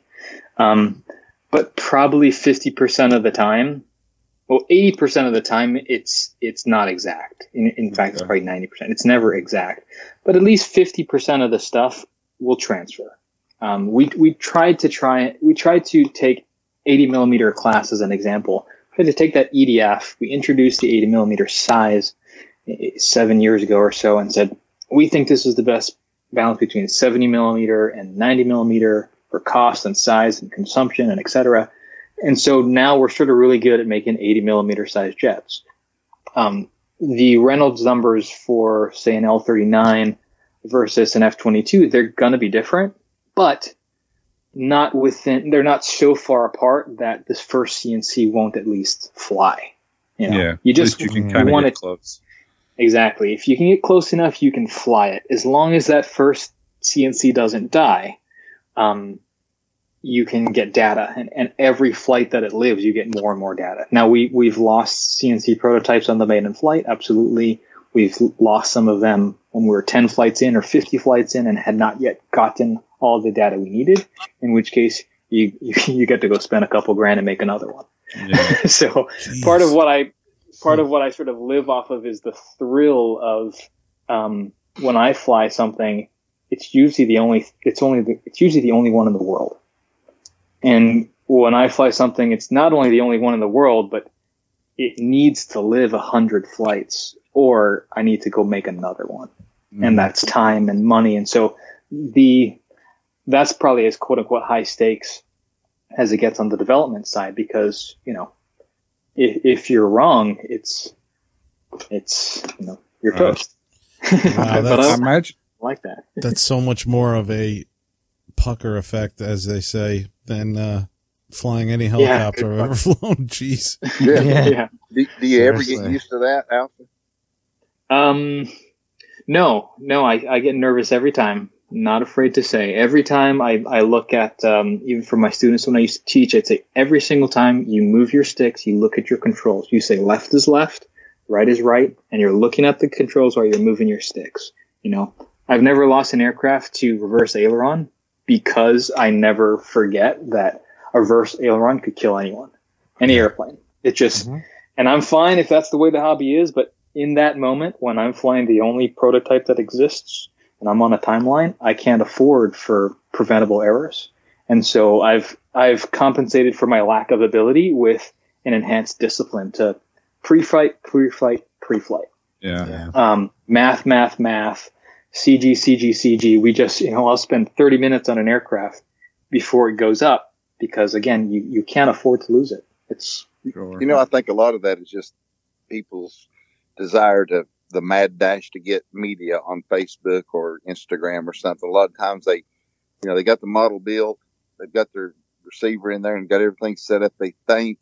Um, but probably fifty percent of the time, well, eighty percent of the time, it's it's not exact. In, in fact, it's probably ninety percent. It's never exact, but at least fifty percent of the stuff will transfer. Um, we we tried to try we tried to take eighty millimeter class as an example. We had to take that EDF. We introduced the eighty millimeter size seven years ago or so, and said we think this is the best balance between seventy millimeter and ninety millimeter for cost and size and consumption and et cetera. And so now we're sort of really good at making 80 millimeter size jets. Um, the Reynolds numbers for, say, an L39 versus an F22, they're going to be different, but not within, they're not so far apart that this first CNC won't at least fly. You know, yeah, you just you can kind of want it close. Exactly. If you can get close enough, you can fly it. As long as that first CNC doesn't die, um, you can get data. And, and every flight that it lives, you get more and more data. Now, we, we've lost CNC prototypes on the maiden flight. Absolutely. We've lost some of them when we were 10 flights in or 50 flights in and had not yet gotten all the data we needed, in which case you, you, *laughs* you get to go spend a couple grand and make another one. Yeah. *laughs* so part of what I part of what I sort of live off of is the thrill of um, when I fly something. It's usually the only it's only the, it's usually the only one in the world. And when I fly something, it's not only the only one in the world, but it needs to live a hundred flights, or I need to go make another one, and that's time and money. And so the that's probably as quote unquote high stakes as it gets on the development side because you know if, if you're wrong, it's it's you know you're Right. toast. Wow, *laughs* but I I imagine like that. That's so much more of a pucker effect, as they say, than uh, flying any helicopter I've ever flown. *laughs* Jeez. Yeah. Yeah. yeah. Do, do you ever get used to that, Alpha? Um, no, no, I, I get nervous every time. Not afraid to say. Every time I, I look at, um, even for my students when I used to teach, I'd say every single time you move your sticks, you look at your controls. You say left is left, right is right, and you're looking at the controls while you're moving your sticks. You know, I've never lost an aircraft to reverse aileron because I never forget that a verse aileron could kill anyone, any airplane. It just, Mhm. and I'm fine if that's the way the hobby is, but in that moment when I'm flying the only prototype that exists and I'm on a timeline, I can't afford for preventable errors. And so I've I've compensated for my lack of ability with an enhanced discipline to pre-flight, pre-flight, pre-flight. Yeah. Yeah. Um, math, math, math, CG, CG, CG. We just you know I'll spend 30 minutes on an aircraft before it goes up because again you you can't afford to lose it. It's Sure. You know, I think a lot of that is just people's desire to the mad dash to get media on Facebook or Instagram or something. A lot of times they, you know, they got the model built, they've got their receiver in there and got everything set up. They think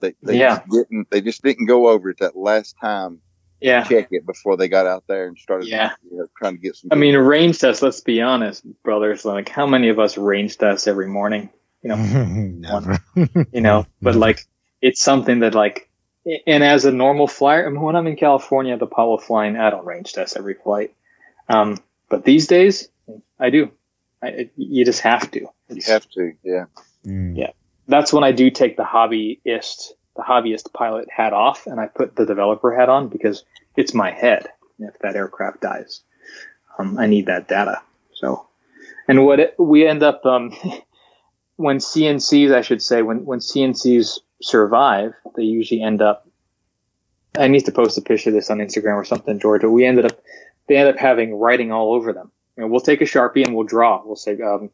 they, they Yeah. just didn't, they just didn't go over it that last time, yeah. check it before they got out there and started, Yeah. you know, trying to get some. I mean, range tests. Let's be honest, brothers. Like, how many of us range test every morning? You know, *laughs* Never. you know. But like, it's something that like, and as a normal flyer, I mean, when I'm in California at the Apollo flying, I don't range test every flight. Um, but these days, I do. I, it- you just have to. you have to, yeah. Mm. that's when I do take the hobbyist, the hobbyist pilot hat off, and I put the developer hat on because it's my head. If that aircraft dies, um, I need that data. So, and what it, we end up um, *laughs* when CNCs, I should say, when when CNCs survive, they usually end up. I need to post a picture of this on Instagram or something, George. But we ended up, they end up having writing all over them. You know, we'll take a sharpie and we'll draw. We'll say, um,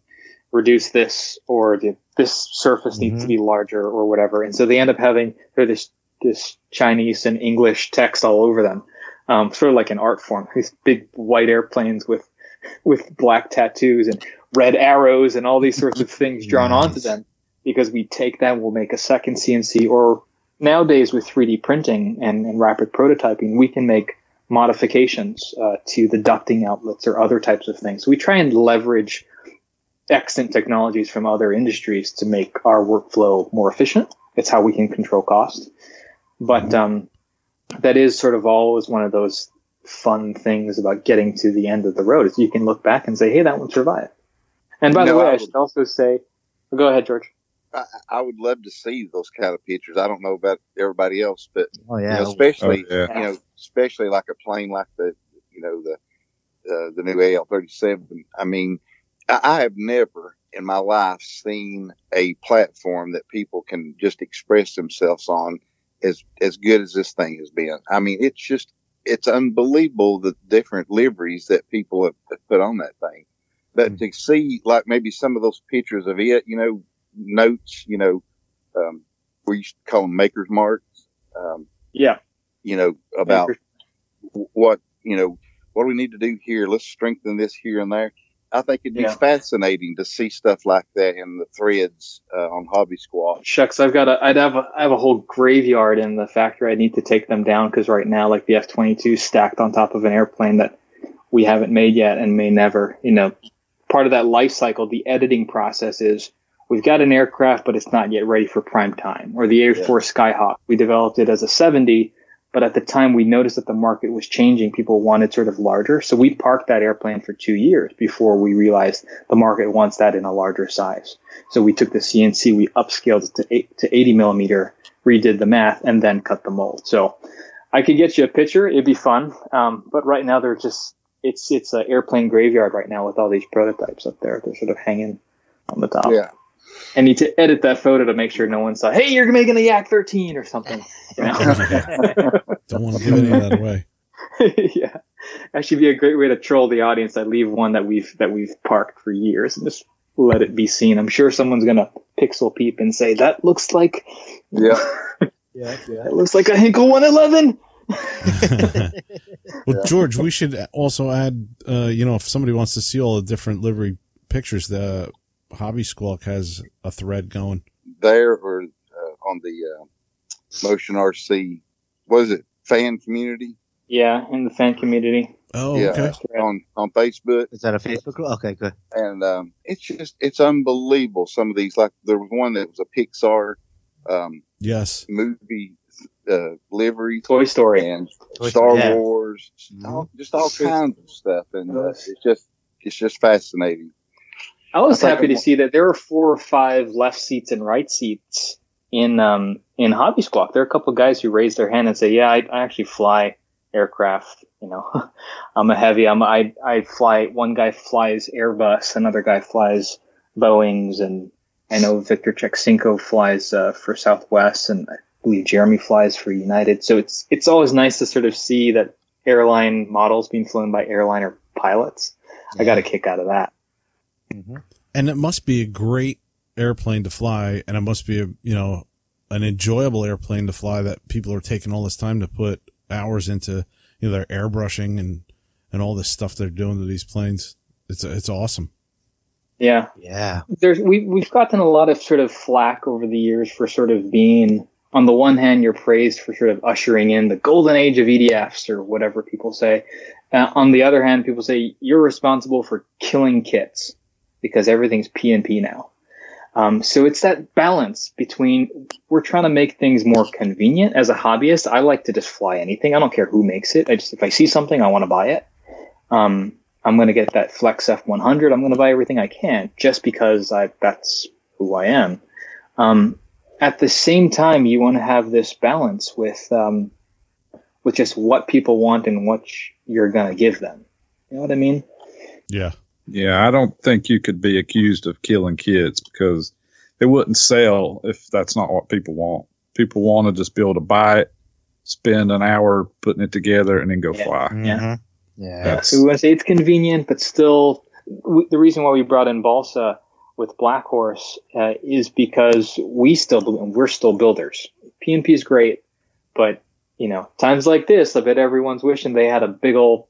reduce this or the, this surface needs to be larger or whatever. And so they end up having they're this this Chinese and English text all over them, um, sort of like an art form. These big white airplanes with with black tattoos and red arrows and all these sorts of things drawn onto them because we take that we'll make a second CNC or nowadays with 3D printing and, and rapid prototyping we can make modifications uh, to the ducting outlets or other types of things. So we try and leverage extant technologies from other industries to make our workflow more efficient. It's how we can control cost. But um, that is sort of always one of those fun things about getting to the end of the road is you can look back and say, hey, that one survived. And by the way, I should also say, go ahead, George. I, I would love to see those kind of pictures. I don't know about everybody else, but Oh you know, especially Oh, yeah. you know, especially like a plane like the you know the uh, the new AL thirty seven. I mean, I, I have never in my life seen a platform that people can just express themselves on as as good as this thing has been. I mean, it's just it's unbelievable the different liveries that people have, have put on that thing. But to see like maybe some of those pictures of it, you know, notes, you know, um, we used to call them makers marks. Um, Yeah. you know, about what, you know, what do we need to do here? Let's strengthen this here and there. I think it'd be Yeah. fascinating to see stuff like that in the threads uh, on Hobby Squawk. Shucks, I've got a, I'd have a, I have a whole graveyard in the factory. I need to take them down because right now, like the F twenty two stacked on top of an airplane that we haven't made yet and may never. You know, part of that life cycle, the editing process is we've got an aircraft, but it's not yet ready for prime time. Or the Air Yeah. Force Skyhawk, we developed it as a seventy, but at the time we noticed that the market was changing. People wanted sort of larger, so we parked that airplane for two years before we realized the market wants that in a larger size. So we took the CNC, we upscaled it to eight, to 80 millimeter, redid the math, and then cut the mold. So I could get you a picture; it'd be fun. Um, but right now they're just it's it's an airplane graveyard right now with all these prototypes up there. They're sort of hanging on the top. Yeah. I need to edit that photo to make sure no one saw. Hey, you're making a Yak 13 or something. You *laughs* know? Don't want to give any of that away. *laughs* yeah, actually, be a great way to troll the audience. I leave one that we've that we've parked for years and just let it be seen. I'm sure someone's gonna pixel peep and say that looks like Yeah. Yeah. *laughs* Yeah. that looks like a Heinkel 111. well, George, we should also add, uh, you know, if somebody wants to see all the different livery pictures, the Hobby Squawk has a thread going. There or uh, on the uh, Motion RC, was it? Fan community Yeah, in the fan community. Oh, Yeah. okay. on on Facebook. Is that a Facebook group? Okay, good. and um, it's just it's unbelievable. Some of these, like there was one that was a Pixar um, Yes. movie uh, livery Toy Story. and Toy Star Story, yeah. Wars, Mhm. all, just all kinds of stuff, and uh, it's just it's just fascinating. I was happy to see that there were four or five left seats and right seats in um, in Hobby Squawk. There are a couple of guys who raised their hand and say, "Yeah, I, I actually fly aircraft. You know, *laughs* I'm a heavy. I'm I I fly. One guy flies Airbus, another guy flies Boeing's, and I know Victor Cheksinko flies uh, for Southwest, and I believe Jeremy flies for United. So it's it's always nice to sort of see that airline models being flown by airliner pilots. I got a kick out of that. And it must be a great airplane to fly and it must be a you know an enjoyable airplane to fly that people are taking all this time to put hours into you know their airbrushing and and all this stuff they're doing to these planes. It's it's awesome. Yeah, Yeah. there's we we've gotten a lot of sort of flack over the years for sort of being on the one hand you're praised for sort of ushering in the golden age of EDFs or whatever people say. Uh, on the other hand, people say you're responsible for killing kits because everything's PNP now. Um, so it's that balance between we're trying to make things more convenient. As a hobbyist, I like to just fly anything. I don't care who makes it. I just if I see something, I want to buy it. Um, I'm going to get that Flex F100. I'm going to buy everything I can just because I, that's who I am. Um, at the same time, you want to have this balance with um, with just what people want and what you're going to give them. You know what I mean? yeah Yeah, I don't think you could be accused of killing kids because they wouldn't sell if that's not what people want. People want to just be able to buy it, spend an hour putting it together, and then go Yeah. fly. Yeah. That's So we want to say it's convenient, but still, w- the reason why we brought in Balsa with Black Horse uh, is because we still we're still builders. PNP is great, but you know, times like this, I bet everyone's wishing they had a big old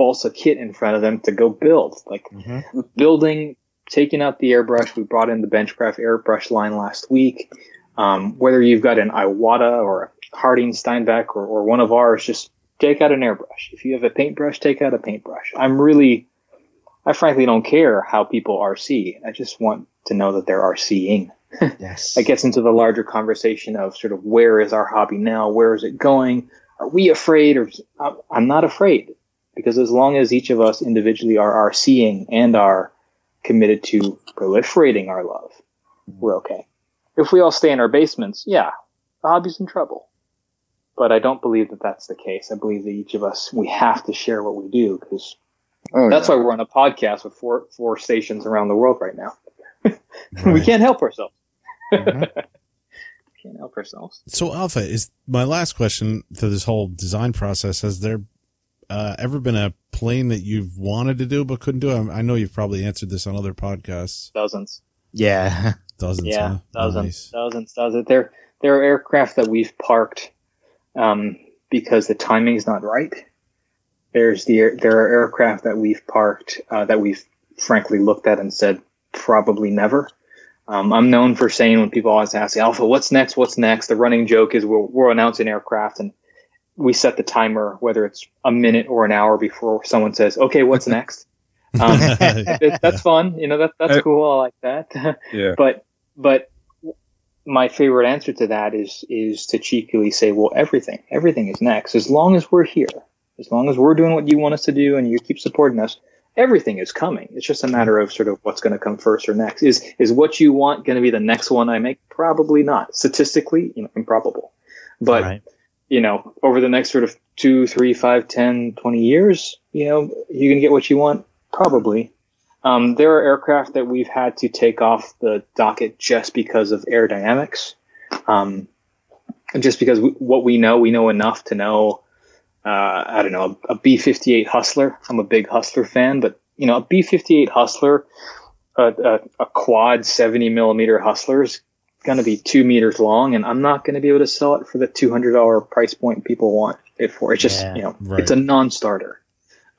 Balsa kit in front of them to go build. Like Mhm. building, taking out the airbrush. We brought in the Benchcraft airbrush line last week. Um, whether you've got an Iwata or a Harder & Steenbeck or, or one of ours, just take out an airbrush. If you have a paintbrush, take out a paintbrush. I'm really, I frankly don't care how people RC. I just want to know that they're RCing. *laughs* Yes. That gets into the larger conversation of sort of where is our hobby now? Where is it going? Are we afraid? Or I'm not afraid because as long as each of us individually are seeing and are committed to proliferating our love, we're okay. If we all stay in our basements, yeah, the hobby's in trouble. But I don't believe that that's the case. I believe that each of us, we have to share what we do because Oh, that's yeah. why we're on a podcast with four, four stations around the world right now. *laughs* we can't help ourselves. Mhm. *laughs* Can't help ourselves. so alpha is my last question to this whole design process has there uh, ever been a plane that you've wanted to do but couldn't do I, I know you've probably answered this on other podcasts Dozens. Yeah. *laughs* dozens yeah, huh? dozens, Nice. dozens, dozens. There, there are aircraft that we've parked um, because the timing is not right. There's the there are aircraft that we've parked uh, that we've frankly looked at and said probably never. Um, I'm known for saying when people always ask Alpha, "What's next? What's next?" The running joke is we'll, we'll announce an aircraft and we set the timer, whether it's a minute or an hour before someone says, "Okay, what's *laughs* next?" Um, *laughs* it, that's fun. You know, that that's Uh, cool. I like that. *laughs* Yeah. but but my favorite answer to that is is to cheekily say, well, everything, everything is next. As long as we're here, as long as we're doing what you want us to do, and you keep supporting us, everything is coming. It's just a matter of sort of what's going to come first or next. Is is what you want going to be the next one I make? Probably not. Statistically, you know, improbable. But right. You know, over the next sort of two, three, five, ten, twenty years, you know, you can get what you want? Probably. Um, there are aircraft that we've had to take off the docket just because of aerodynamics. Um, just because we, what we know, we know enough to know, uh, I don't know, a, a B-58 Hustler. I'm a big Hustler fan, but you know, a B-58 Hustler, a, a, a quad 70 millimeter Hustler is going to be two meters long, and I'm not going to be able to sell it for the $200 price point people want it for. It's just, Yeah, you know, right. it's a non-starter.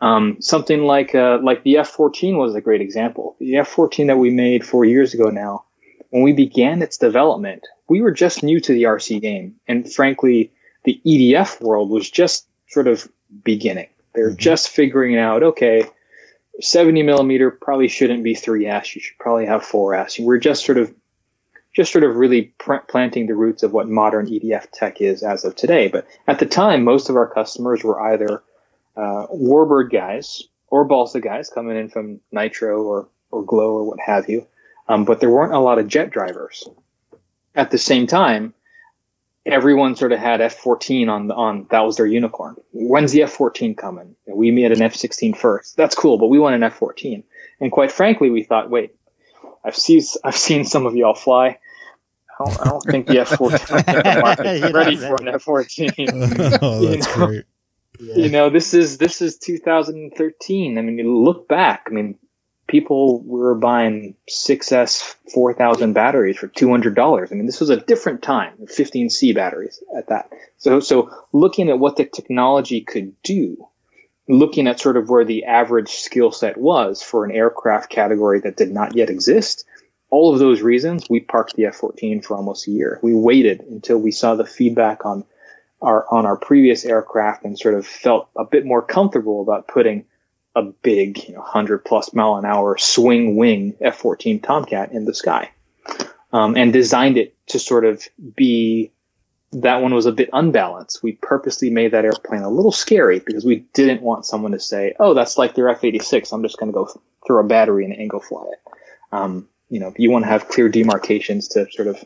Um, something like uh, like the F-14 was a great example. The F-14 that we made four years ago now, when we began its development, we were just new to the RC game, and frankly, the EDF world was just sort of beginning. They're Mhm. just figuring out, okay, 70 millimeter probably shouldn't be 3S. You should probably have 4S. We're just sort of just sort of really pr- planting the roots of what modern EDF tech is as of today. But at the time, most of our customers were either uh, Warbird guys or Balsa guys coming in from Nitro or or glow or what have you. Um, but there weren't a lot of jet drivers. At the same time, everyone sort of had F-14 on on that was their unicorn. When's the F-14 coming? We made an F-16 first. That's cool, but we want an F-14. And quite frankly, we thought, wait, I've seen I've seen some of y'all fly. I don't, I don't think the F-14 is *laughs* *laughs* ready for an F-14. *laughs* oh, that's You know? great. you know this is this is 2013 i mean you look back i mean people were buying 6s 4000 batteries for $200 i mean this was a different time 15c batteries at that so so looking at what the technology could do looking at sort of where the average skill set was for an aircraft category that did not yet exist all of those reasons we parked the f-14 for almost a year we waited until we saw the feedback on our on our previous aircraft and sort of felt a bit more comfortable about putting a big, you know, 100 plus mile an hour swing wing F-14 Tomcat in the sky, um, and designed it to sort of be. That one was a bit unbalanced. We purposely made that airplane a little scary because we didn't want someone to say, "Oh, that's like their F-86. I'm just going to go throw a battery and angle fly it." Um, you know, you want to have clear demarcations to sort of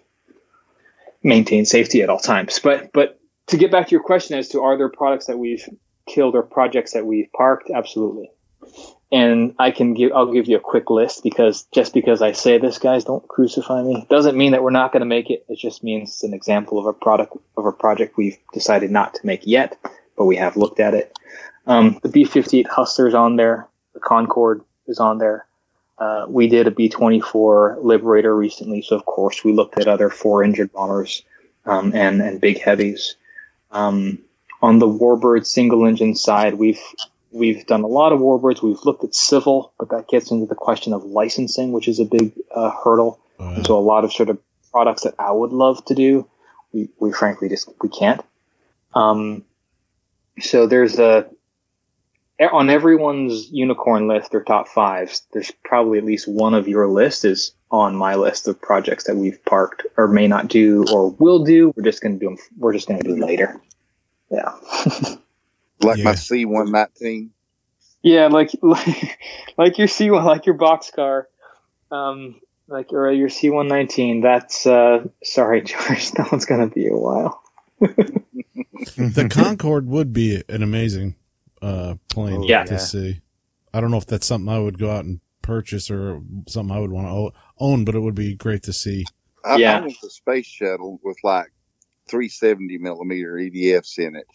maintain safety at all times. But but to get back to your question as to are there products that we've killed or projects that we've parked absolutely and i can give i'll give you a quick list because just because i say this guys don't crucify me doesn't mean that we're not going to make it. It just means it's an example of a product of a project we've decided not to make yet but we have looked at it. Um, the b-58 hustler's on there the concorde is on there. Uh, we did a b-24 liberator recently so of course we looked at other four engine bombers um, and and big heavies. Um, on the Warbird single engine side, we've we've done a lot of Warbirds. We've looked at civil, but that gets into the question of licensing, which is a big uh, hurdle. And so a lot of sort of products that I would love to do, we, we frankly just we can't. Um, so there's a on everyone's unicorn list or top fives. There's probably at least one of your list is on my list of projects that we've parked or may not do or will do. We're just going to do them. We're just going to do later. Yeah. *laughs* Like my Yeah. C one nineteen. Yeah, like like *laughs* like your C one, like your box car, um, like or your C one nineteen. That's uh, sorry, *laughs* George. That one's gonna be a while. *laughs* the Concorde would be an amazing uh, plane Yeah. to see. I don't know if that's something I would go out and purchase or something I would want to own, but it would be great to see. I, Yeah. I want the space shuttle with like 370 millimeter EDFs in it.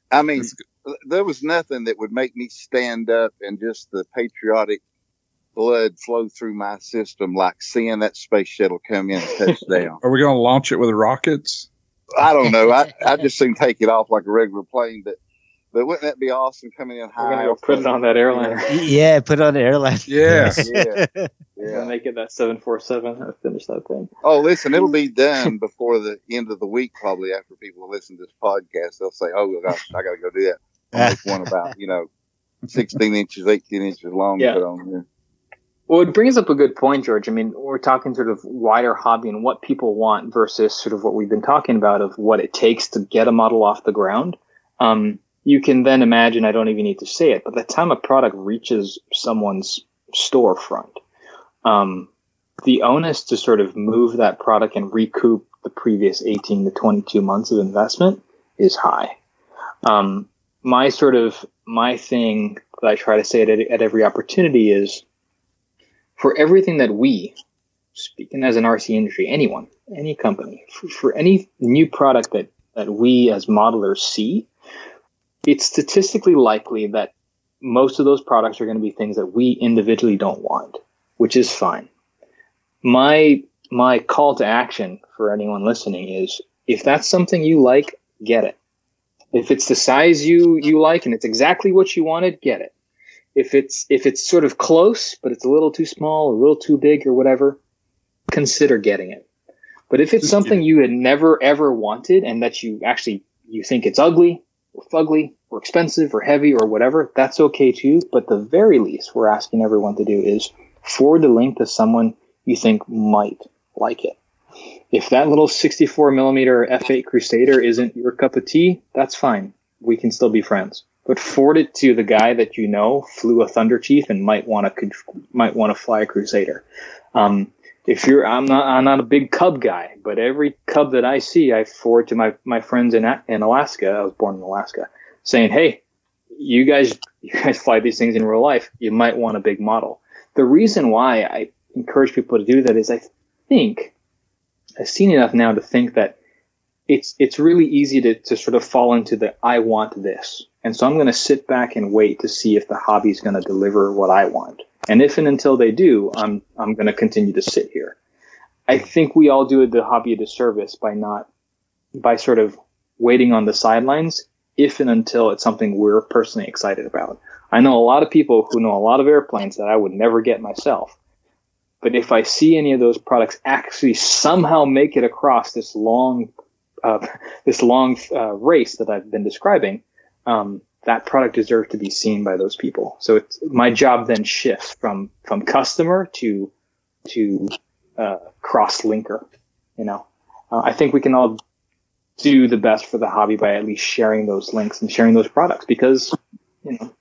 *laughs* *laughs* I mean, there was nothing that would make me stand up and just the patriotic blood flow through my system like seeing that space shuttle come in and touch *laughs* down. Are we going to launch it with rockets? I don't know. I, I just soon take it off like a regular plane, but but wouldn't that be awesome coming in high? We're gonna go put it on that airliner. *laughs* *laughs* yeah, put on the airline. Yes. *laughs* Yeah, We're yeah. gonna make it that seven four seven and finish that thing. Oh, listen, it'll be done before the end of the week, probably after people listen to this podcast. They'll say, "Oh, I got, I got to go do that." I'll make one about you know, sixteen inches, eighteen inches long. Yeah. Put on there. Well, it brings up a good point, George. I mean, we're talking sort of wider hobby and what people want versus sort of what we've been talking about of what it takes to get a model off the ground. Um, you can then imagine, I don't even need to say it, but the time a product reaches someone's storefront, um, the onus to sort of move that product and recoup the previous 18 to 22 months of investment is high. Um, my sort of, my thing that I try to say at, at every opportunity is, for everything that we, speaking as an RC industry, anyone, any company, for, for any new product that, that we as modelers see, it's statistically likely that most of those products are going to be things that we individually don't want, which is fine. My my call to action for anyone listening is if that's something you like, get it. If it's the size you you like and it's exactly what you wanted, get it if it's if it's sort of close but it's a little too small a little too big or whatever consider getting it but if it's something you had never ever wanted and that you actually you think it's ugly or fugly or expensive or heavy or whatever that's okay too. But the very least we're asking everyone to do is forward the link to someone you think might like it. If that little 64 millimeter f8 crusader isn't your cup of tea that's fine. We can still be friends. But forward it to the guy that you know flew a Thunderchief and might want to might want to fly a Crusader. Um, if you're, I'm not, I'm not a big Cub guy, but every Cub that I see, I forward to my my friends in in Alaska. I was born in Alaska, saying, "Hey, you guys, you guys fly these things in real life. You might want a big model." The reason why I encourage people to do that is I think I've seen enough now to think that it's it's really easy to, to sort of fall into the I want this. And so I'm going to sit back and wait to see if the hobby is going to deliver what I want. And if and until they do, I'm I'm going to continue to sit here. I think we all do the hobby a disservice by not by sort of waiting on the sidelines if and until it's something we're personally excited about. I know a lot of people who know a lot of airplanes that I would never get myself. But if I see any of those products actually somehow make it across this long uh, *laughs* this long uh, race that I've been describing, um, that product deserves to be seen by those people. So it's my job then shifts from from customer to to uh, cross linker. You know, uh, I think we can all do the best for the hobby by at least sharing those links and sharing those products because you know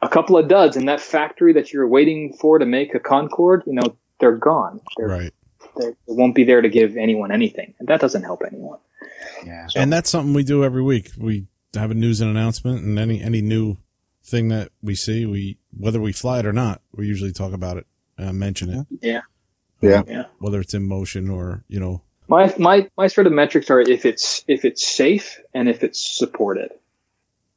a couple of duds in that factory that you're waiting for to make a Concorde, you know, they're gone. They're, right. They won't be there to give anyone anything, and that doesn't help anyone. Yeah. And that's something we do every week. We have a news and announcement, and any any new thing that we see, we whether we fly it or not, we usually talk about it, uh, mention it. Yeah. Yeah. Yeah. Whether it's in motion or you know. My my my sort of metrics are if it's if it's safe and if it's supported,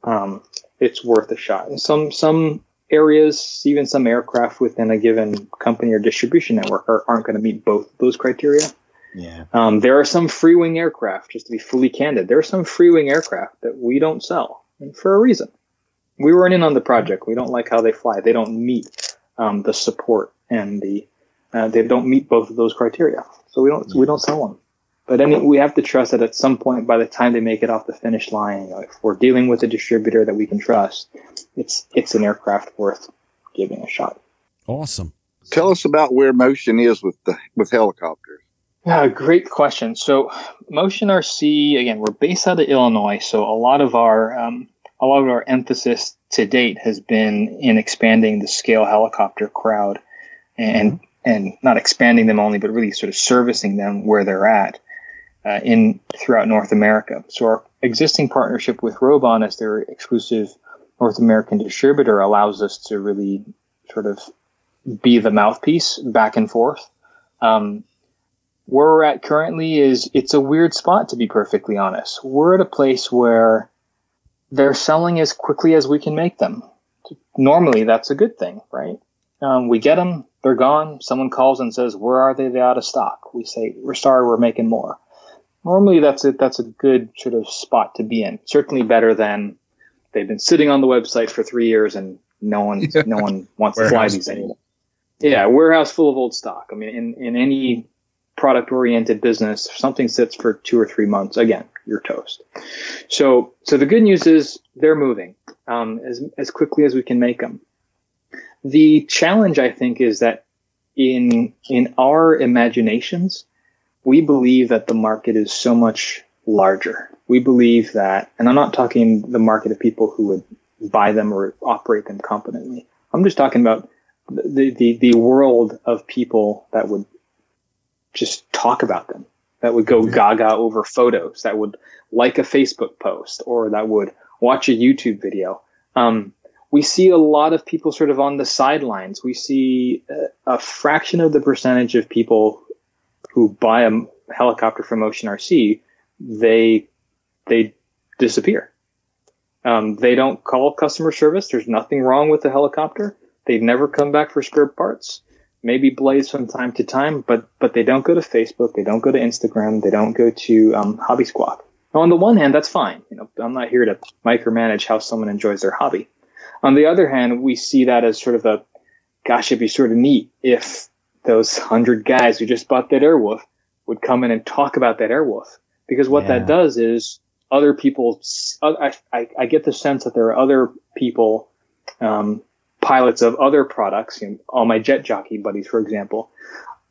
um, it's worth a shot. And some some areas, even some aircraft within a given company or distribution network, are, aren't going to meet both those criteria. Yeah. Um, there are some Freewing aircraft, just to be fully candid, there are some Freewing aircraft that we don't sell and for a reason. We weren't in on the project. We don't like how they fly. They don't meet um, the support and the uh, they don't meet both of those criteria. So we don't we don't sell them. But I mean, we have to trust that at some point, by the time they make it off the finish line, you know, if we're dealing with a distributor that we can trust, it's it's an aircraft worth giving a shot. Awesome. Tell us about where motion is with the with helicopters. Yeah, great question. So, Motion RC again, we're based out of Illinois, so a lot of our um, a lot of our emphasis to date has been in expanding the scale helicopter crowd, and and not expanding them only, but really sort of servicing them where they're at uh, in throughout North America. So our existing partnership with Roban as their exclusive North American distributor allows us to really sort of be the mouthpiece back and forth. Um, where we're at currently is it's a weird spot to be perfectly honest. We're at a place where they're selling as quickly as we can make them. Normally, that's a good thing, right? Um, we get them, they're gone. Someone calls and says, "Where are they? They're out of stock." We say, "We're sorry, we're making more." Normally, that's a that's a good sort of spot to be in. Certainly better than they've been sitting on the website for three years and no one *laughs* no one wants to fly these anymore. Yeah, warehouse full of old stock. I mean, in in any product oriented business, if something sits for two or three months, again, you're toast. So, so the good news is they're moving um, as as quickly as we can make them. The challenge, I think, is that in in our imaginations, we believe that the market is so much larger. We believe that, and I'm not talking the market of people who would buy them or operate them competently. I'm just talking about the, the, the world of people that would just talk about them, that would go gaga over photos, that would like a Facebook post, or that would watch a YouTube video. Um, we see a lot of people sort of on the sidelines. We see a, a fraction of the percentage of people who buy a helicopter from Motion RC, they they disappear. Um, they don't call customer service. There's nothing wrong with the helicopter. They never come back for spare parts. Maybe Blaze from time to time, but but they don't go to Facebook. They don't go to Instagram. They don't go to um, Hobby Squawk. Now, on the one hand, that's fine. You know, I'm not here to micromanage how someone enjoys their hobby. On the other hand, we see that as sort of a, gosh, it'd be sort of neat if those hundred guys who just bought that Airwolf would come in and talk about that Airwolf. Because what Yeah. that does is other people, I, I, I get the sense that there are other people, um, pilots of other products, you know, all my jet jockey buddies, for example.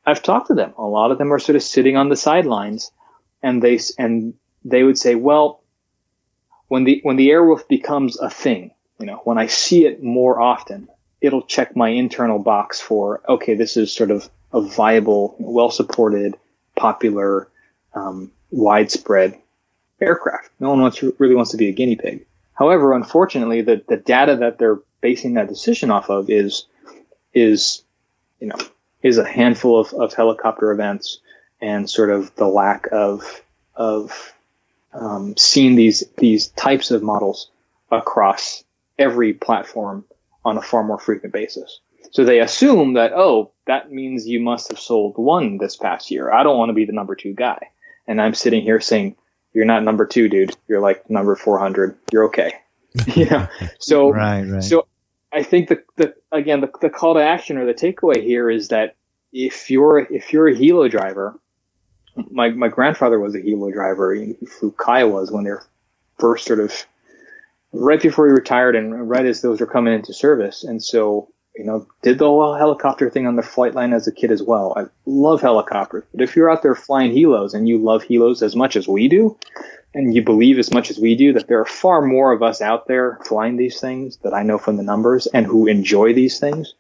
I've talked to them. A lot of them are sort of sitting on the sidelines and they, and they would say, well, when the when the Airwolf becomes a thing, you know, when I see it more often, it'll check my internal box for okay, this is sort of a viable, well supported, popular, um, widespread aircraft. No one wants really wants to be a guinea pig. However, unfortunately, the, the data that they're basing that decision off of is is you know is a handful of, of helicopter events and sort of the lack of of um, seeing these these types of models across every platform on a far more frequent basis. So they assume that oh that means you must have sold one this past year. I don't want to be the number two guy, and I'm sitting here saying you're not number two, dude. You're like number 400. You're okay. *laughs* yeah. So *laughs* Right, right. so I think the, the again the, the call to action or the takeaway here is that if you're if you're a helo driver, my my grandfather was a helo driver. He flew Kiowas when they're first sort of right before he retired and right as those were coming into service. And so you know did the whole helicopter thing on the flight line as a kid as well. I love helicopters, but if you're out there flying helos and you love helos as much as we do, and you believe as much as we do that there are far more of us out there flying these things that I know from the numbers and who enjoy these things,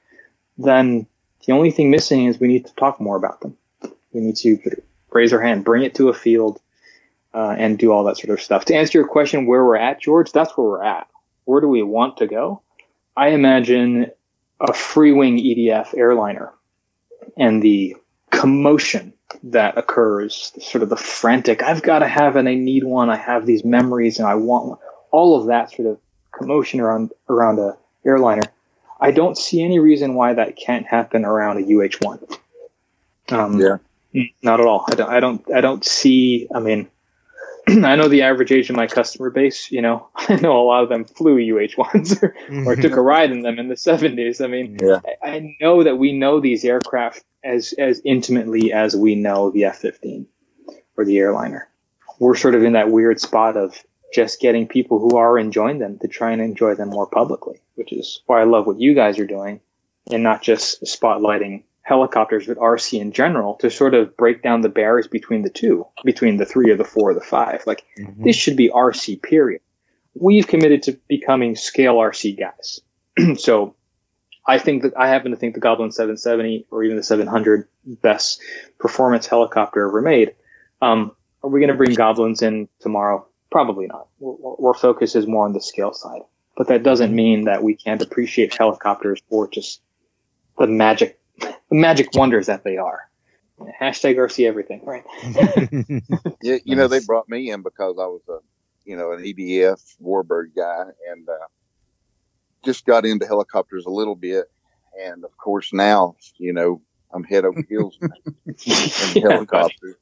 then the only thing missing is we need to talk more about them. We need to raise our hand, bring it to a field, uh, and do all that sort of stuff. To answer your question, where we're at, George, that's where we're at. Where do we want to go? I imagine a Freewing EDF airliner and the commotion that occurs, sort of the frantic, I've got to have and I need one, I have these memories and I want one, all of that sort of commotion around around a airliner. I don't see any reason why that can't happen around a UH1. Um, Yeah. Not at all. I don't. I don't. I don't see. I mean, *clears throat* I know the average age of my customer base. You know, *laughs* I know a lot of them flew UH1s *laughs* or, mm-hmm. or took a ride in them in the 70s. I mean, Yeah. I, I know that we know these aircraft as as intimately as we know the F-15 or the airliner. We're sort of in that weird spot of just getting people who are enjoying them to try and enjoy them more publicly, which is why I love what you guys are doing, and not just spotlighting helicopters, but RC in general, to sort of break down the barriers between the two, between the three or the four or the five. Like this should be RC period. We've committed to becoming scale RC guys. *clears throat* so I think that I happen to think the Goblin 770 or even the 700 best performance helicopter ever made. Um, are we going to bring Goblins in tomorrow? Probably not. Our our focus is more on the scale side, but that doesn't mean that we can't appreciate helicopters for just the magic, the magic wonders that they are. Hashtag RC everything, right? *laughs* Yeah, you know, they brought me in because I was a, you know, an EDF Warbird guy and uh, just got into helicopters a little bit. And of course, now, you know, I'm head over heels in *laughs* Yeah, helicopters.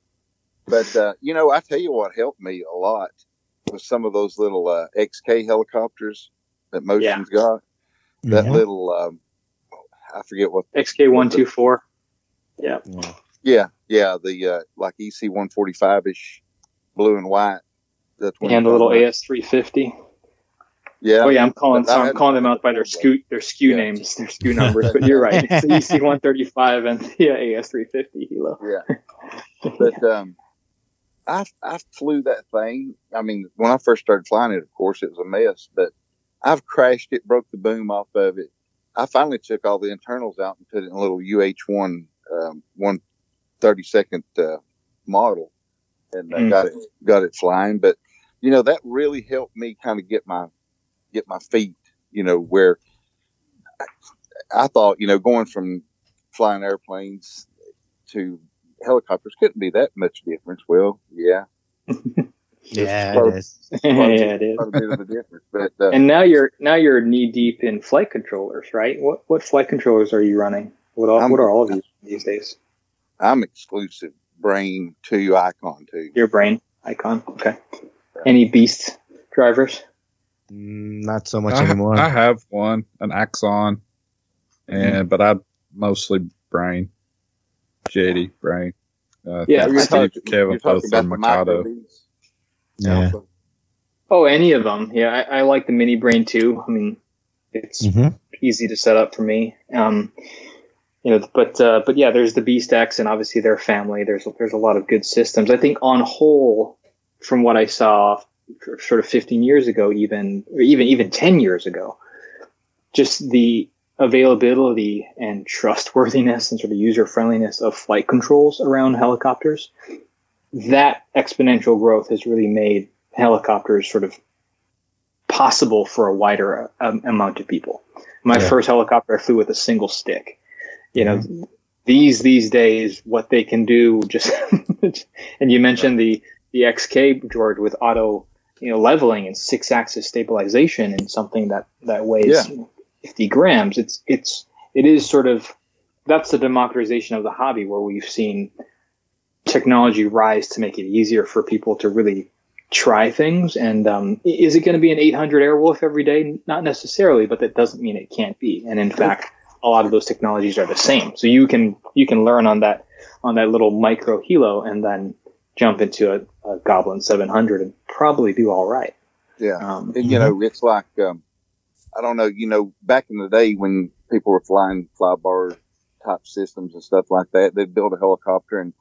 But, uh, you know, I tell you what helped me a lot was some of those little uh, XK helicopters that Motion's got. That Mhm. little, um, I forget what XK124. Yeah. Yeah, yeah, the uh, like EC one forty five ish, blue and white. That's And the little. AS350. Yeah, Oh yeah, I'm calling. So I'm had- calling them out by their SKU their SKU Yeah. names, their SKU numbers. But you're right. It's the EC135 *laughs* and the AS350 helo. yeah. But *laughs* um, I I flew that thing. I mean, when I first started flying it, of course, it was a mess. But I've crashed it, broke the boom off of it. I finally took all the internals out and put it in a little UH one um, one thirty second uh, model, and uh, Mm. got it got it flying. But you know that really helped me kind of get my get my feet. You know where I, I thought you know going from flying airplanes to helicopters couldn't be that much difference. Well, yeah, *laughs* yeah, Well, it is. yeah, it is. quite a bit of a difference. But uh, And now you're now you're knee deep in flight controllers, right? What what flight controllers are you running? What all, I'm- what are all of you these days? I'm exclusive brain two icon two. Your brain icon. Okay. Any beast drivers? Mm, Not so much I, anymore. I have one, an Axon, and but I mostly brain, JD brain. Uh, Yeah, thanks you're talking- Kevin You're talking on about the Mikado. micro Bs. Yeah. Oh, any of them. Yeah, I, I like the mini brain too. I mean, it's Mhm. easy to set up for me. Um, you know, but uh, but yeah, there's the Beast X, and obviously their family. There's there's a lot of good systems. I think on whole, from what I saw, sort of 15 years ago, even or even even 10 years ago, just the availability and trustworthiness and sort of user friendliness of flight controls around helicopters, that exponential growth has really made helicopters sort of possible for a wider um, amount of people. My Yeah. first helicopter I flew with a single stick. You know, these these days what they can do just *laughs* and you mentioned the the XK George with auto you know leveling and six axis stabilization and something that that weighs 50 grams it's it's it is sort of that's the democratization of the hobby where we've seen technology rise to make it easier for people to really try things? And um, is it going to be an 800 airwolf every day? Not necessarily but that doesn't mean it can't be. And in fact a lot of those technologies are the same. So you can you can learn on that on that little micro helo and then jump into a, a goblin 700 and probably do all right. Yeah. um, And, you know, it's like, um, I don't know, you know, back in the day when people were flying fly bar type systems and stuff like that, they'd build a helicopter and,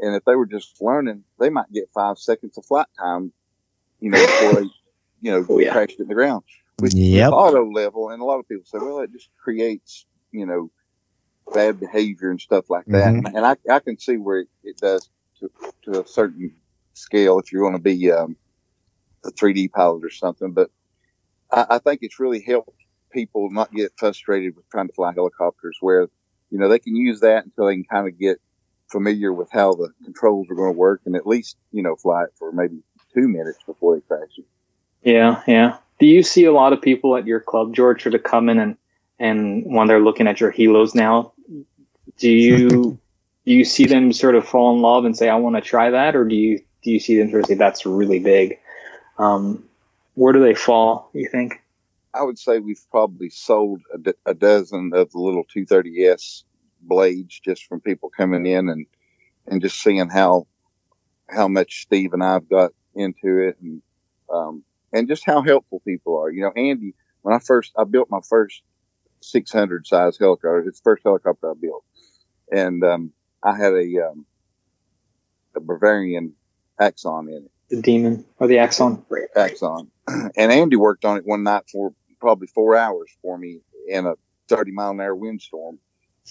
and if they were just learning, they might get five seconds of flight time, you know, before they, *laughs* you know, Oh, yeah. crashed in the ground. With, Yep. with auto level, and a lot of people say, well, it just creates, you know, bad behavior and stuff like that. Mhm. And I, I can see where it, it does to, to a certain scale if you're going to be um, a 3D pilot or something. But I, I think it's really helped people not get frustrated with trying to fly helicopters where, you know, they can use that until they can kind of get familiar with how the controls are going to work and at least, you know, fly it for maybe two minutes before they crash it. Yeah, yeah. Do you see a lot of people at your club, George, sort of come in and and when they're looking at your helos now, do you *laughs* do you see them sort of fall in love and say, "I want to try that," or do you do you see them sort of say, "That's really big"? Um, where do they fall? You think? I would say we've probably sold a, a dozen of the little 230s blades just from people coming in and, and just seeing how, how much Steve and I've got into it and, um, and just how helpful people are. You know, Andy, when I first, I built my first 600 size helicopter. It's the first helicopter I built. And, um, I had a, um, a Bavarian Axon in it. The demon or the axon? Axon. *clears throat* And Andy worked on it one night for probably four hours for me in a 30 mile an hour windstorm,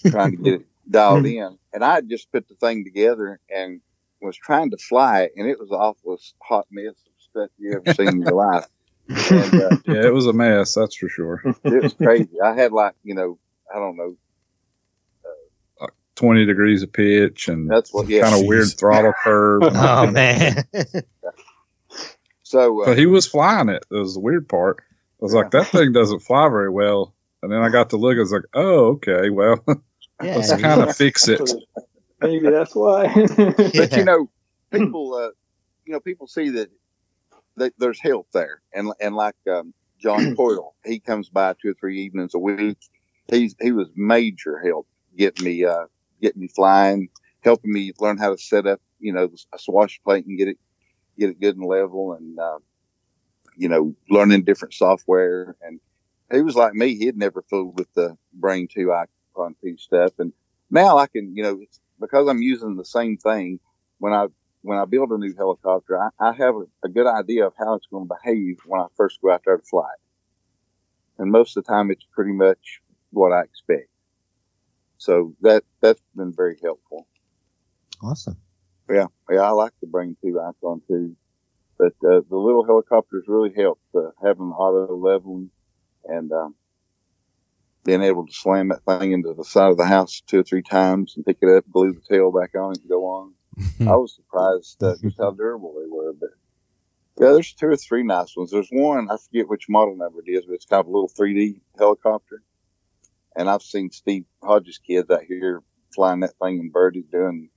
trying to get it dialed in. And I had just put the thing together and was trying to fly it, and it was the awfulest hot mess of stuff you ever seen in your life. And uh, *laughs* Yeah, it was a mess, that's for sure. it was crazy. I had like, you know, I don't know. 20 degrees of pitch and That's what, yeah. kind of weird *laughs* throttle curve. *laughs* Oh man. So, uh, But he was flying it. That was the weird part. I was like, that thing doesn't fly very well. And then I got to look. I was like, oh, okay. Well, yeah. let's kind of fix it. Maybe that's why. *laughs* but you know, people, uh, you know, people see that, that there's help there, and and like um, John *clears throat* Coyle, he comes by two or three evenings a week. He's he was major help getting me uh, getting me flying, helping me learn how to set up, you know, a swash plate and get it get it good and level, and uh, you know, learning different software. And he was like me; he had never fooled with the Brain Two Icon Two stuff, and now I can, you know, it's because I'm using the same thing when I when I build a new helicopter, I, I have a, a good idea of how it's going to behave when I first go out there to fly it. And most of the time, it's pretty much what I expect. So that that's been very helpful. Awesome. Yeah, yeah, I like to bring Two Icon too, but uh, the little helicopters really help uh, having auto leveling and um, being able to slam that thing into the side of the house two or three times and pick it up, glue the tail back on, and go on. *laughs* I was surprised uh, just how durable they were. But yeah, there's two or three nice ones. There's one I forget which model number it is, but it's kind of a little 3D helicopter. And I've seen Steve Hodges' kids out here flying that thing inverted, doing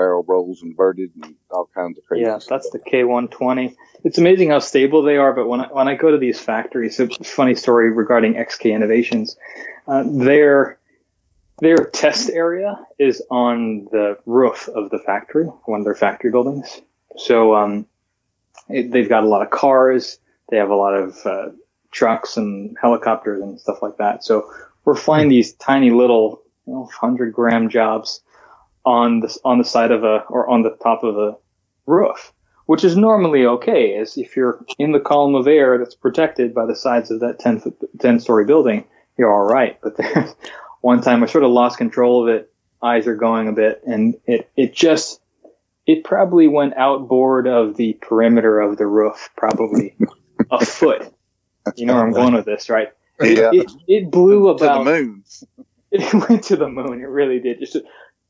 barrel rolls inverted and all kinds of crazy. Yeah, stuff. that's the K120. It's amazing how stable they are. But when I, when I go to these factories, it's a funny story regarding XK Innovations. Uh, their their test area is on the roof of the factory, one of their factory buildings. So um, it, they've got a lot of cars. They have a lot of uh, trucks and helicopters and stuff like that. So we're flying these tiny little, you know, hundred gram jobs on the on the side of a or on the top of a roof which is normally okay. As if you're in the column of air that's protected by the sides of that 10 foot, 10 story building, you're all right. But *laughs* there's one time I sort of lost control of it. Eyes are going a bit, and it it just it probably went outboard of the perimeter of the roof, probably a *laughs* foot. You know where I'm going with this, right? Yeah. It, it blew to the moon. *laughs* it went to the moon. It really did. Just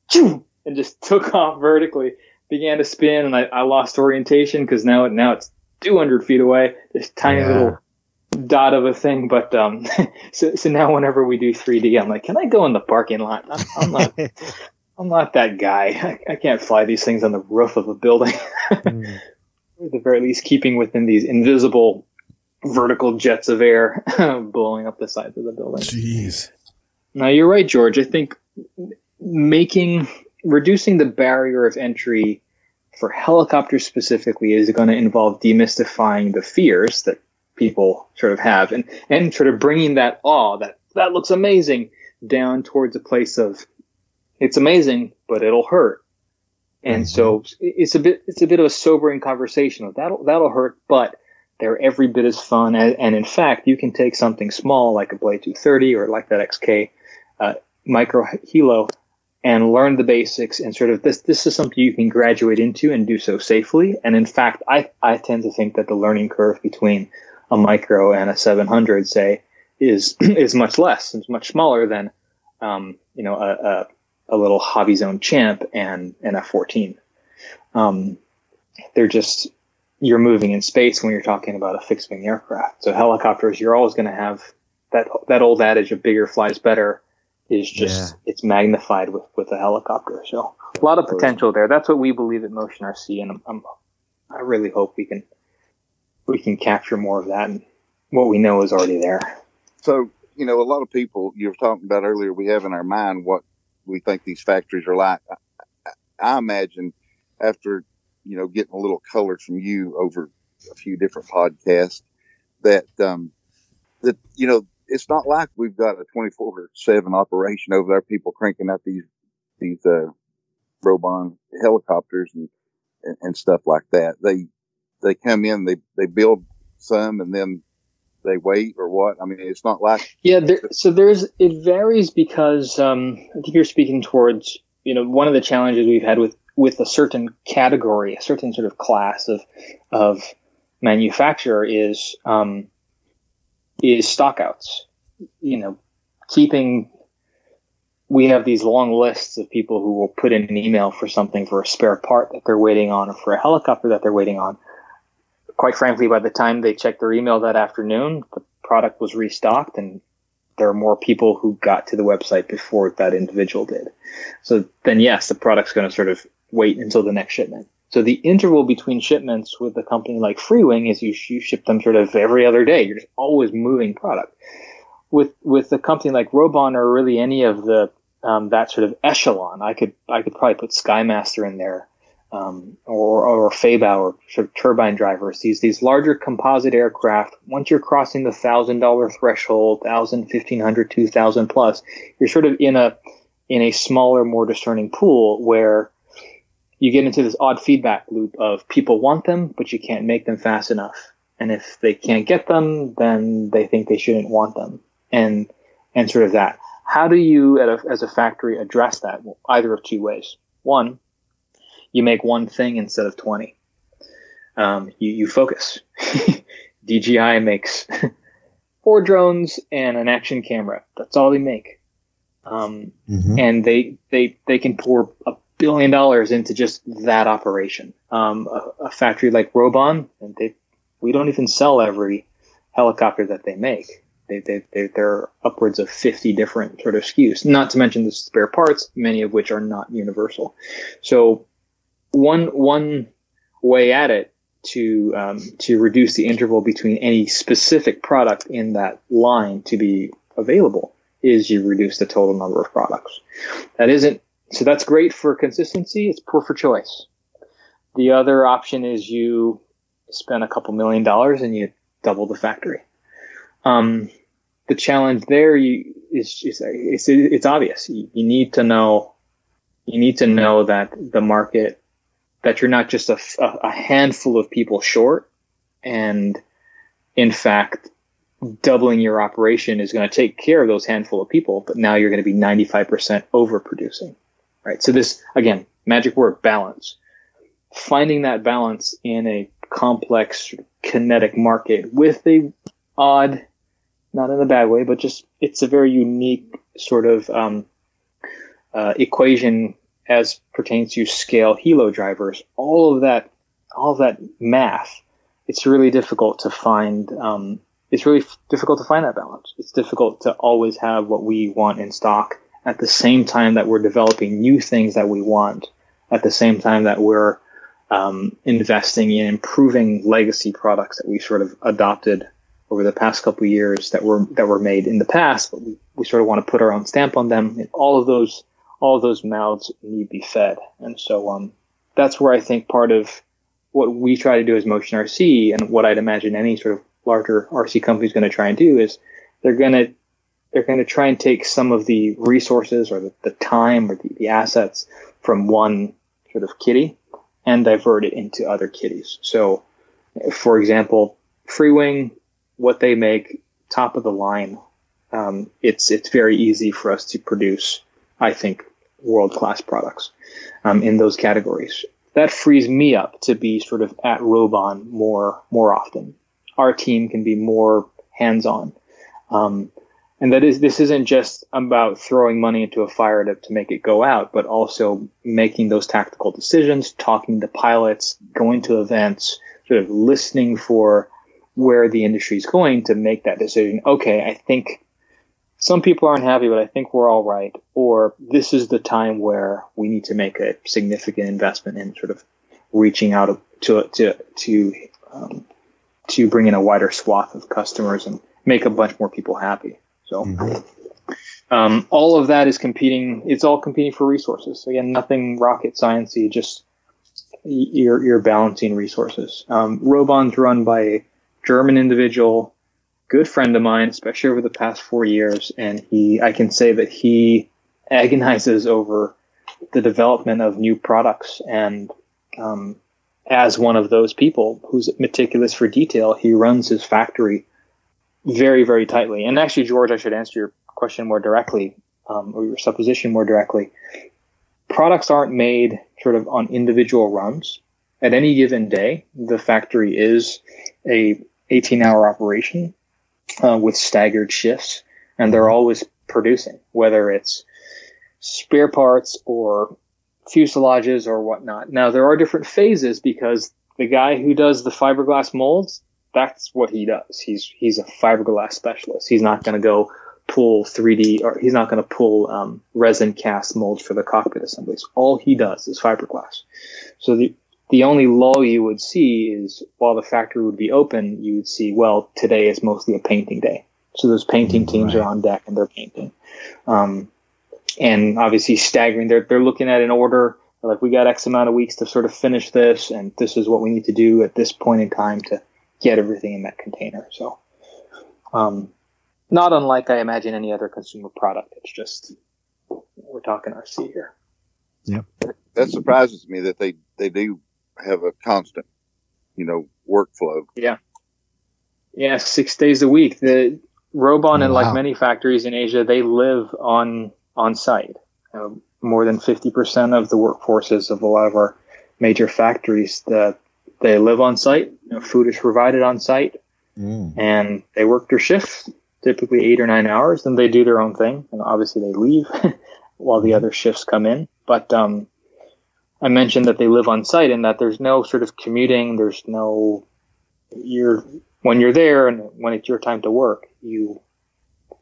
choo, and just *laughs* took off vertically. Began to spin, and I, I lost orientation because now it now it's 200 feet away. This tiny Yeah. little dot of a thing. But um, *laughs* so so now whenever we do 3D, I'm like, can I go in the parking lot? I'm, I'm not. *laughs* I'm not that guy. I, I can't fly these things on the roof of a building. Mm. At the very least, keeping within these invisible vertical jets of air blowing up the sides of the building. Jeez. Now you're right, George. I think making reducing the barrier of entry for helicopters specifically is going to involve demystifying the fears that people sort of have and and sort of bringing that awe that that looks amazing down towards a place of it's amazing but it'll hurt. And so it's a bit it's a bit of a sobering conversation. Of that'll that'll hurt but they're every bit as fun and, and in fact you can take something small like a blade 230 or like that xk uh, micro helo and learn the basics and sort of this this is something you can graduate into and do so safely. And in fact i i tend to think that the learning curve between a micro and a 700 say is *clears throat* is much less it's much smaller than um, you know a, a, a little hobby zone champ and an f14 um, they're just you're moving in space when you're talking about a fixed wing aircraft. So helicopters you're always going to have that that old adage of bigger flies better is just it's magnified with with a helicopter. So a lot of potential there. That's what we believe at motion rc and I'm, I'm i really hope we can we can capture more of that and what we know is already there. So, you know, a lot of people you were talking about earlier, we have in our mind what we think these factories are like. I, I imagine after, you know, getting a little color from you over a few different podcasts that, um, that, you know, it's not like we've got a 24 seven operation over there, people cranking out these, these, uh, Roban helicopters and, and, and stuff like that. They, they come in, they, they build some and then they wait or what? I mean, it's not like Yeah, there, so there's it varies because um, I think you're speaking towards you know one of the challenges we've had with with a certain category, a certain sort of class of of manufacturer is um, is stockouts. You know, keeping we have these long lists of people who will put in an email for something for a spare part that they're waiting on or for a helicopter that they're waiting on. Quite frankly, by the time they check their email that afternoon, the product was restocked and there are more people who got to the website before that individual did. So then, yes, the product's going to sort of wait until the next shipment. So the interval between shipments with a company like Freewing is you, you ship them sort of every other day. You're just always moving product. With with a company like Roban or really any of the um, that sort of echelon, I could I could probably put Skymaster in there, um, or or Feibao or sort of turbine drivers. These these larger composite aircraft. Once you're crossing the thousand dollar threshold, thousand, fifteen hundred, two thousand plus, you're sort of in a in a smaller, more discerning pool where you get into this odd feedback loop of people want them, but you can't make them fast enough. And if they can't get them, then they think they shouldn't want them. And, and sort of that. How do you, at a, as a factory, address that? Well, either of two ways. One, you make one thing instead of 20. Um, you, you focus. *laughs* DJI makes *laughs* four drones and an action camera. That's all they make. Um, Mhm. and they they they can pour a billion dollars into just that operation. Um, a, a factory like Roban, and they we don't even sell every helicopter that they make. They they they they're upwards of fifty different sort of SKUs. Not to mention the spare parts, many of which are not universal. So one one way at it to um, to reduce the interval between any specific product in that line to be available is you reduce the total number of products. That isn't so that's great for consistency. It's poor for choice. The other option is you spend a couple million dollars and you double the factory. Um, the challenge there you, is, is it's, it's obvious. You, you need to know you need to know that the market that you're not just a handful of people short, and in fact, doubling your operation is going to take care of those handful of people, but now you're going to be 95% overproducing, right? So this again, magic word balance. Finding that balance in a complex kinetic market with a odd, not in a bad way, but just it's a very unique sort of um, uh, equation as pertains to scale helo drivers. All of that, all of that math, it's really difficult to find. Um, it's really f- difficult to find that balance. It's difficult to always have what we want in stock at the same time that we're developing new things that we want. At the same time that we're um, investing in improving legacy products that we sort of adopted over the past couple years that were that were made in the past, but we, we sort of want to put our own stamp on them. And all of those all of those mouths need to be fed, and so um, that's where I think part of what we try to do as Motion RC and what I'd imagine any sort of larger RC company is going to try and do is they're going to they're going to try and take some of the resources or the, the time or the, the assets from one sort of kitty and divert it into other kitties. So, for example, Freewing, what they make, top of the line. Um, it's it's very easy for us to produce, I think, world class products um, in those categories. That frees me up to be sort of at Roban more more often. Our team can be more hands on. Um, and that is this isn't just about throwing money into a fire to, to make it go out but also making those tactical decisions talking to pilots going to events sort of listening for where the industry is going to make that decision. Okay i think some people aren't happy but i think we're all right. Or this is the time where we need to make a significant investment in sort of reaching out to to to um, to bring in a wider swath of customers and make a bunch more people happy so um, all of that is competing. It's all competing for resources. Again, nothing rocket sciencey. Just you're you're balancing resources. Um, Roban's run by a German individual, good friend of mine, especially over the past four years, and he I can say that he agonizes over the development of new products and um, as one of those people who's meticulous for detail, he runs his factory very, very tightly. And actually, George, I should answer your question more directly, um, or your supposition more directly. Products aren't made sort of on individual runs. At any given day, the factory is a 18-hour operation uh, with staggered shifts, and they're always producing, whether it's spare parts or fuselages or whatnot. Now, there are different phases because the guy who does the fiberglass molds, that's what he does. He's he's a fiberglass specialist. He's not going to go pull 3D or he's not going to pull um, resin cast molds for the cockpit assemblies. All he does is fiberglass. So the the only lull you would see is while the factory would be open, you would see well today is mostly a painting day. So those painting teams Right. are on deck and they're painting. Um, and obviously staggering. They're they're looking at an order like we got X amount of weeks to sort of finish this, and this is what we need to do at this point in time to get everything in that container. So, um, not unlike I imagine any other consumer product. It's just we're talking RC here. That surprises me that they they do have a constant, you know, workflow. Yeah, Yeah, six days a week. The Roban and like Wow. many factories in Asia, they live on on site. Um, more than fifty percent of the workforces of a lot of our major factories that they live on site. You know, food is provided on site, Mm. and they work their shifts, typically eight or nine hours. Then they do their own thing, and obviously they leave *laughs* while the other shifts come in. But um, I mentioned that they live on site and that there's no sort of commuting. There's no you're when you're there and when it's your time to work, you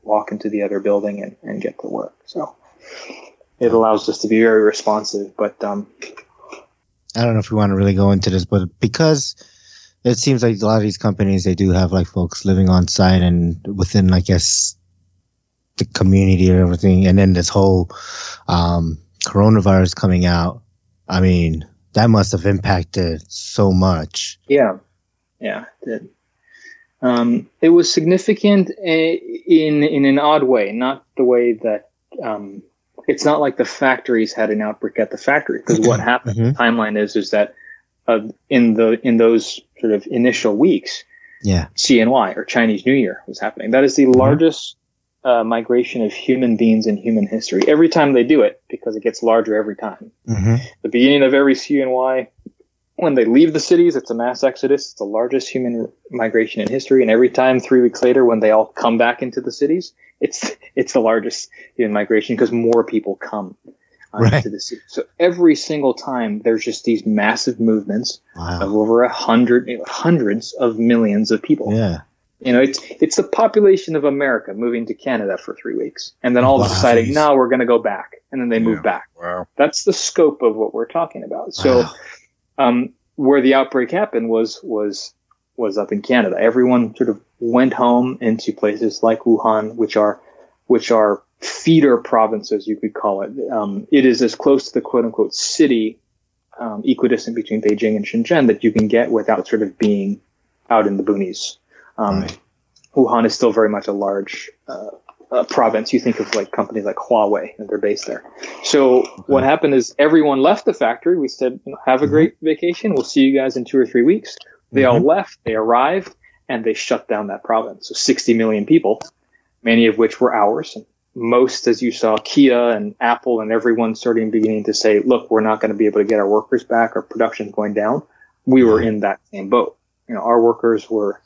walk into the other building and, and get to work. So it allows us to be very responsive. But um, I don't know if we want to really go into this, but because it seems like a lot of these companies they do have like folks living on site and within, I guess, the community or everything, and then this whole um, coronavirus coming out. I mean, that must have impacted so much. Yeah, yeah, it did. Um, it was significant eh, in in an odd way, not the way that um, it's not like the factories had an outbreak at the factory because what happened Mhm. the timeline is is that uh, in the in those sort of initial weeks Yeah. CNY or Chinese New Year was happening. That is the largest uh, migration of human beings in human history. Every time they do it, because it gets larger every time. hmm The beginning of every CNY, when they leave the cities, it's a mass exodus. It's the largest human migration in history. And every time, three weeks later, when they all come back into the cities, it's *laughs* it's the largest human migration because more people come uh, Right. into the city. So every single time, there's just these massive movements Wow. of over a hundred, hundreds of millions of people. Yeah. You know, it's it's the population of America moving to Canada for three weeks, and then all Wow. deciding, no, we're going to go back, and then they move Yeah. back. Wow. That's the scope of what we're talking about. So, Wow. Um, where the outbreak happened was was was up in Canada. Everyone sort of went home into places like Wuhan, which are which are feeder provinces, you could call it. Um, it is as close to the quote unquote city, um, equidistant between Beijing and Shenzhen, that you can get without sort of being out in the boonies. Um, Right. Wuhan is still very much a large uh, uh, province. You think of like companies like Huawei and they're based there. So what happened is everyone left the factory. We said, have a mm-hmm. great vacation. We'll see you guys in two or three weeks. They all mm-hmm. left. They arrived and they shut down that province. So 60 million people, many of which were ours. And most, as you saw, Kia and Apple and everyone starting beginning to say, look, we're not going to be able to get our workers back. Our production's going down. We were mm-hmm. in that same boat. You know, our workers were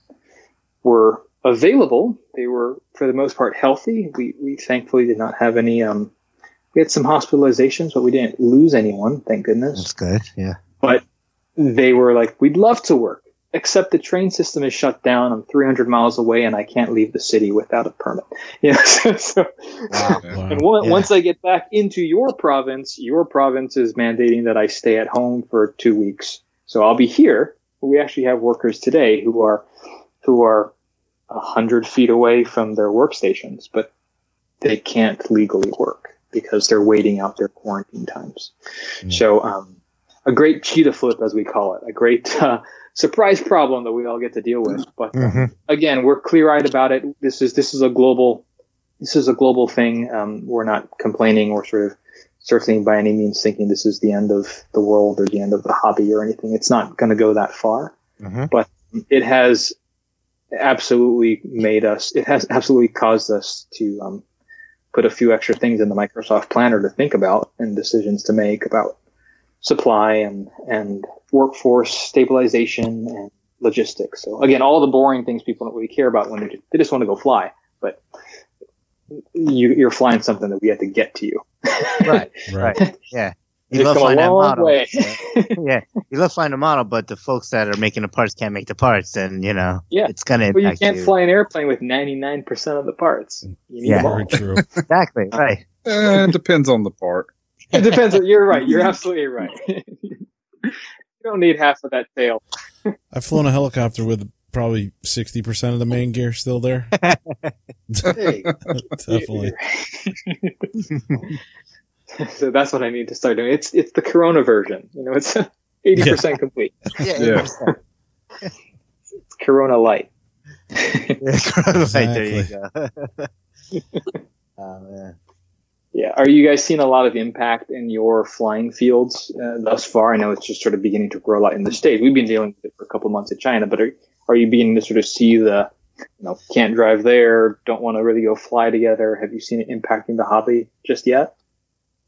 were available. They were, for the most part, healthy. We, we thankfully did not have any. Um, we had some hospitalizations, but we didn't lose anyone, thank goodness. That's good. Yeah. But they were like, "We'd love to work, except the train system is shut down. I'm 300 miles away, and I can't leave the city without a permit." *laughs* Yeah. So, so- Wow. Wow. *laughs* and one, Yeah. once I get back into your province, your province is mandating that I stay at home for two weeks. So I'll be here. We actually have workers today who are who are a hundred feet away from their workstations, but they can't legally work because they're waiting out their quarantine times. So um, a great cheetah flip, as we call it, a great *laughs* uh, surprise problem that we all get to deal with. But um, Mhm. again, we're clear-eyed about it. This is this is a global this is a global thing. Um, we're not complaining or sort of certainly by any means thinking this is the end of the world or the end of the hobby or anything. It's not going to go that far, Mhm. but it has absolutely made us. It has absolutely caused us to um, put a few extra things in the Microsoft Planner to think about and decisions to make about supply and and workforce stabilization and logistics. So again, all the boring things people don't really care about when they just, they just want to go fly, but you, you're flying something that we had to get to you. Right. *laughs* Right. Yeah. You love come a flying that model. yeah. You love flying the model, but the folks that are making the parts can't make the parts, and you know, Yeah. it's gonna Well, you can't fly an airplane with 99% of the parts. You need Yeah. them. Very true. *laughs* Exactly. Right. Eh, it depends on the part. *laughs* It depends. On, you're right. You're absolutely right. *laughs* you don't need half of that tail. I've flown a helicopter with probably 60% of the main gear still there. Definitely. *laughs* so that's what I need to start doing. It's it's the Corona version. You know, it's *laughs* 80% complete. Yeah. Yeah. 80%. It's *laughs* Corona Light. There you go. oh man. Yeah. Are you guys seeing a lot of impact in your flying fields uh, thus far? I know it's just sort of beginning to grow a lot in the States. We've been dealing with it for a couple of months in China, but are, are you beginning to sort of see the, you know, can't drive there, don't want to really go fly together? Have you seen it impacting the hobby just yet?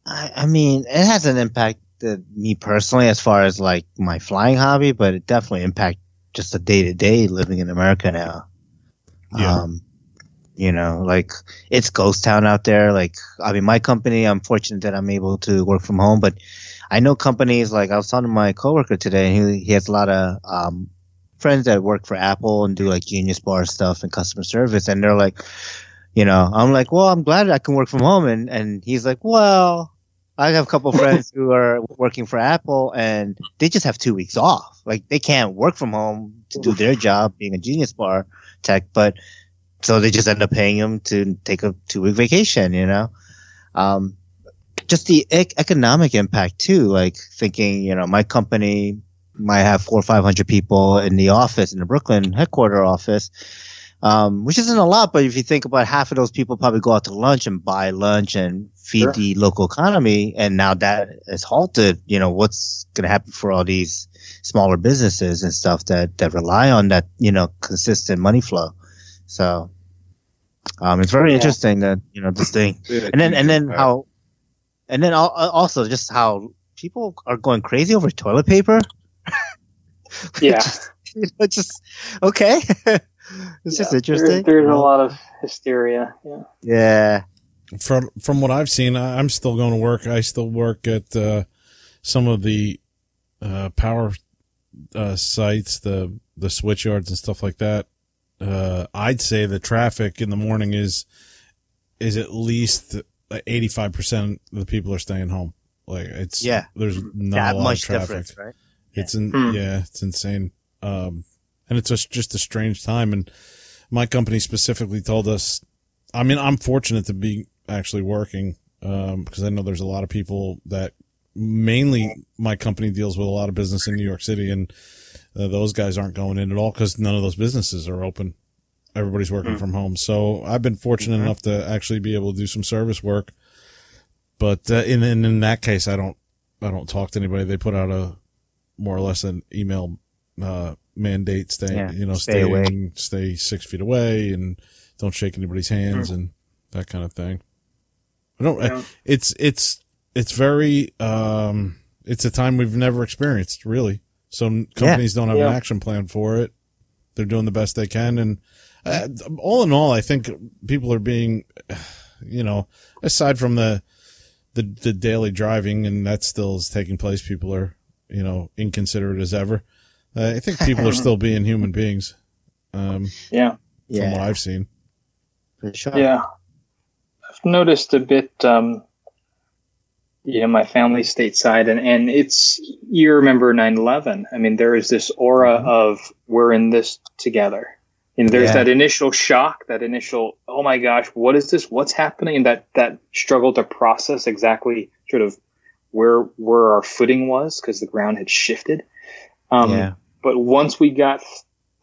I, I mean, it hasn't impacted me personally as far as like my flying hobby, but it definitely impacted just the day to day living in America now. Yeah. Um, you know, like it's ghost town out there. Like, I mean, my company, I'm fortunate that I'm able to work from home, but I know companies like I was talking to my coworker today, and he, he has a lot of, um, friends that work for Apple and do like Genius Bar stuff and customer service. And they're like, you know, I'm like, well, I'm glad I can work from home. And, and he's like, well, I have a couple friends who are working for Apple and they just have two weeks off. Like they can't work from home to do their job being a Genius Bar tech, but so they just end up paying them to take a two week vacation, you know? Um, just the ec- economic impact too, like thinking, you know, my company might have four or 500 people in the office, in the Brooklyn headquarter office. Um, which isn't a lot, but if you think about half of those people probably go out to lunch and buy lunch and feed Sure. the local economy, and now that is halted, you know, what's going to happen for all these smaller businesses and stuff that, that rely on that, you know, consistent money flow. So, um, it's very Yeah. interesting that, you know, this thing Yeah, and then and then how and then uh, also just how people are going crazy over toilet paper *laughs* Yeah. Just, you *laughs* know, just okay *laughs* it's just interesting There, there's a lot of hysteria. Yeah. yeah from from what I've seen, I- I'm still going to work. I still work at uh, some of the uh, power uh, sites, the the switch yards and stuff like that. Uh, I'd say the traffic in the morning is is at least 85 percent of the people are staying home. Like it's Yeah. there's not that a lot much of traffic. difference right It's in, Hmm. yeah, it's insane. Um, and it's just, just a strange time. And my company specifically told us, I mean, I'm fortunate to be actually working, um, because I know there's a lot of people that mainly my company deals with a lot of business in New York City and uh, those guys aren't going in at all because none of those businesses are open. Everybody's working Hmm. from home. So I've been fortunate enough to actually be able to do some service work. But uh, in, in in that case, I don't I don't talk to anybody. They put out a more or less an email uh, mandate, stay Yeah, you know stay stay away. stay six feet away, and don't shake anybody's hands and that kind of thing. I don't. Yeah. It's it's it's very um it's a time we've never experienced really. So n- companies don't have Yeah. an action plan for it. They're doing the best they can, and uh, all in all, I think people are being, you know, aside from the the the daily driving, and that still is taking place. People are, you know, inconsiderate as ever. Uh, I think people are still being human beings, um, Yeah. from yeah what I've seen. for sure Yeah. I've noticed a bit, um, you know, my family stateside and, and it's, you remember 9-11. I mean, there is this aura of we're in this together. And there's Yeah. that initial shock, that initial, oh my gosh, what is this? What's happening? And that, that struggle to process exactly sort of where, where our footing was because the ground had shifted. Um, yeah but once we got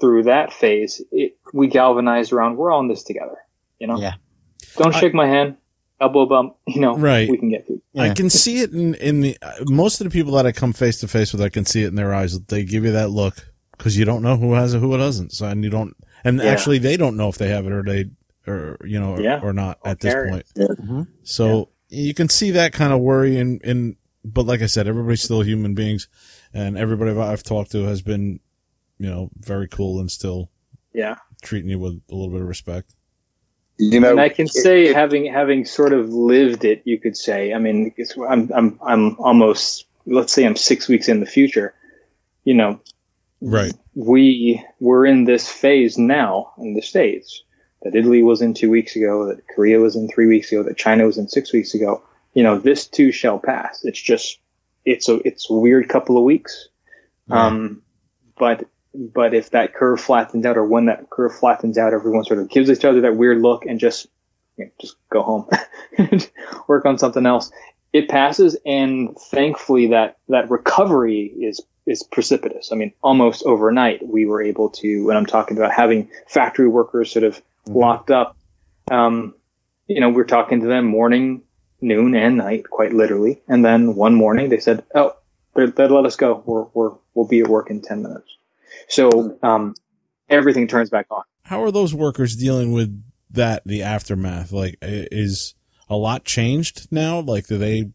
through that phase, it, we galvanized around, we're all in this together. You know? Yeah. Don't I- shake my hand, elbow bump, *laughs* you know, Right. we can get through. I can see it in, in the uh, most of the people that I come face to face with. I can see it in their eyes. They give you that look because you don't know who has it, who it doesn't. So and you don't, and Yeah. actually they don't know if they have it or they, or you know, or, Yeah. or not at this carry point. Mhm. So you can see that kind of worry and, and, but like I said, everybody's still human beings and everybody I've talked to has been, you know, very cool and still Yeah. treating you with a little bit of respect. You know, and I can it- say, it- having having sort of lived it, you could say. I mean, it's, I'm I'm I'm almost. Let's say I'm six weeks in the future. You know, Right. we we're in this phase now in the states. That Italy was in two weeks ago. That Korea was in three weeks ago. That China was in six weeks ago. You know, this too shall pass. It's just it's a it's a weird couple of weeks. Um, but but if that curve flattens out, or when that curve flattens out, everyone sort of gives each other that weird look and just you know, just go home, *laughs* work on something else. It passes, and thankfully that that recovery is is precipitous. I mean, almost overnight we were able to, and I'm talking about having factory workers sort of locked up. Um, you know, we're talking to them morning, noon, and night, quite literally. And then one morning they said, "Oh, they, let us go. We're, we're we'll be at work in ten minutes." So um, everything turns back on. How are those workers dealing with that, the aftermath? Like, is a lot changed now? Like, do they,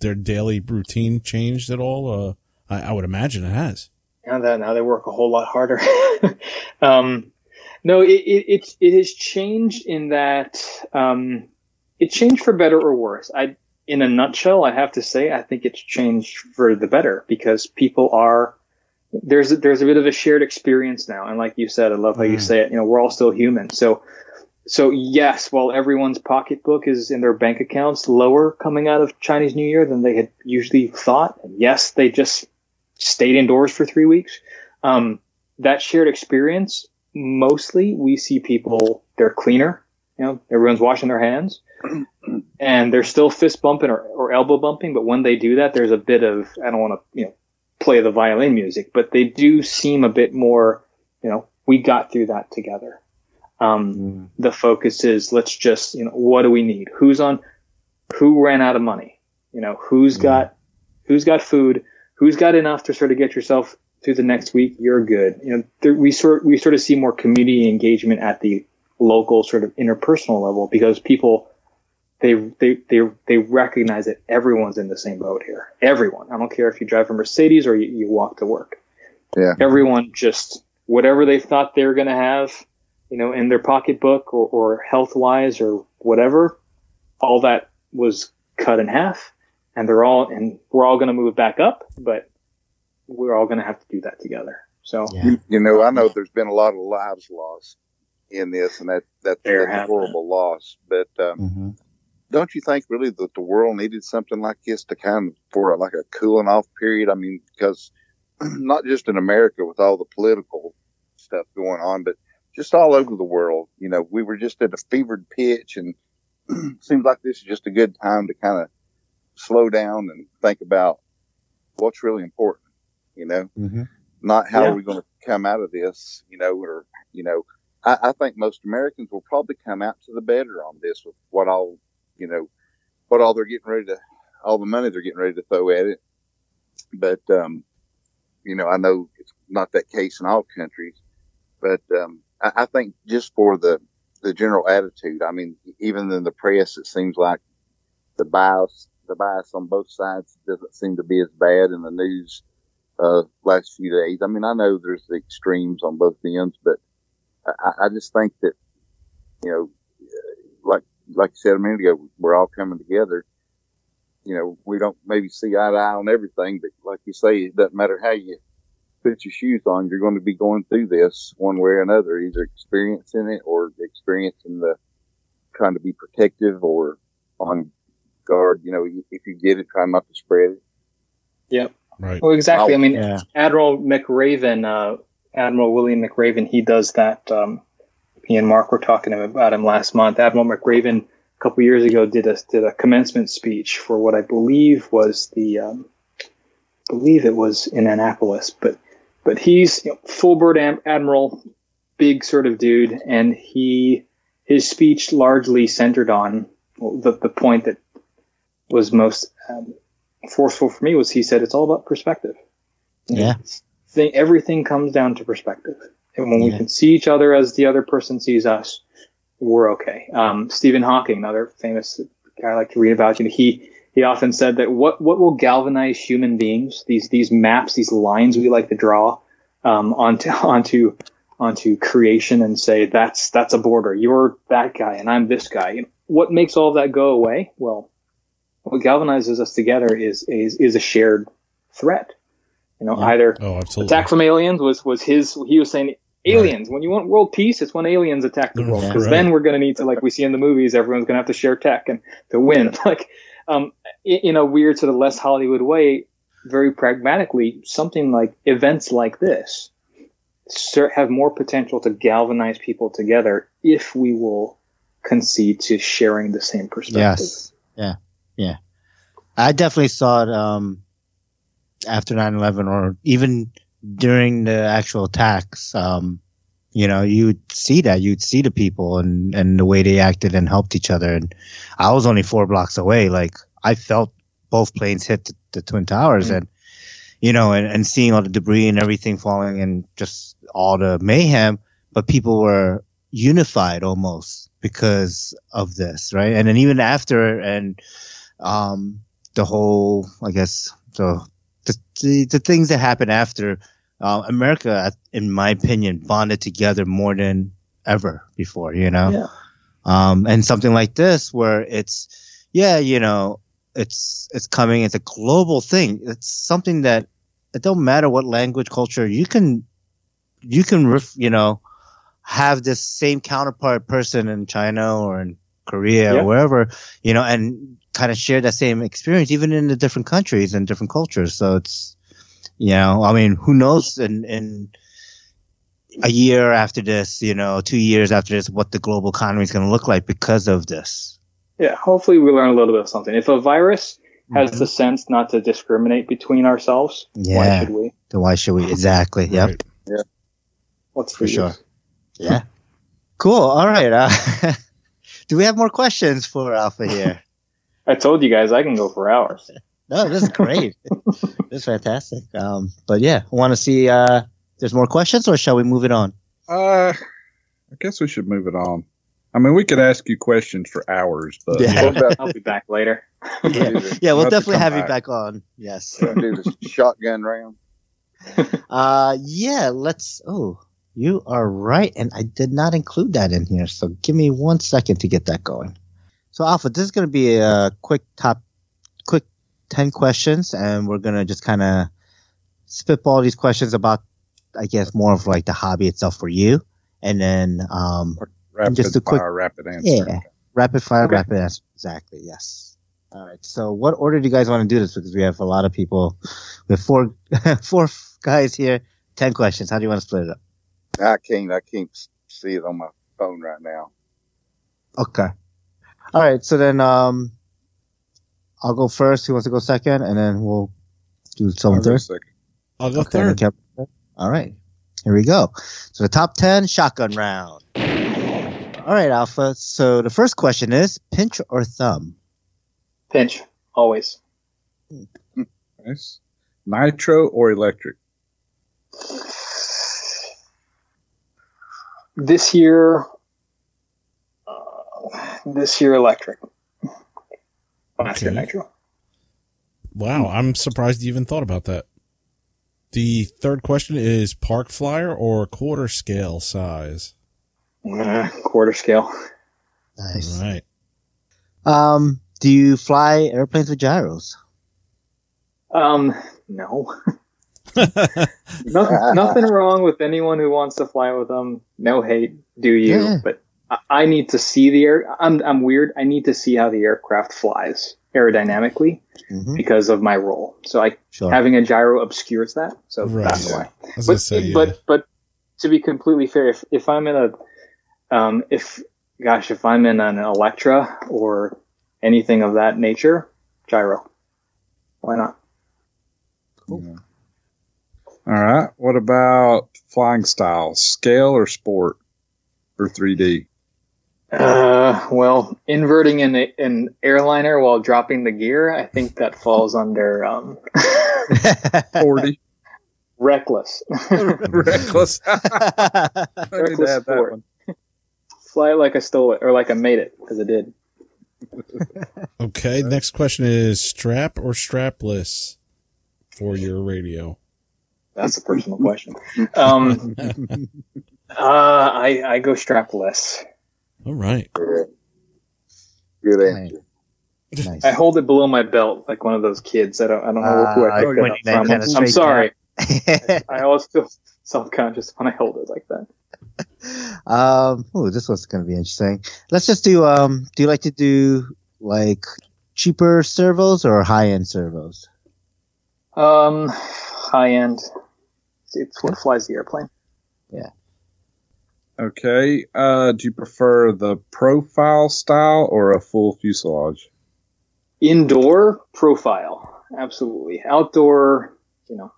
their daily routine changed at all? Uh, I, I would imagine it has. Now that now they work a whole lot harder. *laughs* um, no, it, it it it has changed in that um, it changed for better or worse. I, in a nutshell, I have to say I think it's changed for the better because people are there's a, there's a bit of a shared experience now, and like you said, I love how you Mm. say it. You know, we're all still human, so. So yes, while everyone's pocketbook is in their bank accounts lower coming out of Chinese New Year than they had usually thought, and yes, they just stayed indoors for three weeks. Um, that shared experience, mostly we see people, they're cleaner. You know, everyone's washing their hands and they're still fist bumping or, or elbow bumping. But when they do that, there's a bit of, I don't want to, you know, play the violin music, but they do seem a bit more, you know, we got through that together. Um, Mm. the focus is let's just you know what do we need? Who's on? Who ran out of money? You know who's Mhm. got who's got food? Who's got enough to sort of get yourself through the next week? You're good. You know there, we sort we sort of see more community engagement at the local sort of interpersonal level because people they they they they recognize that everyone's in the same boat here. Everyone. I don't care if you drive a Mercedes or you, you walk to work. Yeah. Everyone just whatever they thought they were going to have, you know, in their pocketbook or, or health wise or whatever, all that was cut in half, and they're all and we're all going to move back up, but we're all going to have to do that together. So Yeah. You, you know, I know there's been a lot of lives lost in this, and that that's There a horrible loss. But um, hmm don't you think really that the world needed something like this to kind of for like a cooling off period? I mean, because *clears throat* not just in America with all the political stuff going on, but just all over the world. You know, we were just at a fevered pitch, and *clears throat* seems like this is just a good time to kind of slow down and think about what's really important. You know, hmm not how Yeah. are we going to come out of this, you know, or, you know, I, I think most Americans will probably come out to the better on this with what all, you know, what all they're getting ready to, all the money they're getting ready to throw at it. But, um, you know, I know it's not that case in all countries, but, um, I, I think just for the, the general attitude, I mean, even in the press, it seems like the bias, the bias on both sides doesn't seem to be as bad in the news uh, last few days. I mean, I know there's the extremes on both ends, but I, I just think that, you know, like you said a minute ago, we're all coming together. You know, we don't maybe see eye to eye on everything, but like you say, it doesn't matter how you put your shoes on, you're going to be going through this one way or another, either experiencing it or experiencing the trying to be protective or on guard. You know, if you get it, try not to spread it. Yep. Right. well, exactly. I mean, Yeah. Admiral McRaven, uh, Admiral William McRaven, he does that. Um, he and Mark were talking about him last month. Admiral McRaven, a couple years ago, did a did a commencement speech for what I believe was the, um, believe it was in Annapolis, but but he's you know, full bird am- admiral, big sort of dude, and he his speech largely centered on well, the the point that was most um, forceful for me was he said it's all about perspective. Yeah. Thing, everything comes down to perspective. And when we can see each other as the other person sees us, we're okay. Um, Stephen Hawking, another famous guy I like to read about, you know, he, he often said that what, what will galvanize human beings, these, these maps, these lines we like to draw, um, onto, *laughs* onto, onto creation and say, that's, that's a border. You're that guy and I'm this guy. You know, what makes all that go away? Well, what galvanizes us together is, is, is a shared threat. You know, Yeah. either Oh, absolutely. attack from aliens was was his he was saying aliens when you want world peace it's when aliens attack the world Yeah. because Right. then we're going to need to like we see in the movies everyone's going to have to share tech and to win *laughs* like um in, in a weird sort of less hollywood way very pragmatically something like events like this have more potential to galvanize people together if we will concede to sharing the same perspective Yes. Yeah. Yeah. I definitely saw it um, after 9/11, or even during the actual attacks. Um, you know, you'd see that. You'd see the people and and the way they acted and helped each other. And I was only four blocks away. Like I felt both planes hit the, the twin towers, Mm. and you know, and, and seeing all the debris and everything falling, and just all the mayhem. But people were unified almost because of this, right? And then even after, and um, the whole, I guess, the the the, the things that happened after, uh, America, in my opinion, bonded together more than ever before. You know, Yeah. um, and something like this where it's, yeah, you know, it's it's coming. It's a global thing. It's something that it don't matter what language, culture. You can, you can, ref, you know, have this same counterpart person in China or in Korea Yeah. or wherever, you know, and kind of share that same experience, even in the different countries and different cultures. So it's, you know, I mean, who knows in, in a year after this, you know, two years after this, what the global economy is going to look like because of this. Yeah, hopefully we learn a little bit of something. If a virus has Mhm. the sense not to discriminate between ourselves, why should we? Then why should we? Exactly. Yep. Right. What's For sure. Yeah. Cool. All right. Uh, *laughs* do we have more questions for Alpha here? *laughs* I told you guys I can go for hours. *laughs* No, this is great. *laughs* this is fantastic. Um, but yeah, want to see uh, if there's more questions, or shall we move it on? Uh, I guess we should move it on. I mean, we could ask you questions for hours, but Yeah. About I'll be back later. *laughs* Yeah, yeah we'll We'll have definitely come have you back. back on. Yes. gonna do the *laughs* shotgun round? Uh, yeah. Let's. Oh, you are right, and I did not include that in here. So give me one second to get that going. So Alpha, this is going to be a quick top, quick ten questions, and we're gonna just kind of spitball these questions about, I guess, more of like the hobby itself for you, and then um, rapid just a quick- fire, rapid answer. Yeah. Rapid fire, Okay. rapid answer. Exactly. Yes. All right. So, what order do you guys want to do this? Because we have a lot of people. We have four, *laughs* four guys here. Ten questions. How do you want to split it up? I can't. I can't see it on my phone right now. Okay. All right. So then, um, I'll go first. Who wants to go second? And then we'll do I'll someone third. second. I'll go Okay, third. Kevin third. All right. Here we go. So the top 10 shotgun round. All right, Alpha. So the first question is pinch or thumb? Pinch, always. Nice. Nitro or electric? This year, uh, this year electric. Last year Okay. nitro. Wow, I'm surprised you even thought about that. The third question is park flyer or quarter scale size. Uh, quarter scale. Nice. All right. Um, do you fly airplanes with gyros? Um, no. *laughs* No- nothing wrong with anyone who wants to fly with them. No hate, do you? Yeah. But I, I need to see the air. I'm I'm weird. I need to see how the aircraft flies aerodynamically Mm-hmm. because of my role. So I Sure. having a gyro obscures that. So Right. that's why. But gonna say, yeah. but but to be completely fair, if if I'm in a um if gosh if I'm in an Electra or anything of that nature, gyro. Why not? Yeah. All right. What about flying styles? Scale or sport? Or 3D? Uh, well, inverting an an airliner while dropping the gear, I think that falls under um, 40. *laughs* reckless. *laughs* Reckless. *laughs* I need to Reckless add that sport. one. Fly it like I stole it, or like I made it, because I did. okay, next question is strap or strapless for your radio. That's a personal question. Um, uh, I I go strapless. All right. Good. Good answer. nice. I hold it below my belt like one of those kids. I don't I don't know who I Ah, picked when it you up from. kinda I'm sorry. I always feel self conscious when I hold it like that. um, oh, this one's gonna be interesting. Let's just do. Um, do you like to do like cheaper servos or high end servos? Um, high end. It's what flies the airplane. Okay. Uh, do you prefer the profile style or a full fuselage? Indoor profile, absolutely. Outdoor, you know,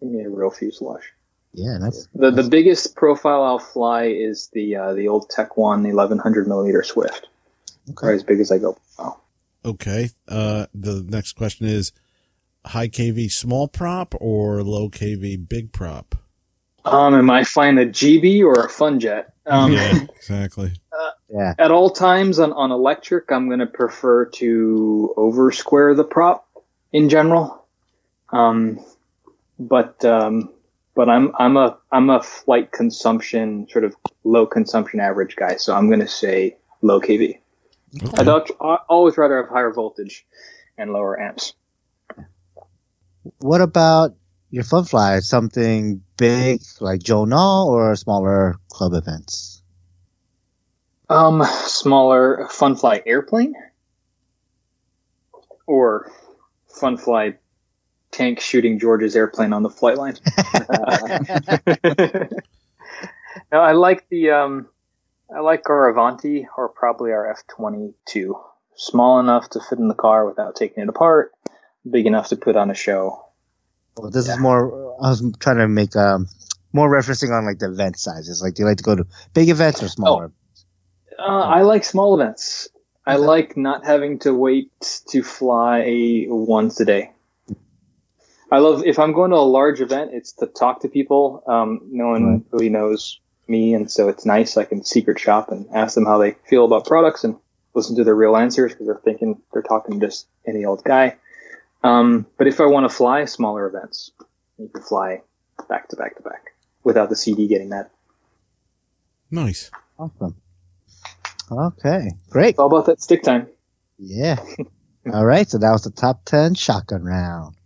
give me a real fuselage. Yeah, that's The the biggest profile I'll fly is the uh, the old Tech One 1100 millimeter Swift. okay. Right as big as I go. Oh. Okay. Uh, the next question is high KV small prop or low KV big prop? Um, am I flying a Gee Bee or a fun jet? Um, yeah, *laughs* exactly. Yeah. At all times on, on electric, I'm going to prefer to over square the prop in general. Um, but um, but I'm I'm a I'm a flight consumption sort of low consumption average guy, so I'm going to say low KV. Okay. I'd al- I always rather have higher voltage and lower amps. What about your fun fly? Something big like Joe or smaller club events? Um, smaller fun fly airplane or fun fly tank shooting George's airplane on the flight line. *laughs* *laughs* no, I like the um, I like our Avanti or probably our F twenty two. Small enough to fit in the car without taking it apart, big enough to put on a show. Well, this Yeah. is more. I was trying to make um more referencing on like the event sizes. Like, do you like to go to big events or smaller? Uh, I like small events. I like not having to wait to fly once a day. I love if I'm going to a large event, it's to talk to people. Um, no one Right. really knows me, and so it's nice. I can secret shop and ask them how they feel about products and listen to their real answers because they're thinking they're talking to just any old guy. Um, but if I want to fly smaller events, you can fly back to back to back without the CD getting that. Nice. Awesome. Okay, great. All about that stick time. Yeah. *laughs* All right, so that was the top 10 shotgun round.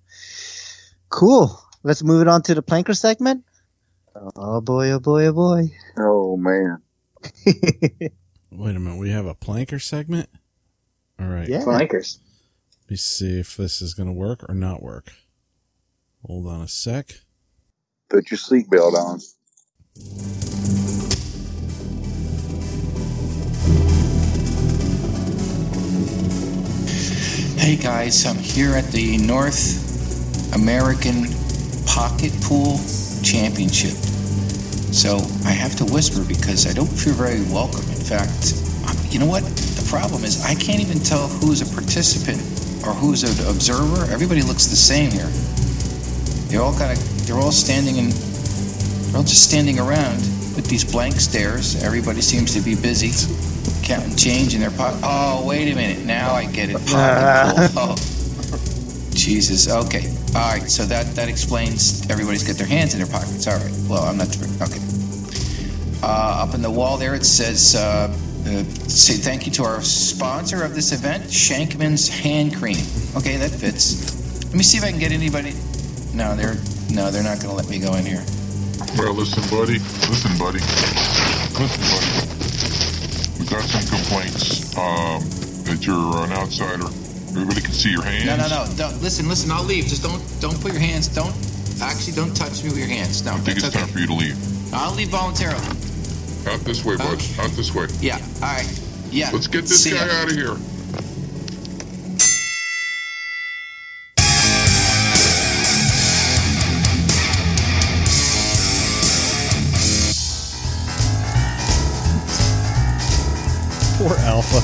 Cool. Let's move it on to the planker segment. Oh boy, oh boy, oh boy. Oh man. *laughs* Wait a minute. We have a planker segment. All right. yeah. Flankers. Let me see if this is going to work or not work. Hold on a sec. Put your seatbelt on. Hey guys, I'm here at the North American Pocket Pool Championship. So I have to whisper because I don't feel very welcome. In fact, um, you know what? The problem is I can't even tell who's a participant or who's an observer. Everybody looks the same here. They're all kind of, they're all standing in, they're all just standing around with these blank stares. Everybody seems to be busy counting change in their pocket. Oh, wait a minute. Now I get it. Pocket. *laughs* Oh. Jesus. Okay. All right. So that that explains everybody's got their hands in their pockets. All right. Well, I'm not. Okay. Uh, up in the wall there, it says, uh, uh, "Say thank you to our sponsor of this event, Shankman's Hand Cream." Okay, that fits. Let me see if I can get anybody. No, they're no, they're not going to let me go in here. Well, listen, buddy. Listen, buddy. Listen, buddy. We got some complaints um, that you're an outsider. Everybody can see your hands. No, no, no. Don't, listen, listen. I'll leave. Just don't don't put your hands. Don't actually don't touch me with your hands. No, I think it's okay. time for you to leave. I'll leave voluntarily. Out this way, bud. Okay. Out this way. Yeah. All right. Yeah. Let's get this See guy ya. out of here. Poor Alpha.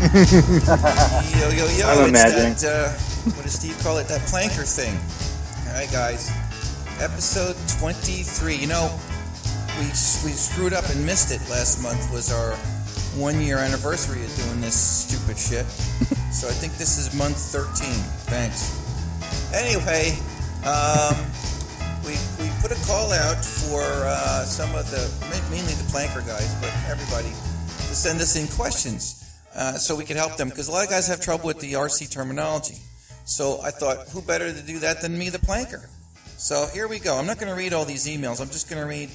*laughs* Yo, yo, yo. I'm it's imagining. that, uh, what does Steve call it? That planker thing. All right, guys. Episode 23. You know, we, we screwed up and missed it last month was our one year anniversary of doing this stupid shit. *laughs* so I think this is month 13. Thanks. Anyway, um, we, we put a call out for uh, some of the, mainly the planker guys, but everybody, to send us in questions uh, so we could help them because a lot of guys have trouble with the RC terminology. So I thought, who better to do that than me, the planker? So here we go. I'm not going to read all these emails. I'm just going to read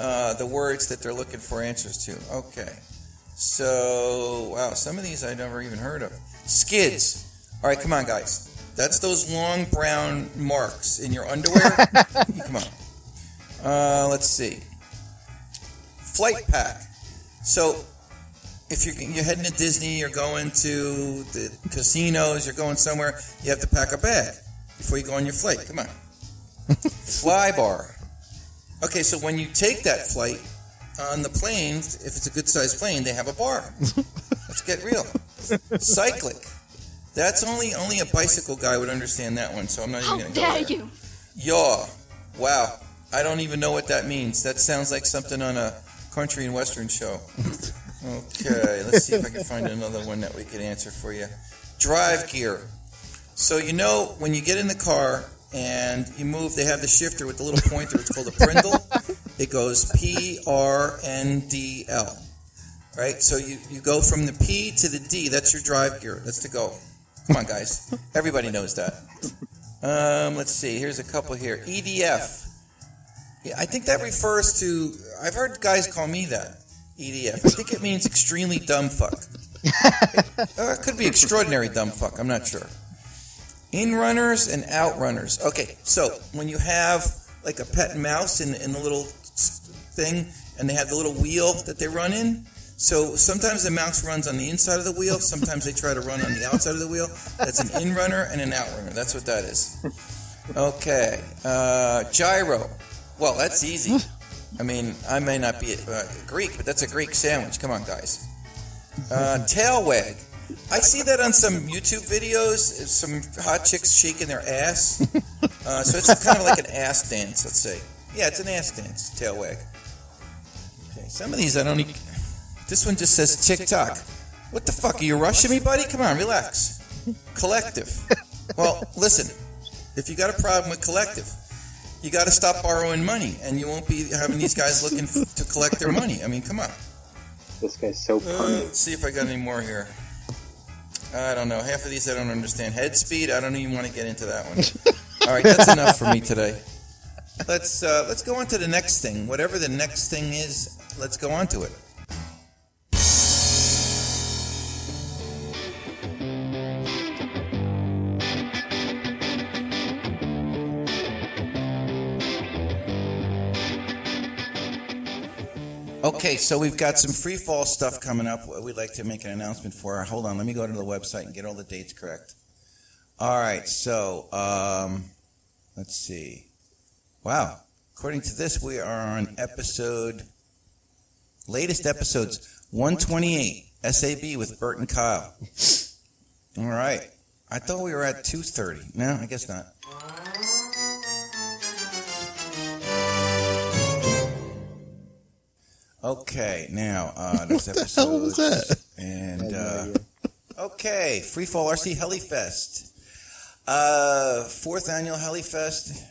uh, the words that they're looking for answers to. Okay. So, wow, some of these I never even heard of. Skids. All right, come on, guys. That's those long brown marks in your underwear. *laughs* come on. Uh, let's see. Flight pack. So, if you're, you're heading to Disney, you're going to the casinos, you're going somewhere, you have to pack a bag before you go on your flight. Come on. *laughs* Fly bar. Okay, so when you take that flight on the plane, if it's a good sized plane, they have a bar. Let's get real. Cyclic. That's only only a bicycle guy would understand that one, so I'm not even going to go dare there. you! Yaw. Wow. I don't even know what that means. That sounds like something on a country and western show. Okay, let's see if I can find another one that we could answer for you. Drive gear. So you know when you get in the car and you move, they have the shifter with the little pointer. It's called a prindle. It goes P R N D L. Right. So you, you go from the P to the D. That's your drive gear. That's to go. Come on, guys. Everybody knows that. Um, let's see. Here's a couple here. EDF. Yeah, I think that refers to. I've heard guys call me that. EDF. I think it means extremely dumb fuck. *laughs* or it could be extraordinary dumb fuck. I'm not sure. In runners and outrunners. Okay, so when you have like a pet mouse in, in the little thing, and they have the little wheel that they run in. So sometimes the mouse runs on the inside of the wheel. Sometimes they try to run on the outside of the wheel. That's an in runner and an out runner. That's what that is. Okay, uh, gyro. Well, that's easy. I mean, I may not be uh, Greek, but that's a Greek sandwich. Come on, guys. Uh, tail wag. I see that on some YouTube videos. Some hot chicks shaking their ass. *laughs* Uh, so it's kind of like an ass dance, let's say. Yeah, it's an ass dance, tail wag. Okay, some of these I don't. E- this one just says TikTok. What the fuck? Are you rushing me, buddy? Come on, relax. Collective. Well, listen. If you got a problem with collective, you got to stop borrowing money, and you won't be having these guys looking *laughs* to collect their money. I mean, come on. This guy's so Uh, punny. let's see if I got any more here. I don't know. Half of these I don't understand. Head speed. I don't even want to get into that one. All right, that's enough for me today. Let's uh, let's go on to the next thing. Whatever the next thing is, let's go on to it. Okay, so we've got some free fall stuff coming up. We'd like to make an announcement for. Hold on, let me go to the website and get all the dates correct. All right, so um, let's see. Wow, according to this, we are on episode latest episodes 128 SAB with Bert and Kyle. All right, I thought we were at 230. No, I guess not. Okay, now uh, *laughs* this episode. hell was that? And uh, okay, Free Fall RC Helifest, uh, fourth annual Helifest,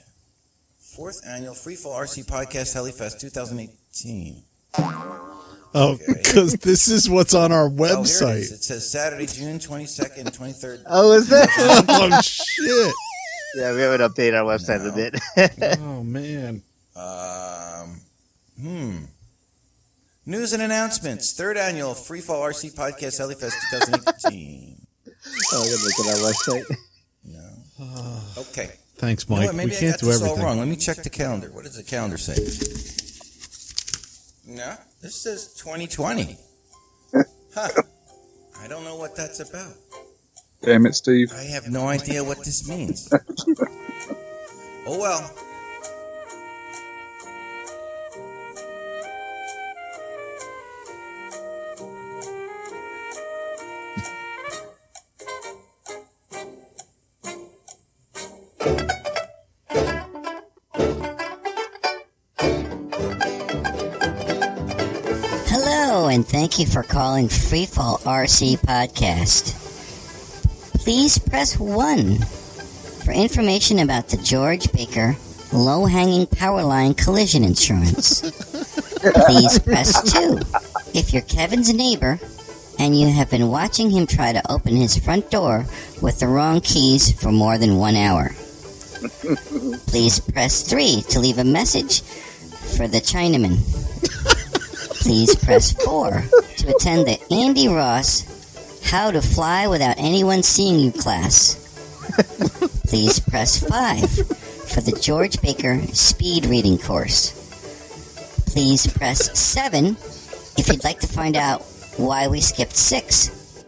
fourth annual Free Fall RC Podcast Helifest 2018. Oh, because this is what's on our Oh, here it website. It says Saturday, June 22nd, 23rd. Oh, is that? *laughs* oh shit! yeah, we haven't updated our website No. a bit. Oh man. Um, hmm. News and announcements. Third annual Free Fall RC Podcast Helifest 2018. oh, we gotta look at our website. no. Okay. Thanks, You know Mike. maybe we I can't got do this everything. all wrong. Let me check the calendar. What does the calendar say? No, this says 2020. Huh. I don't know what that's about. Damn it, Steve. I have no idea what this means. *laughs* oh well. And thank you for calling Freefall RC Podcast. Please press 1 for information about the George Baker low hanging power line collision insurance. Please press 2 if you're Kevin's neighbor and you have been watching him try to open his front door with the wrong keys for more than one hour. Please press 3 to leave a message for the Chinaman. Please press 4 to attend the Andy Ross How to Fly Without Anyone Seeing You class. Please press 5 for the George Baker Speed Reading course. Please press 7 if you'd like to find out why we skipped 6.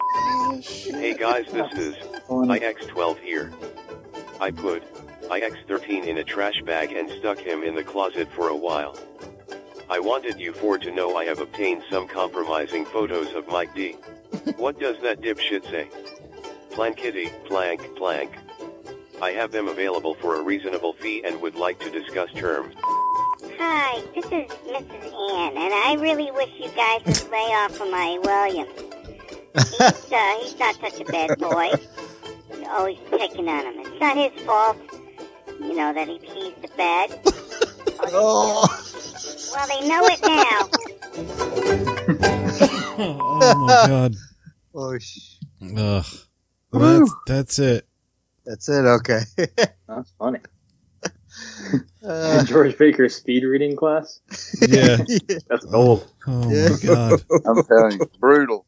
Hey guys, this is IX12 here. I put IX13 in a trash bag and stuck him in the closet for a while. I wanted you four to know I have obtained some compromising photos of Mike D. *laughs* What does that dipshit say? Plankitty, plank, plank. I have them available for a reasonable fee and would like to discuss terms. Hi, this is Mrs. Ann, and I really wish you guys would lay off of my William. He's, uh, he's not such a bad boy. You're always picking on him. It's not his fault, you know, that he pees the bed. *laughs* Oh, Well, they know it now. *laughs* Oh my god. oh Ugh. That's, that's it. that's it. Okay. *laughs* That's funny. Uh, George Baker's speed reading class? Yeah. *laughs* That's gold. Oh Yeah. my god. I'm telling you, brutal.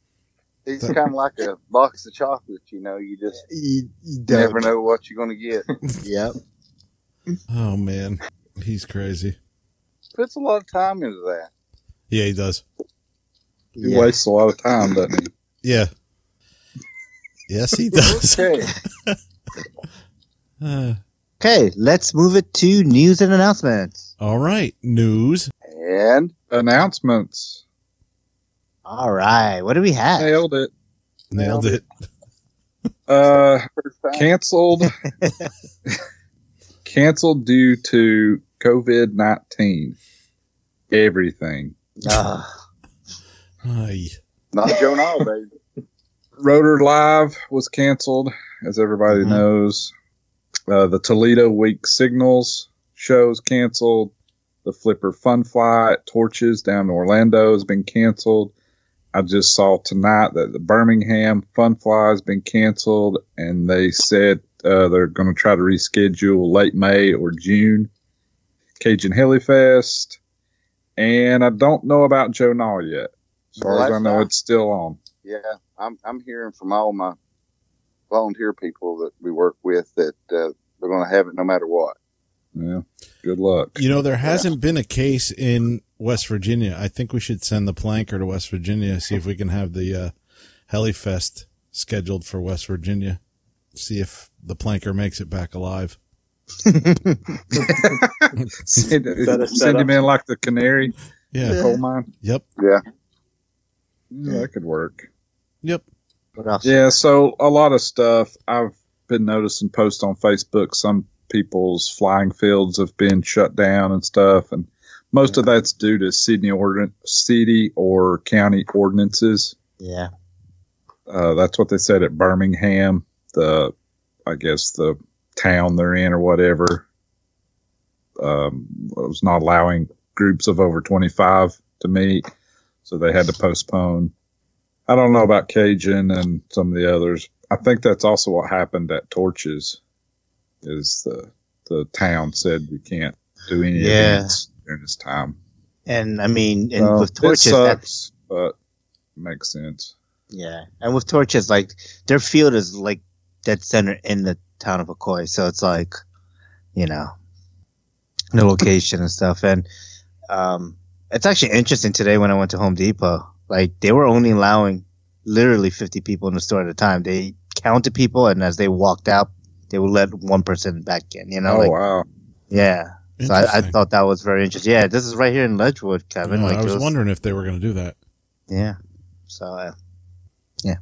He's kind of like a box of chocolates, you know. You just you, you never know what you're going to get. Yep. Oh man. He's crazy. Puts a lot of time into that. Yeah, he does. He Yeah. wastes a lot of time, doesn't he? Yeah. Yes, he *laughs* does. Okay. *laughs* Uh, Okay, let's move it to news and announcements. All right, news. And announcements. All right. What do we have? Nailed it. Nailed it. *laughs* Uh, canceled. canceled due to COVID nineteen. Everything. Ah, Ay. not Joe Nall, baby. Rotor Live was canceled, as everybody Mhm. knows. Uh, the Toledo Weak Signals shows canceled. The Flipper Fun Fly at Torches down in Orlando has been canceled. I just saw tonight that the Birmingham Fun Fly has been canceled, and they said uh, they're going to try to reschedule late May or June. Cajun Helifest, and I don't know about Joe Nall yet. As far Well, as I know, not- it's still on. Yeah, I'm I'm hearing from all my volunteer people that we work with that uh, they're going to have it no matter what. Yeah. Good luck. You know, there hasn't been a case in West Virginia. I think we should send the planker to West Virginia, see if we can have the uh, Helifest scheduled for West Virginia. See if the planker makes it back alive. Send, send him in like the canary Yeah. coal mine. Yep. Yeah, Yeah, that could work. Yep. what else? Yeah, so a lot of stuff I've been noticing posts on Facebook. Some people's flying fields have been shut down and stuff, and most of that's due to Sydney ordin- city or county ordinances. Yeah. Uh, that's what they said at Birmingham, the I guess the town they're in or whatever. Um, was not allowing groups of over 25 to meet, so they had to postpone. I don't know about Cajun and some of the others. I think that's also what happened at Torches. Is the the town said we can't do any Yeah. events during this time. And I mean, and So, with torches, that, sucks, but makes sense. yeah, and with torches, like their field is like dead center in the town of Ocoee, so it's like, you know, the location and stuff. And um, it's actually interesting today when I went to Home Depot. Like they were only allowing literally 50 people in the store at a time. They counted people, and as they walked out, they would let one person back in. You know, oh like wow! yeah. So I, I thought that was very interesting. Yeah, this is right here in Ledgewood, Kevin. Yeah, like I it was wondering if they were going to do that. Yeah. So, uh, yeah.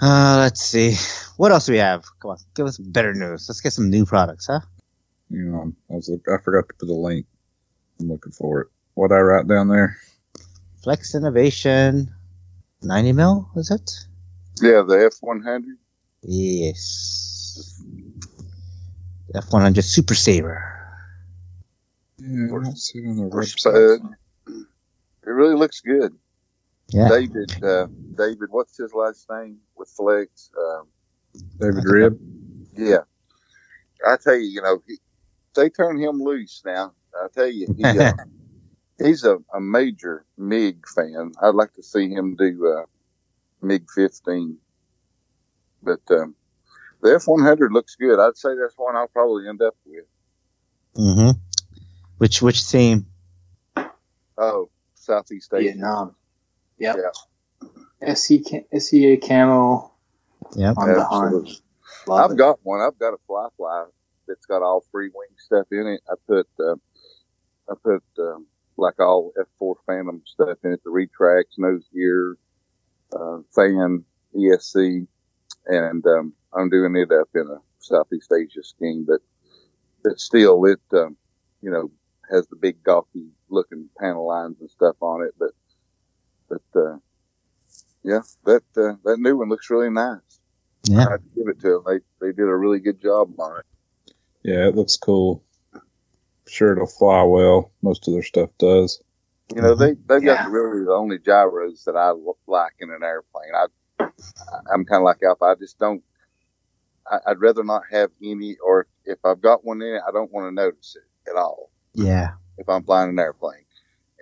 Uh, let's see. What else do we have? Come on, give us better news. Let's get some new products, huh? You know, I was look- I forgot to put a link. I'm looking for it. What I write down there? Flex Innovation, 90 mil, is it? yeah, the F100. Yes. F100 Super Sabre. Yeah, I don't see it on For website. It really looks good. Yeah. David, uh, David, what's his last name with Flex? Um, David Ribb. yeah, I tell you, you know, he, they turn him loose now. I tell you, he, uh, *laughs* he's a, a major MiG fan. I'd like to see him do uh, MiG 15. But um, the F 100 looks good. I'd say that's one I'll probably end up with. Mm-hmm. Which, which team? Oh, Southeast Asia. Vietnam. Yep. Yeah, SC, ca- SEA camo Yep. on the hunt. Love I've it. got one. I've got a fly fly that's got all Freewing stuff in it. I put, uh, I put, um, like all F4 Phantom stuff in it, the retracts, nose gear, uh, fan, ESC, and, um, I'm doing it up in a Southeast Asia scheme, but, but still it, um, you know, has the big gawky looking panel lines and stuff on it, but, but, uh, yeah, that, uh, that new one looks really nice. Yeah. I have to give it to them. They, they did a really good job on it. Yeah, it looks cool. Sure, it'll fly well. Most of their stuff does. You know, they, they've Yeah. got really the only gyros that I l- like in an airplane. I, I'm kind of like Alpha. I just don't, I, I'd rather not have any, or if I've got one in it, I don't want to notice it at all Yeah. if I'm flying an airplane.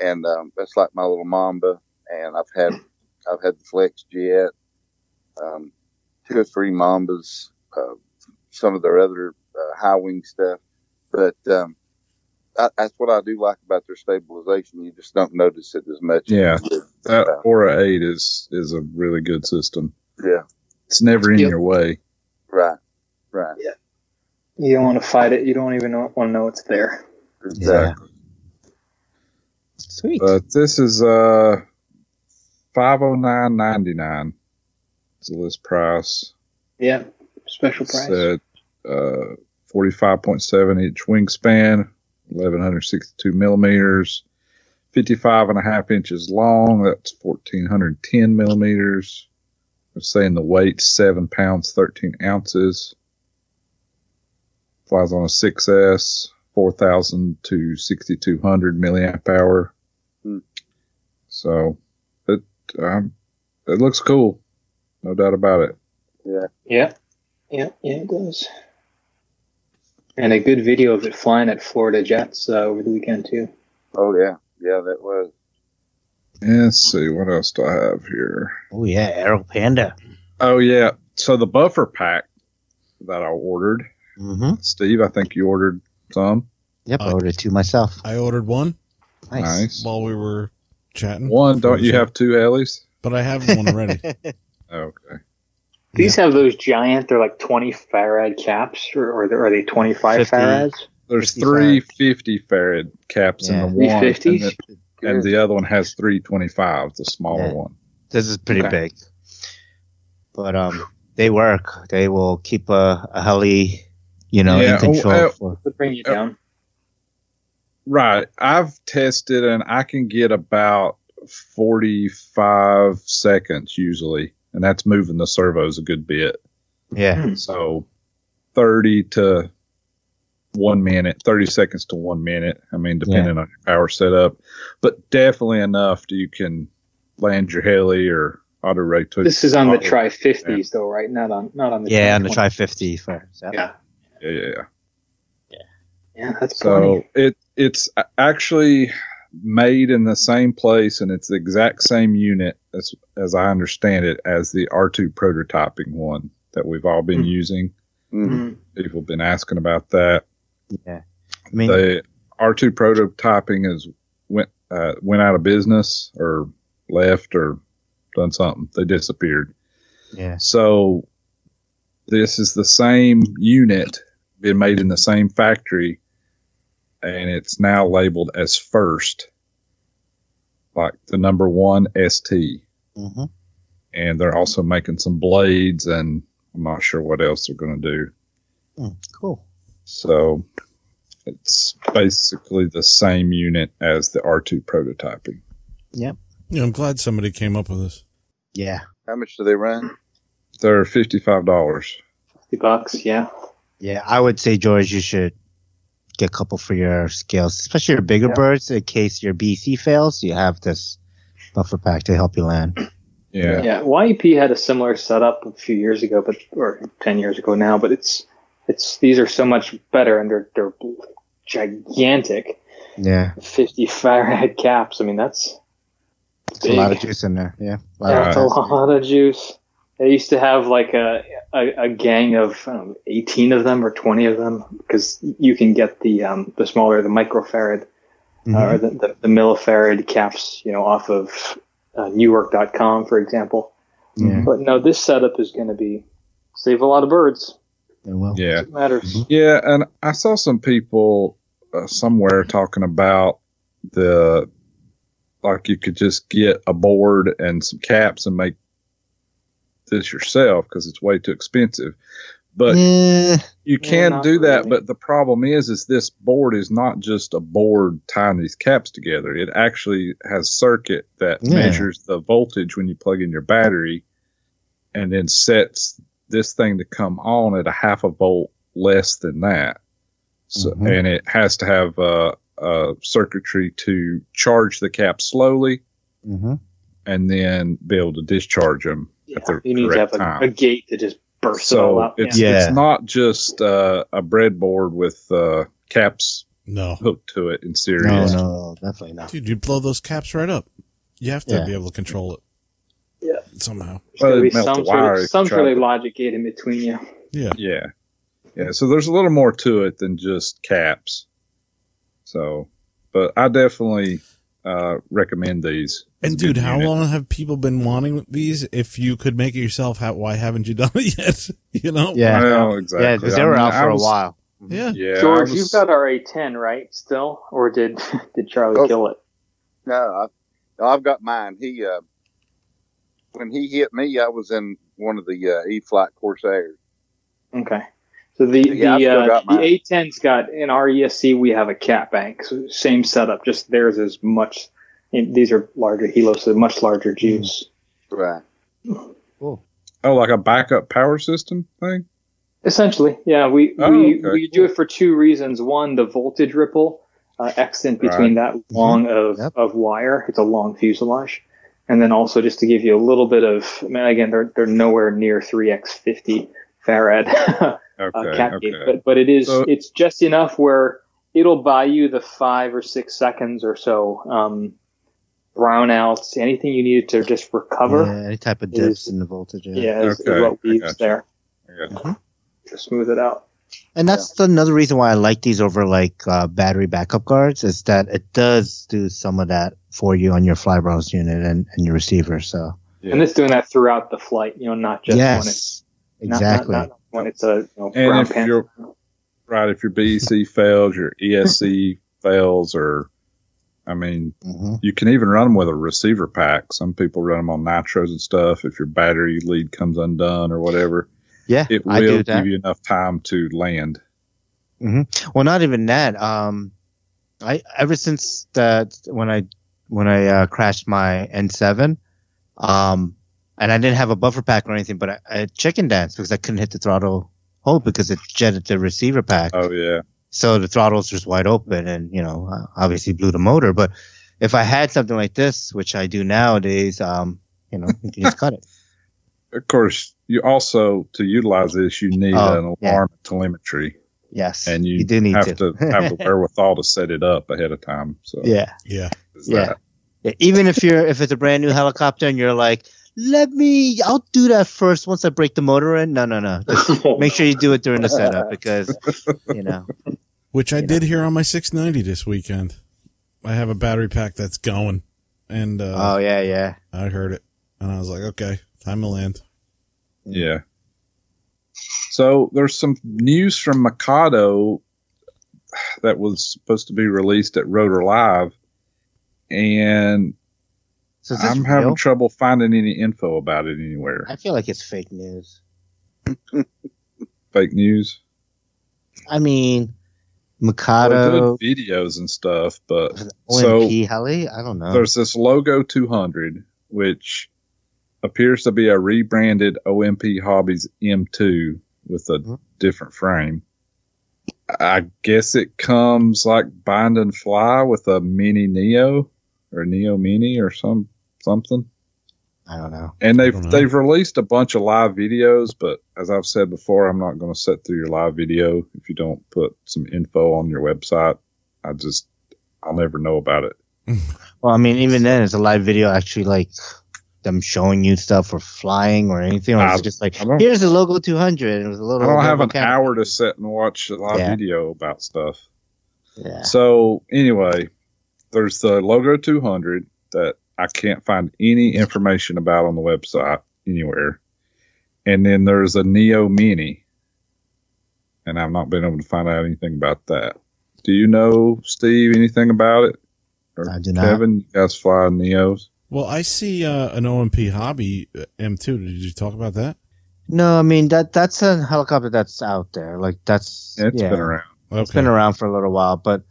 And, um, that's like my little Mamba. And I've had, I've had the Flex Jet, um, two or three Mambas, uh, some of their other, uh, high wing stuff. But, um, I, that's what I do like about their stabilization. You just don't notice it as much. Yeah. as. That Uh, Aura 8 is is a really good system. yeah. It's never in Yep. your way. Right. Right. Yeah, You don't want to fight it. You don't even want to know it's there. Exactly. Sweet. But this is uh five oh nine ninety nine. It's the list price. Yeah, special price. Said uh forty five point seven inch wingspan, eleven hundred sixty two millimeters, 55 and a half inches long. That's fourteen hundred ten millimeters. They're saying the weight seven pounds thirteen ounces. Flies on a 6S, 4,000 to 6,200 milliamp hour. Hmm. So um, it looks cool, no doubt about it. Yeah. Yeah, yeah, yeah, it does. And a good video of it flying at Florida Jets uh, over the weekend too. Oh yeah, yeah, that was. Let's see what else do I have here. Oh yeah, Aero Panda. Oh yeah, so the buffer pack that I ordered, Mm-hmm. Steve. I think you ordered some. Yep, I ordered two myself. I ordered one Nice. Nice. while we were chatting. One, don't you have two Ellie's? But I have one already. *laughs* Okay. These have those giant, they're like 20 farad caps, or, or are they 25 50. farads? There's 50 three 50 farad caps Yeah. in the one, and, 350s? the, and the other one has three twenty five, the smaller Yeah. one. This is pretty Okay. big. But um, they work. They will keep a, a heli, you know, Yeah, in control. oh, uh, for, To bring you Yep. down. Right. I've tested and I can get about 45 seconds usually, and that's moving the servos a good bit. yeah, hmm. So 30 to one minute, 30 seconds to one minute. I mean, depending on your power setup, but definitely enough that you can land your heli or auto rotate. This is on the auto- Tri 50s, though, right? Not on, not on the yeah, on the 20. Tri 50 Yeah, Yeah, yeah, yeah. yeah, that's So plenty. it it's actually made in the same place and it's the exact same unit as as I understand it as the R2 prototyping one that we've all been Hmm. using. Mhm. Mhm. People have been asking about that. I mean, the R2 prototyping is went uh, went out of business or left or done something. They disappeared. yeah, So this is the same unit being made in the same factory and it's now labeled as first like the number one ST hmm and they're also making some blades and I'm not sure what else they're going to do. Hmm, cool. So it's basically the same unit as the R2 prototyping. Yep. Yeah, I'm glad somebody came up with this. Yeah, How much do they run? They're $55. 50 bucks, yeah. yeah. I would say, George, you should get a couple for your scales, especially your bigger Yeah. birds, in case your BEC fails. You have this buffer pack to help you land. Yeah. Yeah, YEP had a similar setup a few years ago, but or ten years ago now. But it's it's these are so much better, and they're they're gigantic, Yeah, fifty farad caps. I mean, that's it's a lot of juice in there. Yeah, a lot Yeah, of it's a lot of juice. They used to have like a, a, a gang of I know, 18 of them or 20 of them because you can get the um, the smaller, the microfarad Mhm. uh, or the, the, the millifarad caps, you know, off of uh, Newark.com, for example. Yeah, But no, this setup is going to be save a lot of birds. they will. Yeah. It matters. Yeah, and I saw some people uh, somewhere talking about the like you could just get a board and some caps and make this yourself because it's way too expensive. But Eh, you can not do that, really. but the problem is, is this board is not just a board tying these caps together. It actually has circuit that Yeah. measures the voltage when you plug in your battery, and then sets this thing to come on at a half a volt less than that. So, Mhm. and it has to have uh, uh, circuitry to charge the cap slowly, mhm. and then be able to discharge them at the You need to have correct a, time a gate that just burst it all so out. it's Yeah. it's not just uh, a breadboard with uh, caps No. hooked to it in No, series. no, no, definitely not. Dude, you blow those caps right up. You have to Yeah. be able to control it. Yeah. Somehow. There's to Well, be it some the sort of, some sort of logic gate in between you. Yeah. Yeah, yeah. So there's a little more to it than just caps. So, but I definitely uh, recommend these. And dude, how unit. long have people been wanting these? If you could make it yourself, how, why haven't you *laughs* done it yet? *laughs* you know? Yeah, Well, exactly. yeah, because they I were mean, out I for a while. Yeah. Yeah. George, was- you've got our A10, right? Still, or did *laughs* did Charlie Oh. kill it? No, I, no, I've got mine. He, uh, when he hit me, I was in one of the uh, E-flite Corsairs. Okay. So the Yeah, the uh, the. A10's got in our ESC we have a cap bank, so same setup. Just theirs is much. These are larger helos, so much larger juice. Right. Cool. Oh, like a backup power system thing? Essentially, yeah. We Oh, we, okay, we do it for two reasons. One, the voltage ripple uh, extent between that long of, Yep. of wire. It's a long fuselage, and then also just to give you a little bit of. I mean, again, they're they're nowhere near three x fifty farad *laughs* Okay. uh, cat okay. gate, but but it is So- it's just enough where it'll buy you the five or six seconds or so um, brownouts, anything you needed to just recover. Yeah, any type of is- dips in the voltage. Yeah. Yeah, is, is Okay, what we use there I got to smooth it out. And that's another reason why I like these over like uh, battery backup guards is that it does do some of that for you on your flybarless unit and, and your receiver. So Yeah. And it's doing that throughout the flight, you know, not just when it's yes, not- exactly. not, not when it's a you know, And brown if pan. you're right, if your BEC *laughs* fails, your ESC fails, or I mean, Mhm. you can even run them with a receiver pack. Some people run them on nitros and stuff. If your battery lead comes undone or whatever, Yeah, it I do will that. give you enough time to land. Well, not even that. Um, I ever since that when I when I uh, crashed my N7, um, and I didn't have a buffer pack or anything, but I, I chicken danced because I couldn't hit the throttle hold because it jetted the receiver pack. Oh yeah, So the throttle's just wide open and, you know, uh, obviously blew the motor. But if I had something like this, which I do nowadays, um, you know, you can just cut it. *laughs* of course. You also to utilize this, you need Oh, an yeah. alarm telemetry, Yes. and you, do need have to. to have the *laughs* wherewithal to set it up ahead of time. So yeah. Yeah. Yeah. that. Yeah. Even if you're, if it's a brand new helicopter and you're like, let me, I'll do that first once I break the motor in. No, no, no. Just *laughs* make sure you do it during the setup because, you know, Which I did here on my 690 this weekend. I have a battery pack that's going, and uh, oh yeah, yeah. I heard it, and I was like, okay, time to land. Yeah. So there's some news from Mikado that was supposed to be released at Rotor Live, and So I'm having trouble finding any info about it anywhere. I feel like it's fake news. Fake news. I mean, Mikado, did videos and stuff, but OMP heli. I don't know. there's this Logo 200, which appears to be a rebranded OMP Hobbies M2 with a Mhm. different frame. I guess it comes like bind and fly with a mini Neo or Neo Mini or some something. I don't know. And they've know. they've released a bunch of live videos, but as I've said before, I'm not going to sit through your live video if you don't put some info on your website. I just I'll never know about it. *laughs* Well, I mean, even then, is a live video actually like them showing you stuff or flying or anything? Or is I- it just like, here's the logo 200? And it was a I little. don't have an camera. hour to sit and watch a live Yeah. video about stuff. Yeah. So anyway, there's the Logo 200 that I can't find any information about on the website anywhere, and then there's a Neo Mini, and I've not been able to find out anything about that. Do you know, Steve, anything about it? Or I do not. Kevin, you guys fly Neos? Well, I see uh, an OMP Hobby uh, M2. Did you talk about that? No, I mean that that's a helicopter that's out there. Like that's It's yeah, been around. Okay. It's been around for a little while, but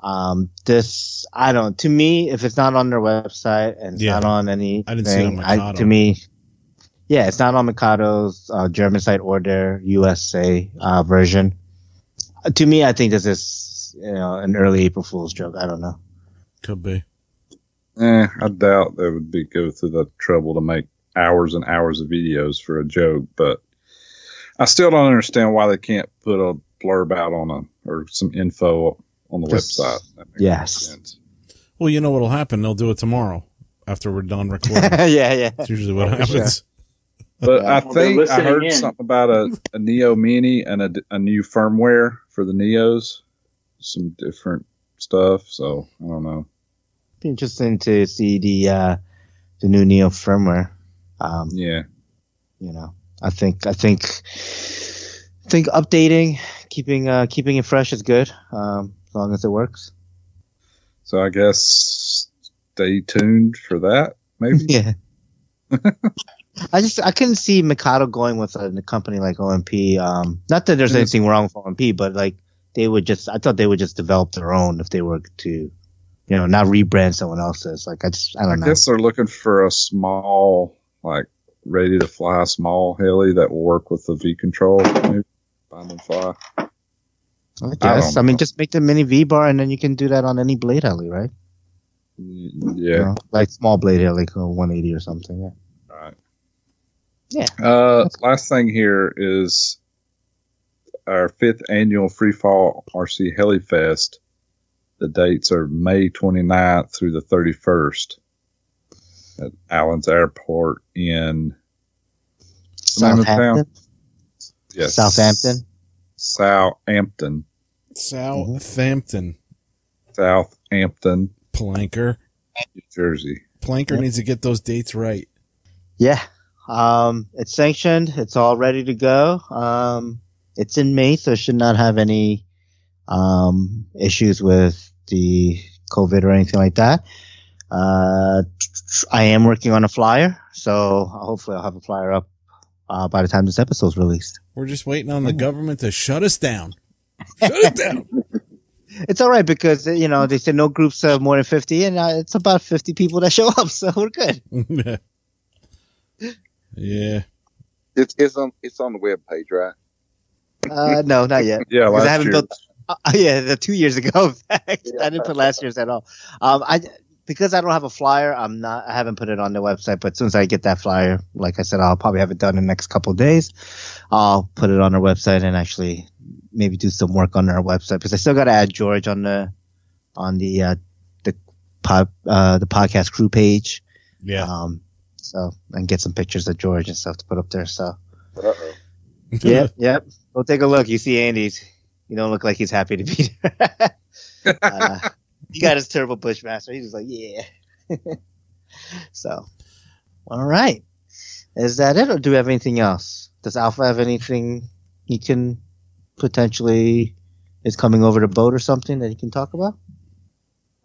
um, this I don't. To me, if it's not on their website and it's Yeah. not on any, I didn't see it on I, to me, yeah, it's not on Mikado's uh, German site or their USA uh, version. Uh, to me, I think this is you know an early April Fool's joke. I don't know. Could be. Eh, I doubt they would be go through the trouble to make hours and hours of videos for a joke, but I still don't understand why they can't put a blurb out on a or some info on the Just- website. Yes. sense. Well, you know what'll happen? They'll do it tomorrow after we're done *laughs* recording. yeah, yeah. That's usually what For sure. happens. *laughs* But I Well, think I heard in. something about a, a Neo Mini and a, a new firmware for the Neos, some different stuff. So I don't know. Be interesting to see the uh, the new Neo firmware. Um, Yeah, you know, I think I think I think updating, keeping uh, keeping it fresh is good, um, as long as it works. So I guess stay tuned for that. Maybe. *laughs* Yeah. *laughs* I just I couldn't see Mikado going with a, a company like OMP. Um, not that there's Mhm. anything wrong with OMP, but like they would just I thought they would just develop their own if they were to, you know, not rebrand someone else's. Like I just I I don't know. I guess they're looking for a small, like ready to fly small heli that will work with the V control. Maybe find and fly. I guess. I, don't mean, just make the mini V bar, and then you can do that on any blade heli, right? Yeah. You know, like small blade heli, like a 180 or something. Yeah. Right. Yeah. Uh, last thing here is our fifth annual Free Fall RC Heli Fest. The dates are May 29th through the 31st at Allen's Airport in Name of the town? Southampton. Yes. Southampton. Southampton. Southampton. Southampton, Planker. New Jersey. Planker needs to get those dates right. Yeah. Um, it's sanctioned. It's all ready to go. Um, it's in May, so it should not have any um, issues with the COVID or anything like that. Uh, I am working on a flyer, so hopefully I'll have a flyer up uh, by the time this episode's released. We're just waiting on the government to shut us down. Shut it down. It's all right because you know they said no groups of more than fifty, and uh, it's about fifty people that *laughs* show up, so we're good. *laughs* yeah. It's it's on it's on the web page, right? Uh, no, not yet. *laughs* Yeah, 'Cause last I haven't year. built. Uh, uh, yeah, the two years ago. In fact, I didn't put last year's at all. Um, I because I don't have a flyer. I'm not. I haven't put it on the website. But as soon as I get that flyer, like I said, I'll probably have it done in the next couple of days. I'll put it on our website and actually maybe do some work on our website because I still got to add George on the on the uh, the pod uh, the podcast crew page. Yeah. Um. So and get some pictures of George and stuff to put up there. So. Uh-oh. Yep, *laughs* yep. Go take a look. You see Andy's. You don't look like he's happy to be there. *laughs* uh, he got his turbo bushmaster. He's just like, yeah. *laughs* so, all right. Is that it, or do we have anything else? Does Alpha have anything he can potentially is coming over the boat or something that he can talk about?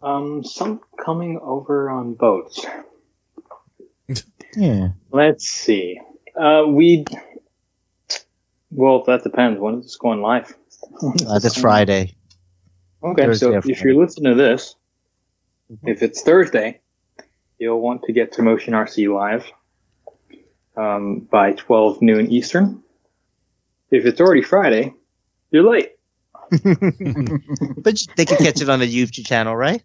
Um, some coming over on boats. Yeah. Let's see. Uh, we. Well, that depends. When is this going live? Uh, this Friday. Okay, Thursday so if you're listening to this, if it's Thursday, you'll want to get to Motion RC Live um, by 12 noon Eastern. If it's already Friday, you're late. *laughs* But they can catch it on the YouTube channel, right?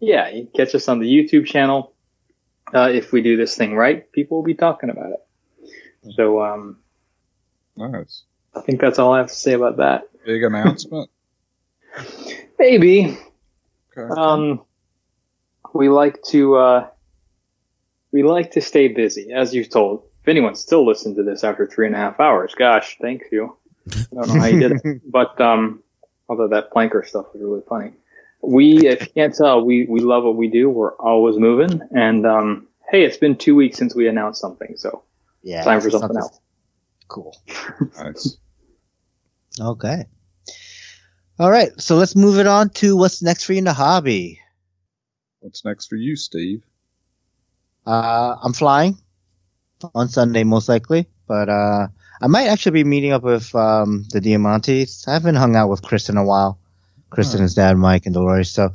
Yeah, you can catch us on the YouTube channel. Uh, if we do this thing right, people will be talking about it. So um, Nice. I think that's all I have to say about that. Big announcement. *laughs* Maybe. Okay. Um, we like to uh, we like to stay busy, as you've told. If anyone still listening to this after three and a half hours, gosh, thank you. I don't know how you did it, *laughs* but um, although that planker stuff was really funny. We, if you can't tell, we we love what we do. We're always moving, and um, hey, it's been two weeks since we announced something, so Yeah. time for something else. Cool. *laughs* nice. Okay. All right. So let's move it on to what's next for you in the hobby. What's next for you, Steve? Uh, I'm flying on Sunday, most likely, but, uh, I might actually be meeting up with, um, the Diamantes. I haven't hung out with Chris in a while. Chris and his dad, Mike and Dolores. So,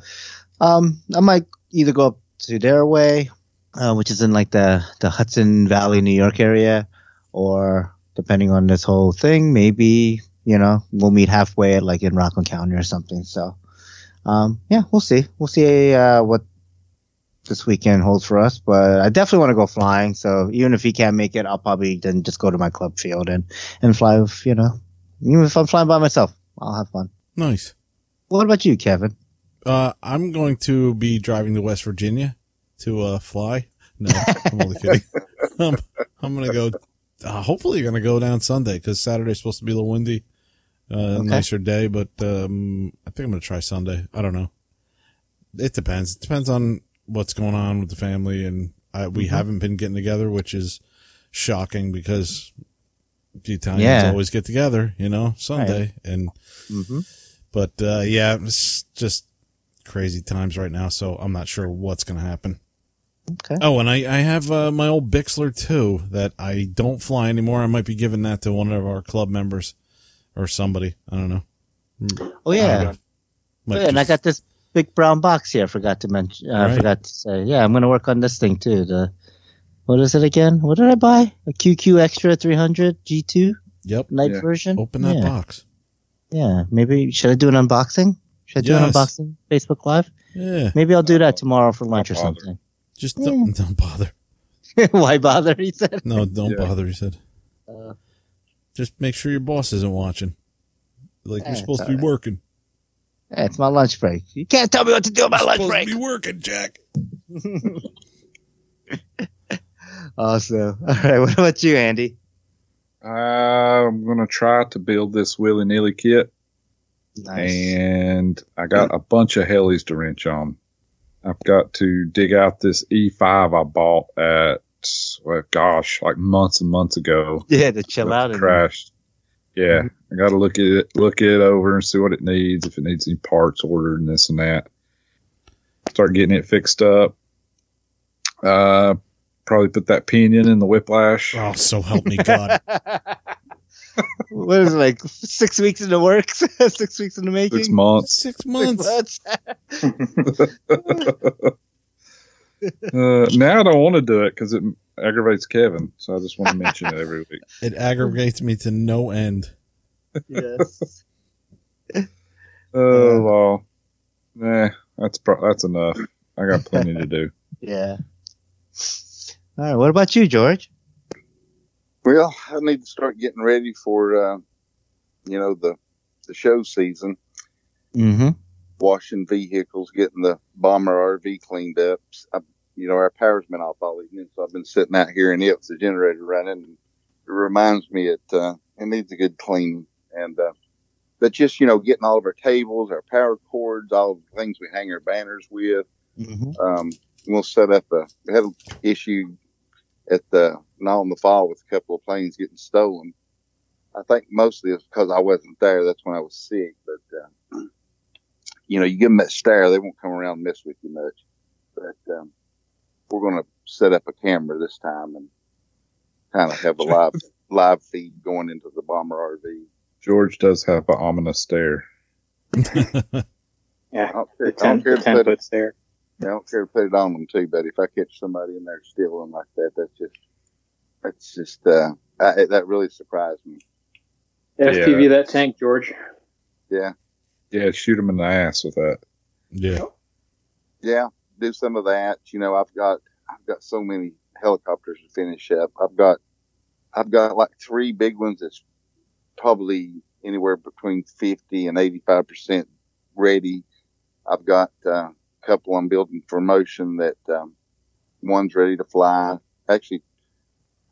um, I might either go up to their way, uh, which is in like the, the Hudson Valley, New York area, or depending on this whole thing, maybe, you know, we'll meet halfway at like in Rockland County or something. So, um, yeah, we'll see. We'll see, uh, what this weekend holds for us, but I definitely want to go flying. So even if he can't make it, I'll probably then just go to my club field and, and fly with, you know, even if I'm flying by myself, I'll have fun. Nice. What about you, Kevin? Uh, I'm going to be driving to West Virginia to uh, fly. No, I'm only kidding. *laughs* um, I'm going to go. Uh, hopefully, you're going to go down Sunday because Saturday's supposed to be a little windy. Uh, nicer day, but um, I think I'm going to try Sunday. I don't know. It depends. It depends on what's going on with the family, and I, we Mhm. haven't been getting together, which is shocking because The Italians Yeah. always get together, you know, Sunday. And, hmm but, uh, yeah, it's just crazy times right now. So I'm not sure what's going to happen. Okay. Oh, and I, I have, uh, my old Bixler too that I don't fly anymore. I might be giving that to one of our club members or somebody. I don't know. Oh yeah. Might Yeah, and I got this big brown box here. I forgot to mention. uh, I Right. forgot to say. Yeah, I'm gonna work on this thing too. The what is it again? What did I buy? A QQ Extra 300 G2 Yep. night Yeah. version. Open that yeah. box. Yeah, maybe should I do an unboxing? Should I do an unboxing? Facebook Live? Yeah. Maybe I'll do that tomorrow for lunch or bother. something. Just don't, don't bother. *laughs* Why bother? He said. No, don't Yeah. bother. He said. Uh, Just make sure your boss isn't watching. Like Yeah, we're supposed to be alright. working. Yeah, it's my lunch break. You can't tell me what to do on my lunch supposed break. to be working, Jack. *laughs* Awesome. *laughs* All right. What about you, Andy? Uh, I'm gonna try to build this willy nilly kit, Nice. and I got a bunch of helis to wrench on. I've got to dig out this E5 I bought at, well, gosh, like months and months ago. yeah, to chill out. And, crashed. Yeah, I got to look at it, look it over and see what it needs. If it needs any parts ordered and this and that. Start getting it fixed up. Uh, probably put that pinion in the whiplash. Oh, so help me God. *laughs* what is it like? Six weeks in the works. *laughs* six weeks in the making. Six months. Six Six months. months. *laughs* Uh, now I don't want to do it because it aggravates Kevin. So I just want to mention it every week. *laughs* It aggravates me to no end. yes. Oh well, nah, that's pro- that's enough. I got plenty to do. *laughs* Yeah. All right. What about you, George? Well, I need to start getting ready for, uh, you know, the the show season. Mm-hmm. Washing vehicles, getting the bomber RV cleaned up. I, you know, our power's been off all evening, so I've been sitting out here in it with the generator running. It reminds me it uh, it needs a good cleaning, and uh, but just you know, getting all of our tables, our power cords, all the things we hang our banners with. Mm-hmm. Um, we'll set up a we had an issue at the now in the fall with a couple of planes getting stolen. I think mostly it's because I wasn't there. That's when I was sick. But uh, you know, you give them that stare, they won't come around and mess with you much. But um, we're going to set up a camera this time and kind of have a live live feed going into the bomber RV. George does have an ominous stare. *laughs* I Yeah, don't the care, I don't care the to ten put it, foot there. I don't care to put it on them too. But if I catch somebody in there stealing like that, that's just that's just uh, I, that really surprised me. FPV that tank, George. Yeah. Yeah, shoot him in the ass with that. Yeah. yeah, do some of that. You know, I've got I've got so many helicopters to finish up. I've got I've got like three big ones that's probably anywhere between fifty and eighty five percent ready. I've got uh, a couple I'm building for motion that um, one's ready to fly. Actually,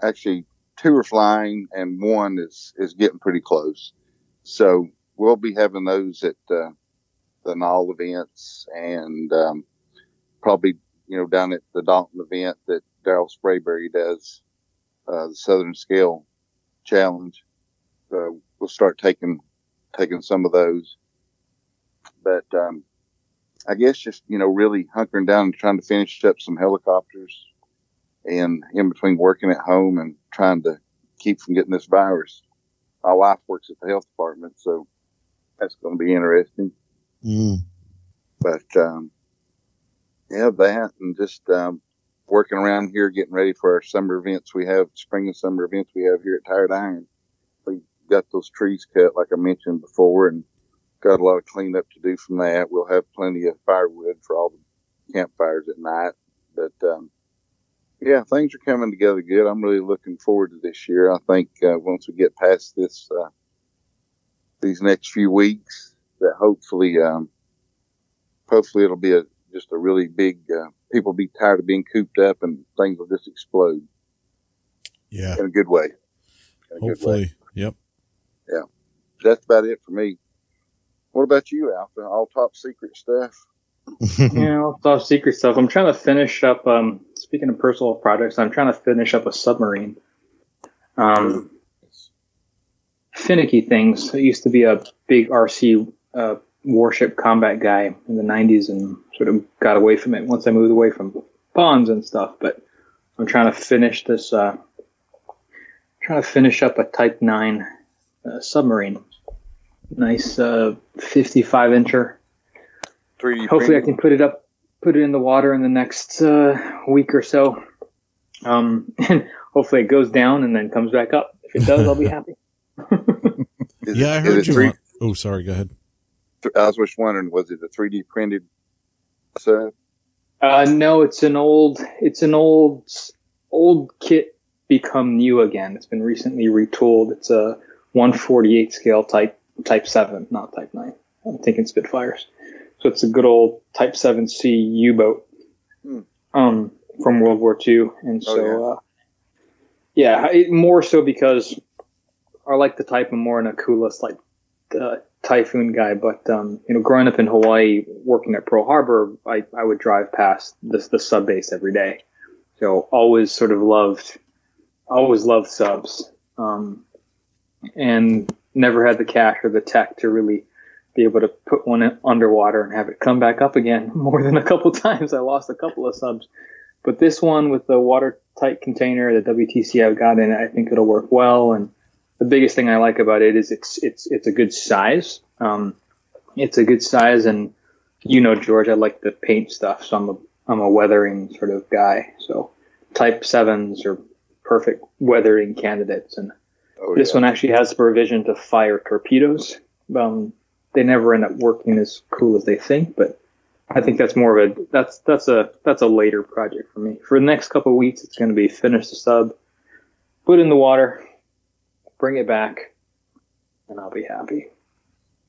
actually two are flying and one is is getting pretty close. So we'll be having those at uh, the Nall events and um, probably you know down at the Dalton event that Daryl Sprayberry does, uh, the Southern Scale Challenge. So we'll start taking taking some of those. But um, I guess just you know really hunkering down and trying to finish up some helicopters, and in between working at home and trying to keep from getting this virus. My wife works at the health department, so that's going to be interesting. Mm. But um, yeah, that and just um, working around here, getting ready for our summer events. We have spring and summer events we have here at Tired Iron. We got those trees cut, like I mentioned before, and got a lot of cleanup to do from that. We'll have plenty of firewood for all the campfires at night. But um, yeah, things are coming together good. I'm really looking forward to this year. I think uh, once we get past this, uh, these next few weeks, that hopefully, um, hopefully it'll be a just a really big. Uh, people be tired of being cooped up, and things will just explode Yeah. in a good way. In a good way. Hopefully. Yep. Yeah, that's about it for me. What about you, Alpha? All top secret stuff. *laughs* yeah, all top secret stuff. I'm trying to finish up. Um, speaking of personal projects, I'm trying to finish up a submarine. Um, finicky things. I used to be a big RC uh, warship combat guy in the 90s and sort of got away from it once I moved away from bonds and stuff. But I'm trying to finish this, uh, trying to finish up a Type 9 uh, submarine. Nice uh, 55 incher. 3D Hopefully, I can put it up, put it in the water in the next uh, week or so. Um, *laughs* and hopefully, it goes down and then comes back up. If it does, I'll be *laughs* happy. Is yeah, I heard you. three- want- oh, sorry. Go ahead. I was just wondering, was it a 3D printed sub? Uh, no, it's an old, it's an old, old kit become new again. It's been recently retooled. It's a 148 scale type, type 7, not type 9. I'm thinking Spitfires. So it's a good old type 7C U-boat, Hmm. um, from World War II. And Oh, so, uh, yeah, it, more so because I like the type of more in a coolest, like, uh, typhoon guy, but um, you know, growing up in Hawaii, working at Pearl Harbor, I, I would drive past this the sub base every day. So always sort of loved, always loved subs, um, and never had the cash or the tech to really be able to put one underwater and have it come back up again. *laughs* More than a couple times, I lost a couple of subs, but this one with the watertight container, the WTC I've got in I think it'll work well and the biggest thing I like about it is it's it's it's a good size. Um, it's a good size, and you know, George, I like the paint stuff, so I'm a I'm a weathering sort of guy. So Type sevens are perfect weathering candidates, and Oh, this yeah. one actually has the provision to fire torpedoes. Um, they never end up working as cool as they think, but I think that's more of a that's that's a that's a later project for me. For the next couple of weeks, it's going to be finish the sub, put in the water, bring it back, and I'll be happy.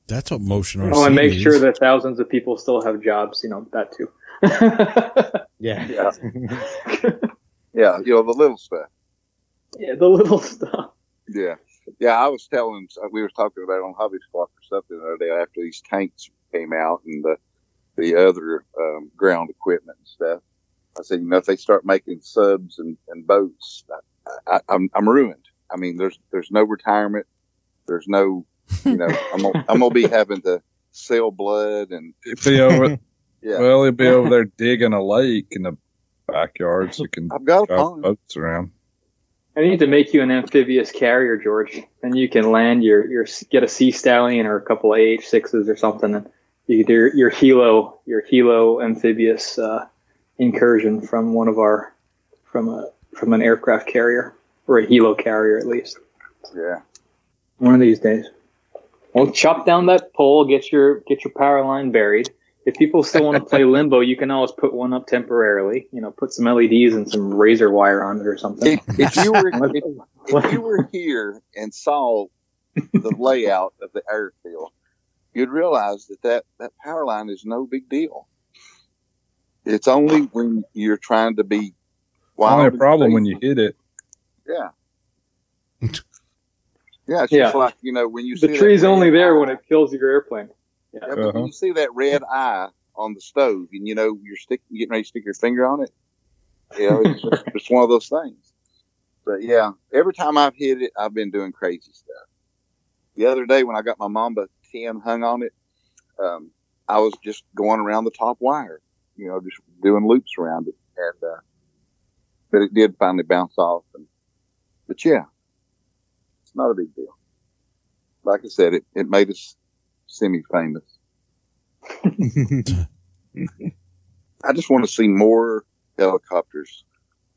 That's what motion RC Oh, and make means. sure that thousands of people still have jobs. You know that too. *laughs* Yeah. Yeah. *laughs* yeah, you know, the little stuff. yeah, the little stuff. Yeah. Yeah, I was telling, we were talking about it on Hobby Squawk or something the other day after these tanks came out and the, the other um, ground equipment and stuff. I said, you know, if they start making subs and, and boats, I, I, I'm, I'm ruined. I mean, there's, there's no retirement. There's no, you know, I'm gonna, I'm gonna be *laughs* having to sell blood and It'd be over. *laughs* yeah. Well, he'd be over there digging a lake in the backyard so you can I've got a drive pond. boats around. I need to make you an amphibious carrier, George, and you can land your your get a sea stallion or a couple of AH sixes or something, and you can do your, your helo your helo amphibious uh, incursion from one of our from a from an aircraft carrier or a helo carrier at least. Yeah. One of these days. Well, chop down that pole, get your get your power line buried. If people still want to play *laughs* limbo, you can always put one up temporarily. You know, put some LEDs and some razor wire on it or something. If, if you were, *laughs* if, if you were here and saw the *laughs* layout of the airfield, you'd realize that that, that power line is no big deal. It's only when you're trying to be Only a problem when you hit it. Yeah. *laughs* Yeah, it's Yeah. just like, you know, when you the see that tree's only there eye- when it kills your airplane. Yeah, but Uh-huh. when you see that red eye on the stove and you know you're stick, getting ready to stick your finger on it, you know, it's just *laughs* it's one of those things. But yeah, every time I've hit it, I've been doing crazy stuff. The other day when I got my Mamba 10 hung on it, um, I was just going around the top wire, you know, just doing loops around it. And, uh, but it did finally bounce off. And, but yeah, it's not a big deal. Like I said, it, it made us semi famous. *laughs* I just want to see more helicopters.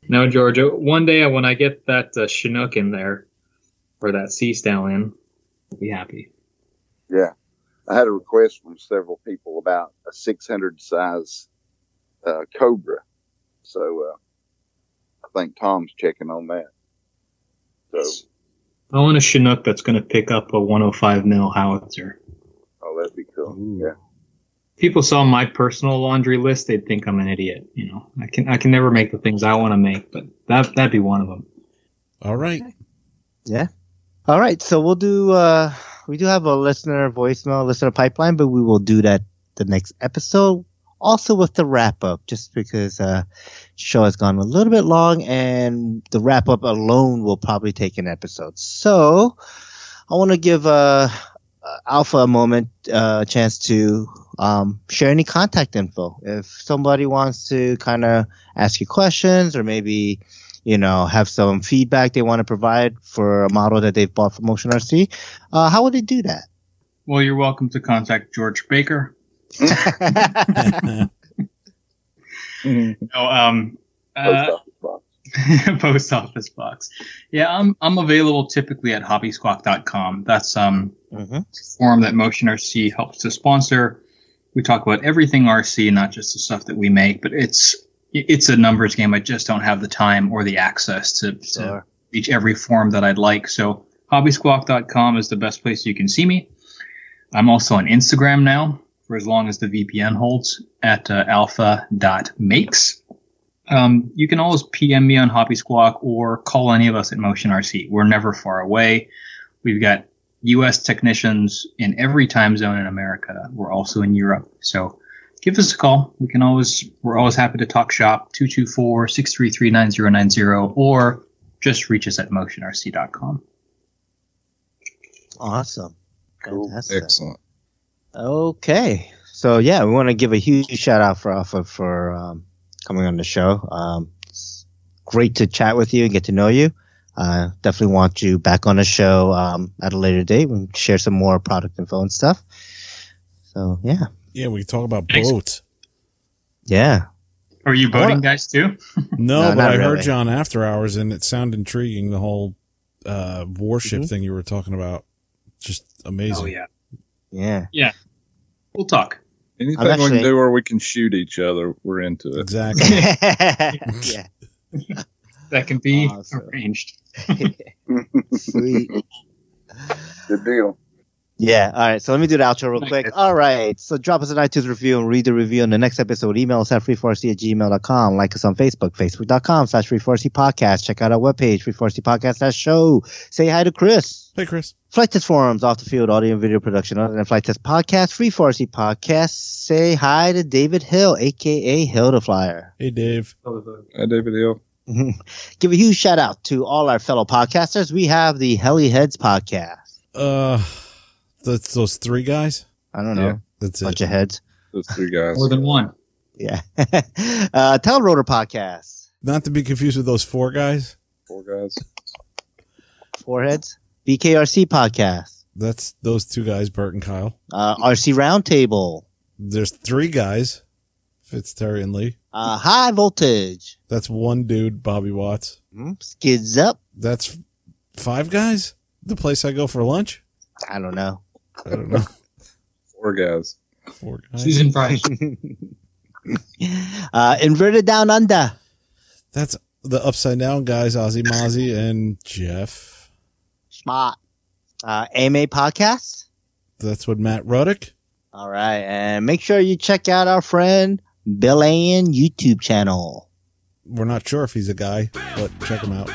No, Georgia. One day when I get that uh, Chinook in there, or that Sea Stallion, I'll be happy. Yeah. I had a request from several people about a 600 size uh, Cobra. So uh, I think Tom's checking on that. So, I want a Chinook that's going to pick up a 105 mil howitzer. oh, that'd be cool. Yeah. People saw my personal laundry list, they'd think I'm an idiot. You know, I can I can never make the things I want to make, but that that'd be one of them. All right. Yeah. All right. So we'll do, uh, we do have a listener voicemail, listener pipeline, but we will do that the next episode. Also with the wrap up, just because, uh, show has gone a little bit long and the wrap up alone will probably take an episode. So, I want to give uh, Alpha a moment, uh, a chance to um, share any contact info. If somebody wants to kind of ask you questions or maybe, you know, have some feedback they want to provide for a model that they've bought from Motion RC, uh, how would they do that? Well, you're welcome to contact George Baker. *laughs* No, um, uh, *laughs* post office box. Yeah, I'm I'm available typically at hobbysquawk.com. That's um Mm-hmm. a forum that Motion RC helps to sponsor. We talk about everything RC, not just the stuff that we make, but it's it's a numbers game. I just don't have the time or the access to, to Sure. reach every forum that I'd like. So hobbysquawk.com is the best place you can see me. I'm also on Instagram now for as long as the VPN holds at uh, alpha.makes. Um, you can always PM me on Hobby Squawk or call any of us at Motion RC. We're never far away. We've got U.S. technicians in every time zone in America. We're also in Europe. So give us a call. We can always, we're always happy to talk shop 224-633-9090 or just reach us at motionrc.com. Awesome. Fantastic. Excellent. Okay. So yeah, we want to give a huge shout out for Alpha for um, coming on the show. Um, it's great to chat with you and get to know you. Uh, definitely want you back on the show um, at a later date and share some more product info and stuff. So yeah, Yeah, we can talk about boats. yeah. Are you boating What? guys too? *laughs* No, No, but not I heard really. John after hours, and it sounded intriguing. The whole uh, warship Mhm. thing you were talking about, just amazing. Oh yeah. Yeah. Yeah. We'll talk. Anything I'm we can do where we can shoot each other, we're into it. Exactly. *laughs* yeah. That can be Awesome. arranged. *laughs* Sweet. Good deal. Yeah. All right. So let me do the outro real quick. All right. So drop us an iTunes review and read the review on the next episode. Email us at free4c at gmail.com. Like us on Facebook, facebook.com slash free4c podcast. Check out our webpage, free4ckpodcast show. Say hi to Chris. Hey, Chris. Flight Test Forums, off the field audio and video production other than Flight Test Podcast, Free 4C Podcast. Say hi to David Hill, aka Hill the Flyer. Hey, Dave. Hi, David Hill. *laughs* Give a huge shout out to all our fellow podcasters. We have the Helly Heads podcast. Uh, that's those three guys. I don't know. Yeah. That's Bunch it. of heads. Those three guys. More than one. Yeah. *laughs* uh, Telerotor podcast. Not to be confused with those four guys. Four guys. Four heads. BKRC podcast. That's those two guys, Bert and Kyle. Uh, RC Roundtable. There's three guys, Fitz, Terry, and Lee. Uh, High Voltage. That's one dude, Bobby Watts. Hmm, Skids Up. That's five guys. The place I go for lunch. I don't know. I don't know. *laughs* Four guys. Four guys. Susan Price. *laughs* uh, Inverted Down Under. That's the upside down guys, Ozzy Mozzie and Jeff. Smart. Uh, AMA podcast. That's what Matt Ruddick. All right, and make sure you check out our friend Bill Ann YouTube channel. We're not sure if he's a guy, but check him out.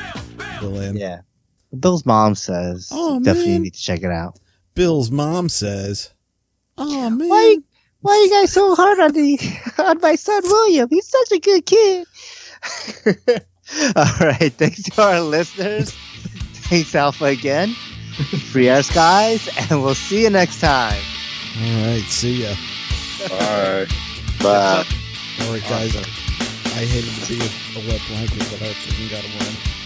Bill Ann. Yeah, Bill's mom says Oh, definitely man. need to check it out. Bill's mom says, "Oh man, Why, why are you guys so hard on the *laughs* on my son William? He's such a good kid. *laughs* All right, thanks to our listeners. Thanks Alpha again. Free air skies, and we'll see you next time. All right, see ya. Bye. Bye. All right, guys. I hated to be a, a wet blanket, but I freaking got to run.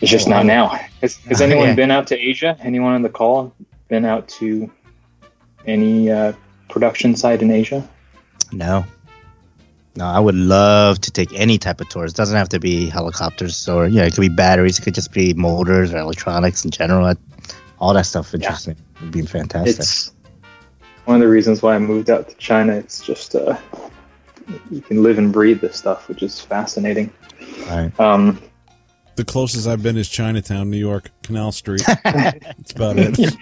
It's just not now. Has, has *laughs* anyone yeah. been out to Asia? Anyone on the call been out to any uh, production site in Asia? No. No, I would love to take any type of tours. It doesn't have to be helicopters or, yeah, it could be batteries. It could just be motors or electronics in general. All that stuff interesting. Would be fantastic. It's one of the reasons why I moved out to China. It's just uh, you can live and breathe this stuff, which is fascinating. Right. Um, The closest I've been is Chinatown, New York, Canal Street. *laughs* That's about it. it's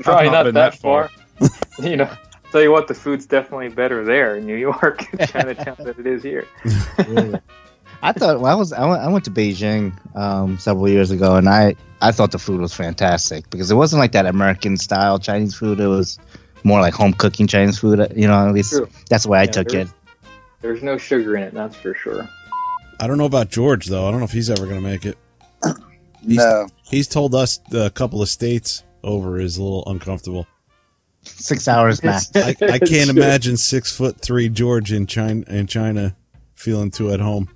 probably not not, that, that far. far. *laughs* you know, tell you what, the food's definitely better there in New York, *laughs* Chinatown, than it is here. I thought well, I was I went, I went to Beijing um, several years ago, and I I thought the food was fantastic because it wasn't like that American style Chinese food. It was more like home cooking Chinese food. You know, at least True. that's the way I Yeah, took it. there's- There's no sugar in it, that's for sure. I don't know about George though. I don't know if he's ever going to make it. He's, No. He's told us a couple of states over is a little uncomfortable. Six hours max. I, I *laughs* can't imagine six foot three George in China in China feeling too at home.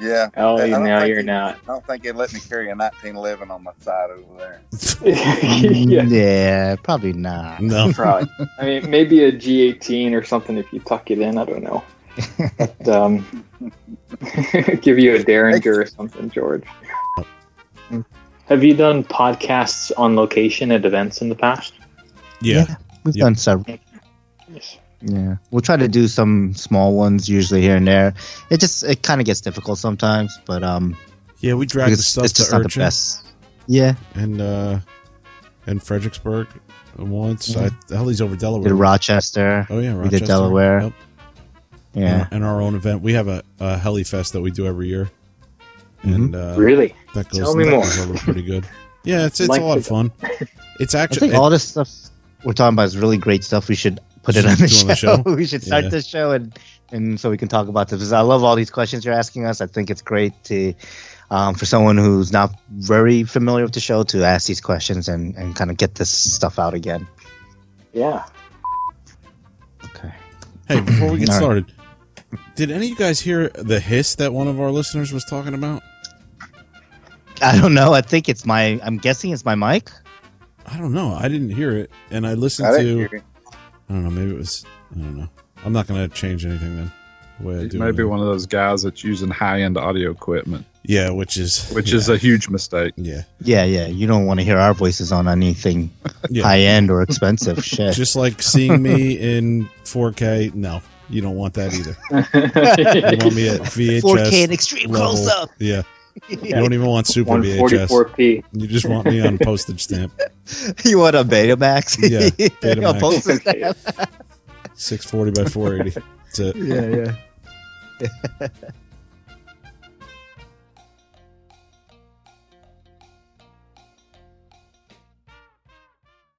Yeah. Oh, I don't now think you're he- not. I don't think they'd let me carry a 1911 on my side over there. yeah, *laughs* yeah, probably not. No, probably. I mean, maybe a G18 or something if you tuck it in. I don't know. But, um, *laughs* give you a Derringer or something, George. Have you done podcasts on location at events in the past? yeah, We've Yep. done several. Yeah, we'll try to do some small ones usually here and there. It just it kind of gets difficult sometimes, but um, yeah. We dragged the stuff it's to just not the best. Yeah, and uh, and Fredericksburg once. Yeah. I, hell, he's over Delaware. did Rochester. Oh yeah, we did Delaware. Yep. Yeah, and our own event. We have a, a heli fest that we do every year, and uh, Really? that goes, Tell me that more. goes over pretty good. *laughs* Yeah, it's it's Like a lot of fun. *laughs* It's I actually think all this stuff we're talking about is really great stuff. We should put it on the, do on the show. show? *laughs* we should start Yeah. this show and and so we can talk about this. Because I love all these questions you're asking us. I think it's great to um, for someone who's not very familiar with the show to ask these questions and and kind of get this stuff out again. Yeah. Okay. Hey, before we get *clears throat* All right. started, did any of you guys hear the hiss that one of our listeners was talking about? I don't know. I think it's my. I'm guessing it's my mic. I don't know. I didn't hear it, and I listened I didn't to. hear it. I don't know. Maybe it was. I don't know. I'm not going to change anything then. The way I do. Maybe one of those guys that's using high end audio equipment, Yeah, which is which yeah, is a huge mistake. yeah, Yeah, yeah. You don't want to hear our voices on anything *laughs* yeah. high end or expensive *laughs* shit. Just like seeing me in 4K. No, you don't want that either. *laughs* You want me at *laughs* VHS 4K and extreme level. close up. Yeah, *laughs* you don't even want super VHS. 144p. You just want me on a postage stamp. You want a Betamax? Yeah, Betamax. A postage stamp. 640 by 480. That's it. yeah, yeah.